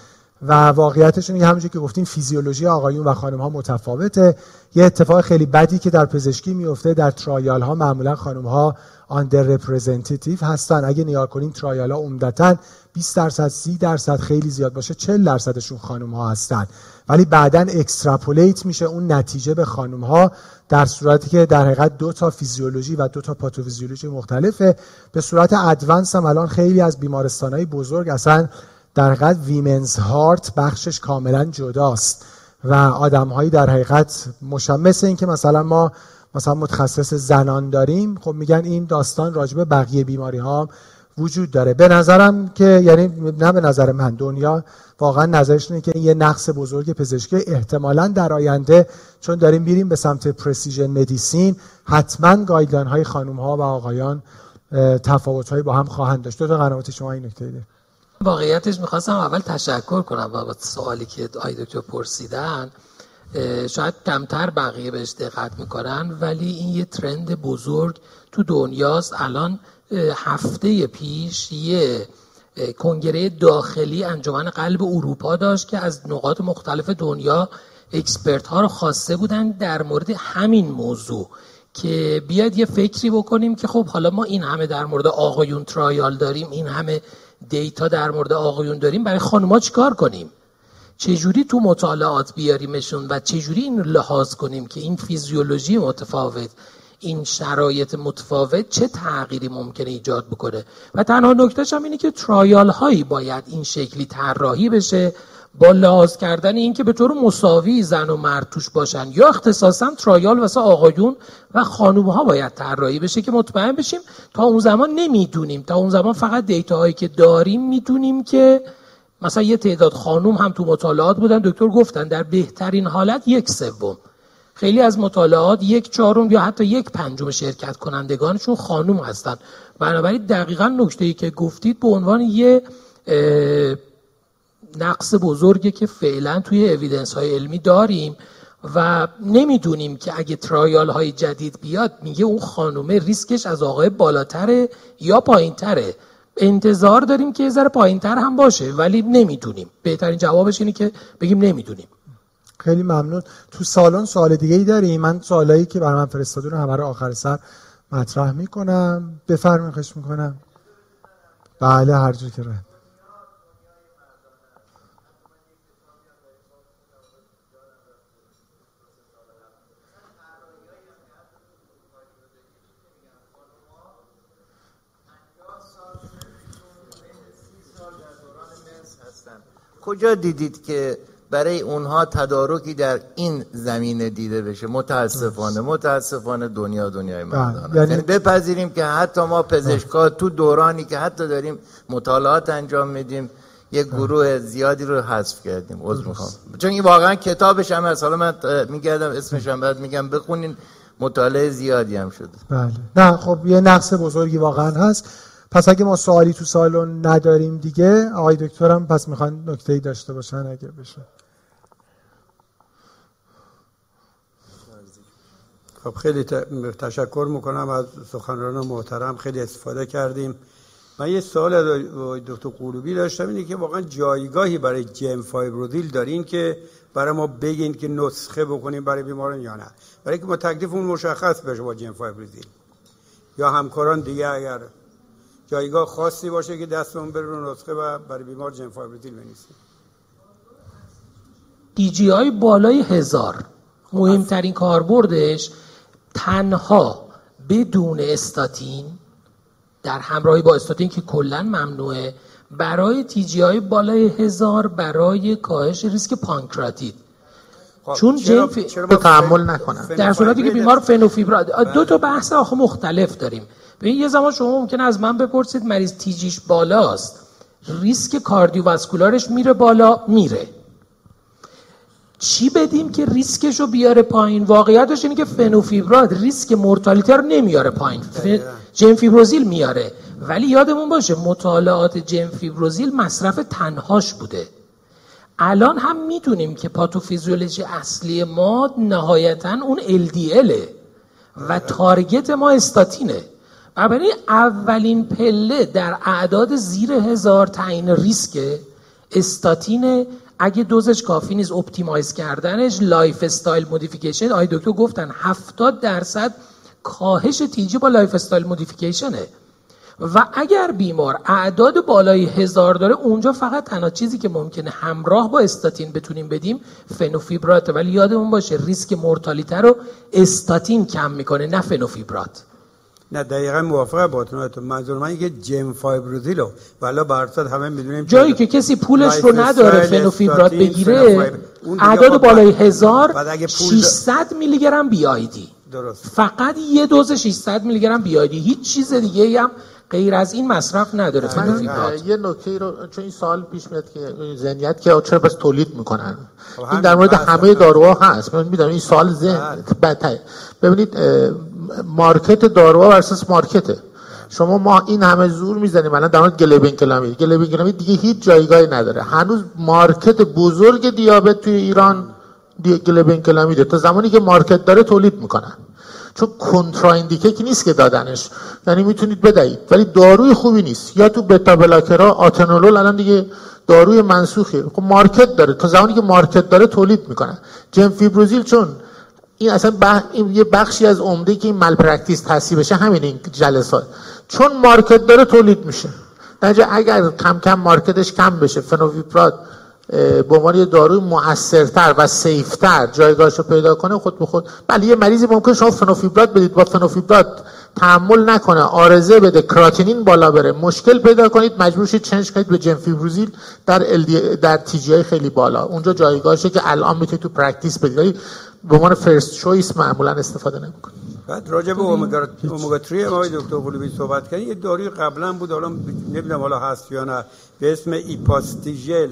[SPEAKER 1] و واقعیتش اینه همونجوری که گفتیم فیزیولوژی آقایون و خانم ها متفاوته. یه اتفاق خیلی بدی که در پزشکی میفته در ترایال ها معمولا خانم ها under representative هستن. اگه نگاه کنیم trial ها عمدتا 20 درصد 30 درصد خیلی زیاد باشه 40 درصدشون خانم ها هستن. ولی بعدا extrapolate میشه اون نتیجه به خانم ها در صورتی که در حقیقت دو تا فیزیولوژی و دو تا pathophysiology مختلفه. به صورت advance هم الان خیلی از بیمارستان های بزرگ اصلا در حقیقت women's heart بخشش کاملا جداست و آدم هایی در حقیقت مشخص این که مثلا ما مثلا متخصص زنان داریم خب میگن این داستان راجع به بقیه بیماری ها وجود داره. به نظرم که یعنی نه به نظر من دنیا واقعا نظرش اینه که یه نقص بزرگ پزشکی احتمالا در آینده چون داریم میریم به سمت precision medicine حتما guideline های خانم ها و آقایان تفاوت با هم خواهند داشت. دکتر قنواتی شما این نکته ده
[SPEAKER 4] واقعیتش می‌خواستم اول تشکر کنم بابت سوالی که آی دکتر پرسیدن. شاید کمتر بقیه بهش دقت می‌کنن ولی این یه trend بزرگ تو دنیاست. الان هفته پیش یه کنگره داخلی انجمن قلب اروپا داشت که از نقاط مختلف دنیا expert ها رو خواسته بودن در مورد همین موضوع که بیاد یه فکری بکنیم که خب حالا ما این همه در مورد آقایون trial داریم این همه data در مورد آقایون داریم برای خانوما چیکار کنیم؟ چجوری تو مطالعات بیاریمشون و چجوری این لحاظ کنیم که این فیزیولوژی متفاوت این شرایط متفاوت چه تغییری ممکنه ایجاد بکنه؟ و تنها نکتهش هم اینه که ترایال هایی باید این شکلی طراحی بشه با لحاظ کردن اینکه به طور مساوی زن و مرد توش باشن یا اختصاصا ترایال واسه آقایون و خانوم ها باید طراحی بشه که مطمئن بشیم تا اون زمان نمی‌دونیم. تا اون زمان فقط دیتا هایی که داریم می‌دونیم که مثلا یه تعداد خانوم هم تو مطالعات بودن دکتر گفتن در بهترین حالت یک سوم. خیلی از مطالعات یک چهارم یا حتی یک پنجم شرکت کنندگانشون خانوم هستن. بنابراین دقیقا نکته ای که گفتید به عنوان یه نقص بزرگی که فعلا توی اویدنس های علمی داریم و نمی‌دونیم که اگه ترایال های جدید بیاد میگه اون خانومه ریسکش از آقای بالاتره یا پایینتره. انتظار داریم که یه ذره پایینتر هم باشه ولی نمی‌دونیم. بهترین جوابش اینه که بگیم نمی‌دونیم.
[SPEAKER 1] خیلی ممنون. تو سالن سوال دیگه ای داری؟ من سوالایی که برای من فرستادون رو همه رو آخر سر مطرح می‌کنم. بفرمایید خوش می‌کنم. بله هر جور که رد
[SPEAKER 6] کجا دیدید که برای اونها تدارکی در این زمینه دیده بشه. متاسفانه متاسفانه دنیا دنیای بله. مردان یعنی... یعنی بپذیریم که حتی ما پزشکا تو دورانی که حتی داریم مطالعات انجام میدیم یک گروه زیادی رو حذف کردیم. عذر می‌خوام. چون این واقعا کتابش هم از حالا من میگردم اسمش هم بعد میگم بخونین. مطالعه زیادی هم شده.
[SPEAKER 1] بله. نه خب یه نقص بزرگی واقعا هست. پس اگه ما سوالی تو سالن نداریم دیگه آقای دکترم پس می‌خوان نکته ای داشته باشن اگه بشه.
[SPEAKER 7] خب خیلی تشکر می‌کنم از سخنران محترم خیلی استفاده کردیم. من یه سوال از دکتر قلوبی داشتم اینه که واقعا جایگاهی برای جیم فایبرودیل دارین که برای ما بگین که نسخه بکنیم برای بیماران یا نه. برای که ما تکلیفمون مشخص بشه با جیم فایبرودیل. یا همکاران دیگه اگر جایگاه خاصی باشه که دستمون بره رو نسخه و برای بیمار جیم فایبرودیل بنویسیم
[SPEAKER 4] دیجی های بالای هزار. مهمترین کاربردش تنها بدون استاتین در همراهی با استاتین که کلا ممنوعه برای تیجی های بالای هزار برای کاهش ریسک پانکراتید.
[SPEAKER 3] خب، چون چرا, چرا تحمل نکنن
[SPEAKER 4] در صورتی که بیمار فنوفیبرات دو تا بحث آخه مختلف داریم. به یه زمان شما ممکن از من بپرسید مریض تیجیش بالاست. ریسک کاردیوواسکولارش میره بالا میره. چی بدیم که ریسکش رو بیاره پایین؟ واقعیتش اینه که فنوفیبرات ریسک مورتالیته رو نمیاره پایین. جن فیبروزیل میاره. ولی یادمون باشه مطالعات جن فیبروزیل مصرف تنهاش بوده. الان هم می‌دونیم که پاتوفیزیولوژی اصلی ما نهایتا اون LDL و target ما استاتینه. و برای اولین پله در اعداد زیر هزار تعیین ریسک استاتین اگه دوزش کافی نیست optimize کردنش lifestyle modification آی دکتر گفتن 70 درصد کاهش TG با lifestyle modification ه. و اگر بیمار اعداد بالای هزار داره اونجا فقط تنها چیزی که ممکنه همراه با استاتین بتونیم بدیم فنوفیبرات. ولی یادمون باشه ریسک مورتالیته رو استاتین کم می‌کنه نه فنوفیبرات.
[SPEAKER 7] نه دقیقا موافقه با تو منظور من که جیم فایبروزیلو. والا برصد همه می‌دونیم
[SPEAKER 4] جایی که کسی پولش رو نداره فنوفیبرات بگیره اعداد بالای هزار 600 میلی گرم بی آی دی درست. فقط یه دوز 600 میلی گرم بی آی دی هیچ چیز دیگه هم غیر از این مصرف نداره فنوفیبرات.
[SPEAKER 3] یه نکته رو چون این سال پیش میاد که ذهنیت که چرا بس تولید می‌کنن؟ خب این در مورد همه داروها هست. من می‌دونم این سال ذهن بله. ببینید مارکت داروها ورسس مارکته. شما ما این همه زور می‌زنیم. الان در مورد گلبین کلامید دیگه هیچ جایگاهی نداره. هنوز مارکت بزرگ دیابت توی ایران کلامیده تا زمانی که مارکت داره تولید می‌کنن. چون کنتراندیکه که نیست که دادنش. یعنی می‌تونید بدهید. ولی داروی خوبی نیست. یا تو beta blocker ا آتنولول الان دیگه داروی منسوخه. خب market داره. تا زمانی که market داره تولید می‌کنن. جمفیبروزیل چون این اصلا بح... این یه بخشی از عمده که این malpractice تصحیح بشه همین این جلسات چون market داره تولید میشه. در اگر کم کم market ش کم بشه فنوفیبرات به عنوان یه داروی موثرتر و safe تر جایگاهش رو پیدا کنه خود به خود بله یه مریضی ممکن شما فنوفیبرات بدید. با فنوفیبرات تحمل نکنه عارضه بده کراتینین بالا بره مشکل پیدا کنید مجبور شید change کنید به جمفیبروزیل در در TG خیلی بالا. اونجا جایگاهشه که الان می‌تونید تو practice بدید. به عنوان first choice معمولا استفاده نمی‌کنید
[SPEAKER 7] بعد راجع به اومگا 3 ما دکتر قلوبی صحبت کردن یه داروی قبلا بود حالا نمی‌دونم حالا هست یا نه به اسم ایپاستیژل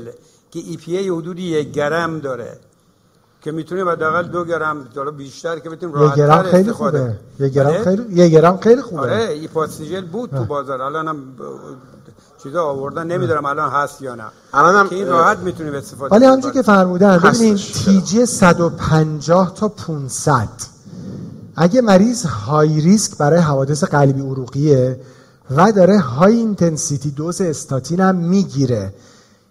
[SPEAKER 7] که EPA حدود یک گرم داره که می‌تونه حداقل دو گرم حالا بیشتر که بتونیم راحت گرم
[SPEAKER 1] خیلی خوبه. یک گرم؟ خیلی یک گرم خیلی خوبه.
[SPEAKER 7] آره ای پاسیجل بود تو بازار الان هم چیزا آوردن نمی‌دونم الان هست یا نه. الان که این راحت می‌تونیم استفاده
[SPEAKER 1] ولی همونجوری که فرمودن ببینید TG 150 تا 500 اگه مریض high risk برای حوادث قلبی عروقیه و داره high intensity dose استاتین هم می‌گیره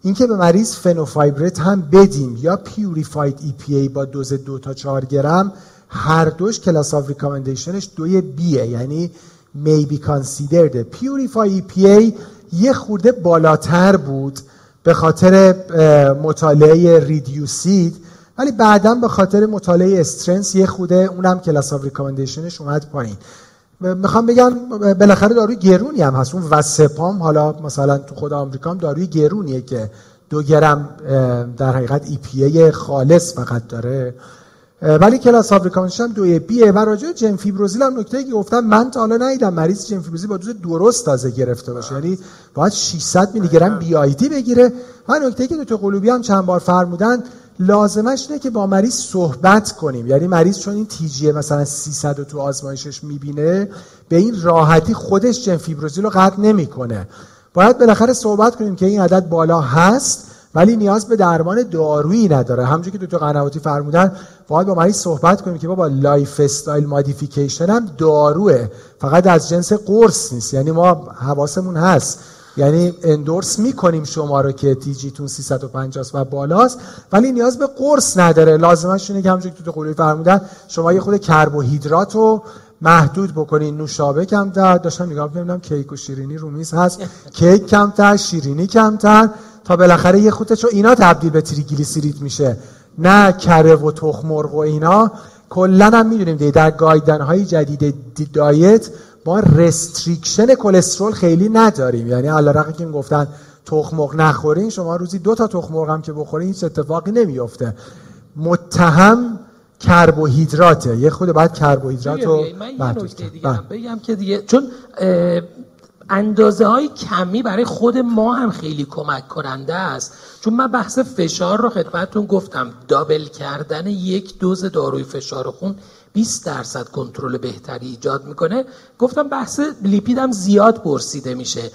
[SPEAKER 1] اینکه به مریض fenofibrate هم بدیم یا purified EPA با دوز دو تا چهار گرم هر دوش class of recommendation ش دوی B یه یعنی may be considered purified EPA یه خورده بالاتر بود به خاطر مطالعه REDUCE-IT ولی بعدا به خاطر مطالعه STRENGTH یه خوده اونم class of recommendation ش اومد پایین. می‌خوام بگم بالاخره داروی گرونی هم هست. اون Vascepa م حالا مثلا تو خود آمریکا هم داروی گرونیه که دو گرم در حقیقت ای خالص فقط داره. ولی کلاس ریکامنشن هم دوی بیه و راجع جنفیبروزیل هم نکته که گفتم من تا حالا ندیدم مریض جنفیبروزیل با دوز درست تازه گرفته باشه. یعنی باید 600 میلی گرم بی آی تی بگیره. و نکته که دکتر قلوبی هم چند بار فرمودن لازمش اینه که با مریض صحبت کنیم. یعنی مریض چون این تیجیه مثلا 300 تو آزمایشش می‌بینه به این راحتی خودش جنفیبروزیل رو قطع نمی‌کنه. باید بالاخره صحبت کنیم که این عدد بالا هست. ولی نیاز به درمان دارویی نداره. همونجوری که دکتر قنواتی فرمودن باید با مریض صحبت کنیم که با lifestyle modification هم داروه. فقط از جنس قرص نیست. یعنی ما حواسمون هست. یعنی endorse می‌کنیم شما رو که TG تون 350 و بالاست ولی نیاز به قرص نداره. لازمش اینه که همونجوری که دکتر قلوی فرمودن شما یه خود کربوهیدرات رو محدود بکنین. نوشابه کمتر. داشتم نگاه می‌کردم کیک و شیرینی رو میز هست. کیک کمتر شیرینی کمتر. تا بالاخره یه خودش رو اینا تبدیل به تریگلیسیرید میشه. نه کره و تخم مرغ و اینا. کلا هم می‌دونیم در گایدن های جدید دایت ما رستریکشن کلسترول خیلی نداریم. یعنی علیرغم که گفتن تخم مرغ نخورین شما روزی دو تا تخم مرغ هم که بخورین هیچ اتفاقی نمیفته متهم کربوهیدراته. یه خود بعد کربوهیدرات رو
[SPEAKER 4] من یه نکته دیگه بله. بگم که دیگه چون اندازه های کمی برای خود ما هم خیلی کمک کننده است. چون من بحث فشار رو خدمتتون گفتم. دابل کردن یک دوز داروی فشار خون 20 درصد کنترل بهتری ایجاد می‌کنه. گفتم بحث لیپید هم زیاد پرسیده میشه.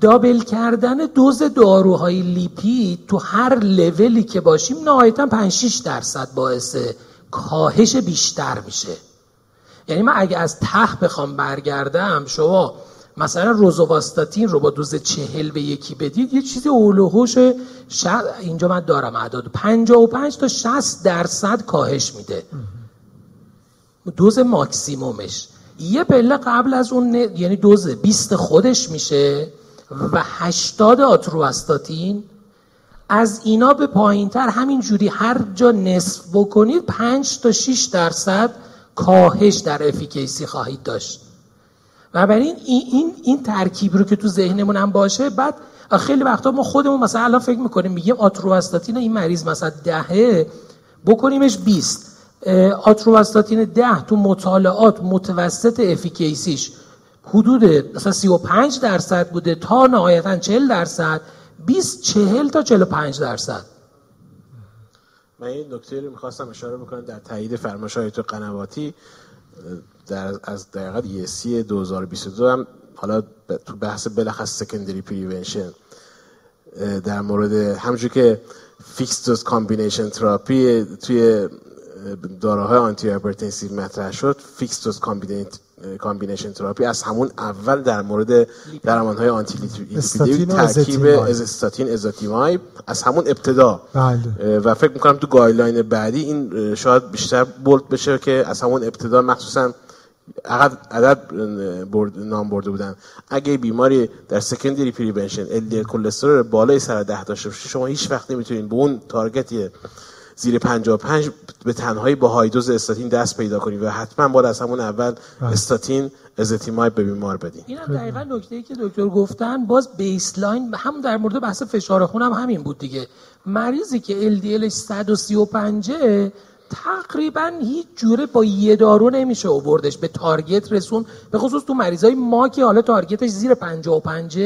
[SPEAKER 4] دابل کردن دوز داروهای لیپید تو هر لولی که باشیم نهایتا 5 6 درصد باعث کاهش بیشتر میشه. یعنی من اگه از ته بخوام برگردم شما مثلا روزوواستاتین رو با دوز چهل به یکی بدید یه چیزی اولوهوش اینجا من دارم اعداد 55 تا 60 درصد کاهش میده. دوز ماکسیمومش. یه پله قبل از اون یعنی دوز 20 خودش میشه و 80 آتروواستاتین. از اینا به پایین تر همین جوری هر جا نصف بکنید 5 تا 6 درصد کاهش در افیکیسی خواهید داشت. و برای این, این, این ترکیب رو که تو ذهنمون هم باشه بعد خیلی وقتا ما خودمون مثلا الان فکر می‌کنیم میگیم آتروواستاتین این مریض مثلا دهه بکنیمش 20 آتروواستاتین ده تو مطالعات متوسط افیکیسیش حدود مثلا 35 درصد بوده تا نهایتا 40 درصد 20 40 تا 45 درصد.
[SPEAKER 2] من این نکته رو می‌خواستم اشاره بکنم در تایید فرمایش های دکتر قنواتی. در از دقیقه ACC 2022 هم حالا تو بحث بالاخص secondary prevention در مورد همونجور که fixed dose combination therapy توی داروهای antihypertensive مطرح شد fixed dose combination therapy از همون اول در مورد درمانهای anti lipid ی ترکیب استاتین ازتیمایب از همون ابتدا بله. و فکر می‌کنم تو guideline بعدی این شاید بیشتر bold بشه که از همون ابتدا مخصوصا عدد عدد نام برده بودن. اگه بیماری در secondary prevention LDL کلسترول بالای 110 داشته باشه شما هیچ وقت نمی‌تونین به اون target زیر 55 به تنهایی با high dose استاتین دست پیدا کنید و حتما باید از همون اول بله. استاتین ازتیمایب به بیمار بدین.
[SPEAKER 4] این هم دقیقا نکته ای که دکتر گفتن باز baseline هم در مورد بحث فشار خون هم همین بود دیگه. مریضی که LDL ش 135 تقریبا هیچ جوره با یه دارو نمیشه اووردش به target رسوند. به خصوص تو مریضای ما که حالا target ش زیر 55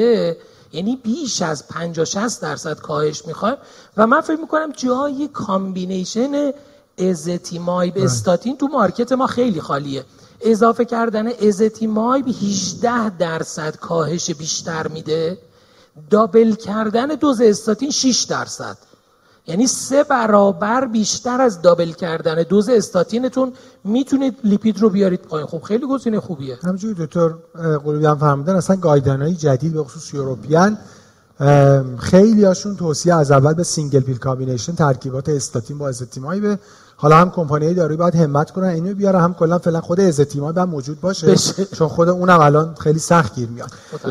[SPEAKER 4] یعنی بیش از 50 60 درصد کاهش می‌خوایم و من فکر می‌کنم جای combination ازتیمایب بله. استاتین تو مارکت ما خیلی خالیه. اضافه کردن ازتیمایب 18 درصد کاهش بیشتر میده. دابل کردن دوز استاتین 6 درصد. یعنی سه برابر بیشتر از دابل کردن. دوز استاتینتون می‌تونید لیپید رو بیارید پایین. خب خیلی گزینه خوبیه.
[SPEAKER 1] همونجوری دکتر قلوبی هم فرمودن اصلا گایدن جدید به خصوص یوروپیان خیلی هاشون توصیه از اول به single pill combination ترکیبات استاتین با ازتیمایب. حالا هم کمپانی دارویی باید همت کنن اینو بیاره هم کلا فعلا خود ازتیمایب باید موجود باشه چون خود اونم الان خیلی سخت گیر میاد.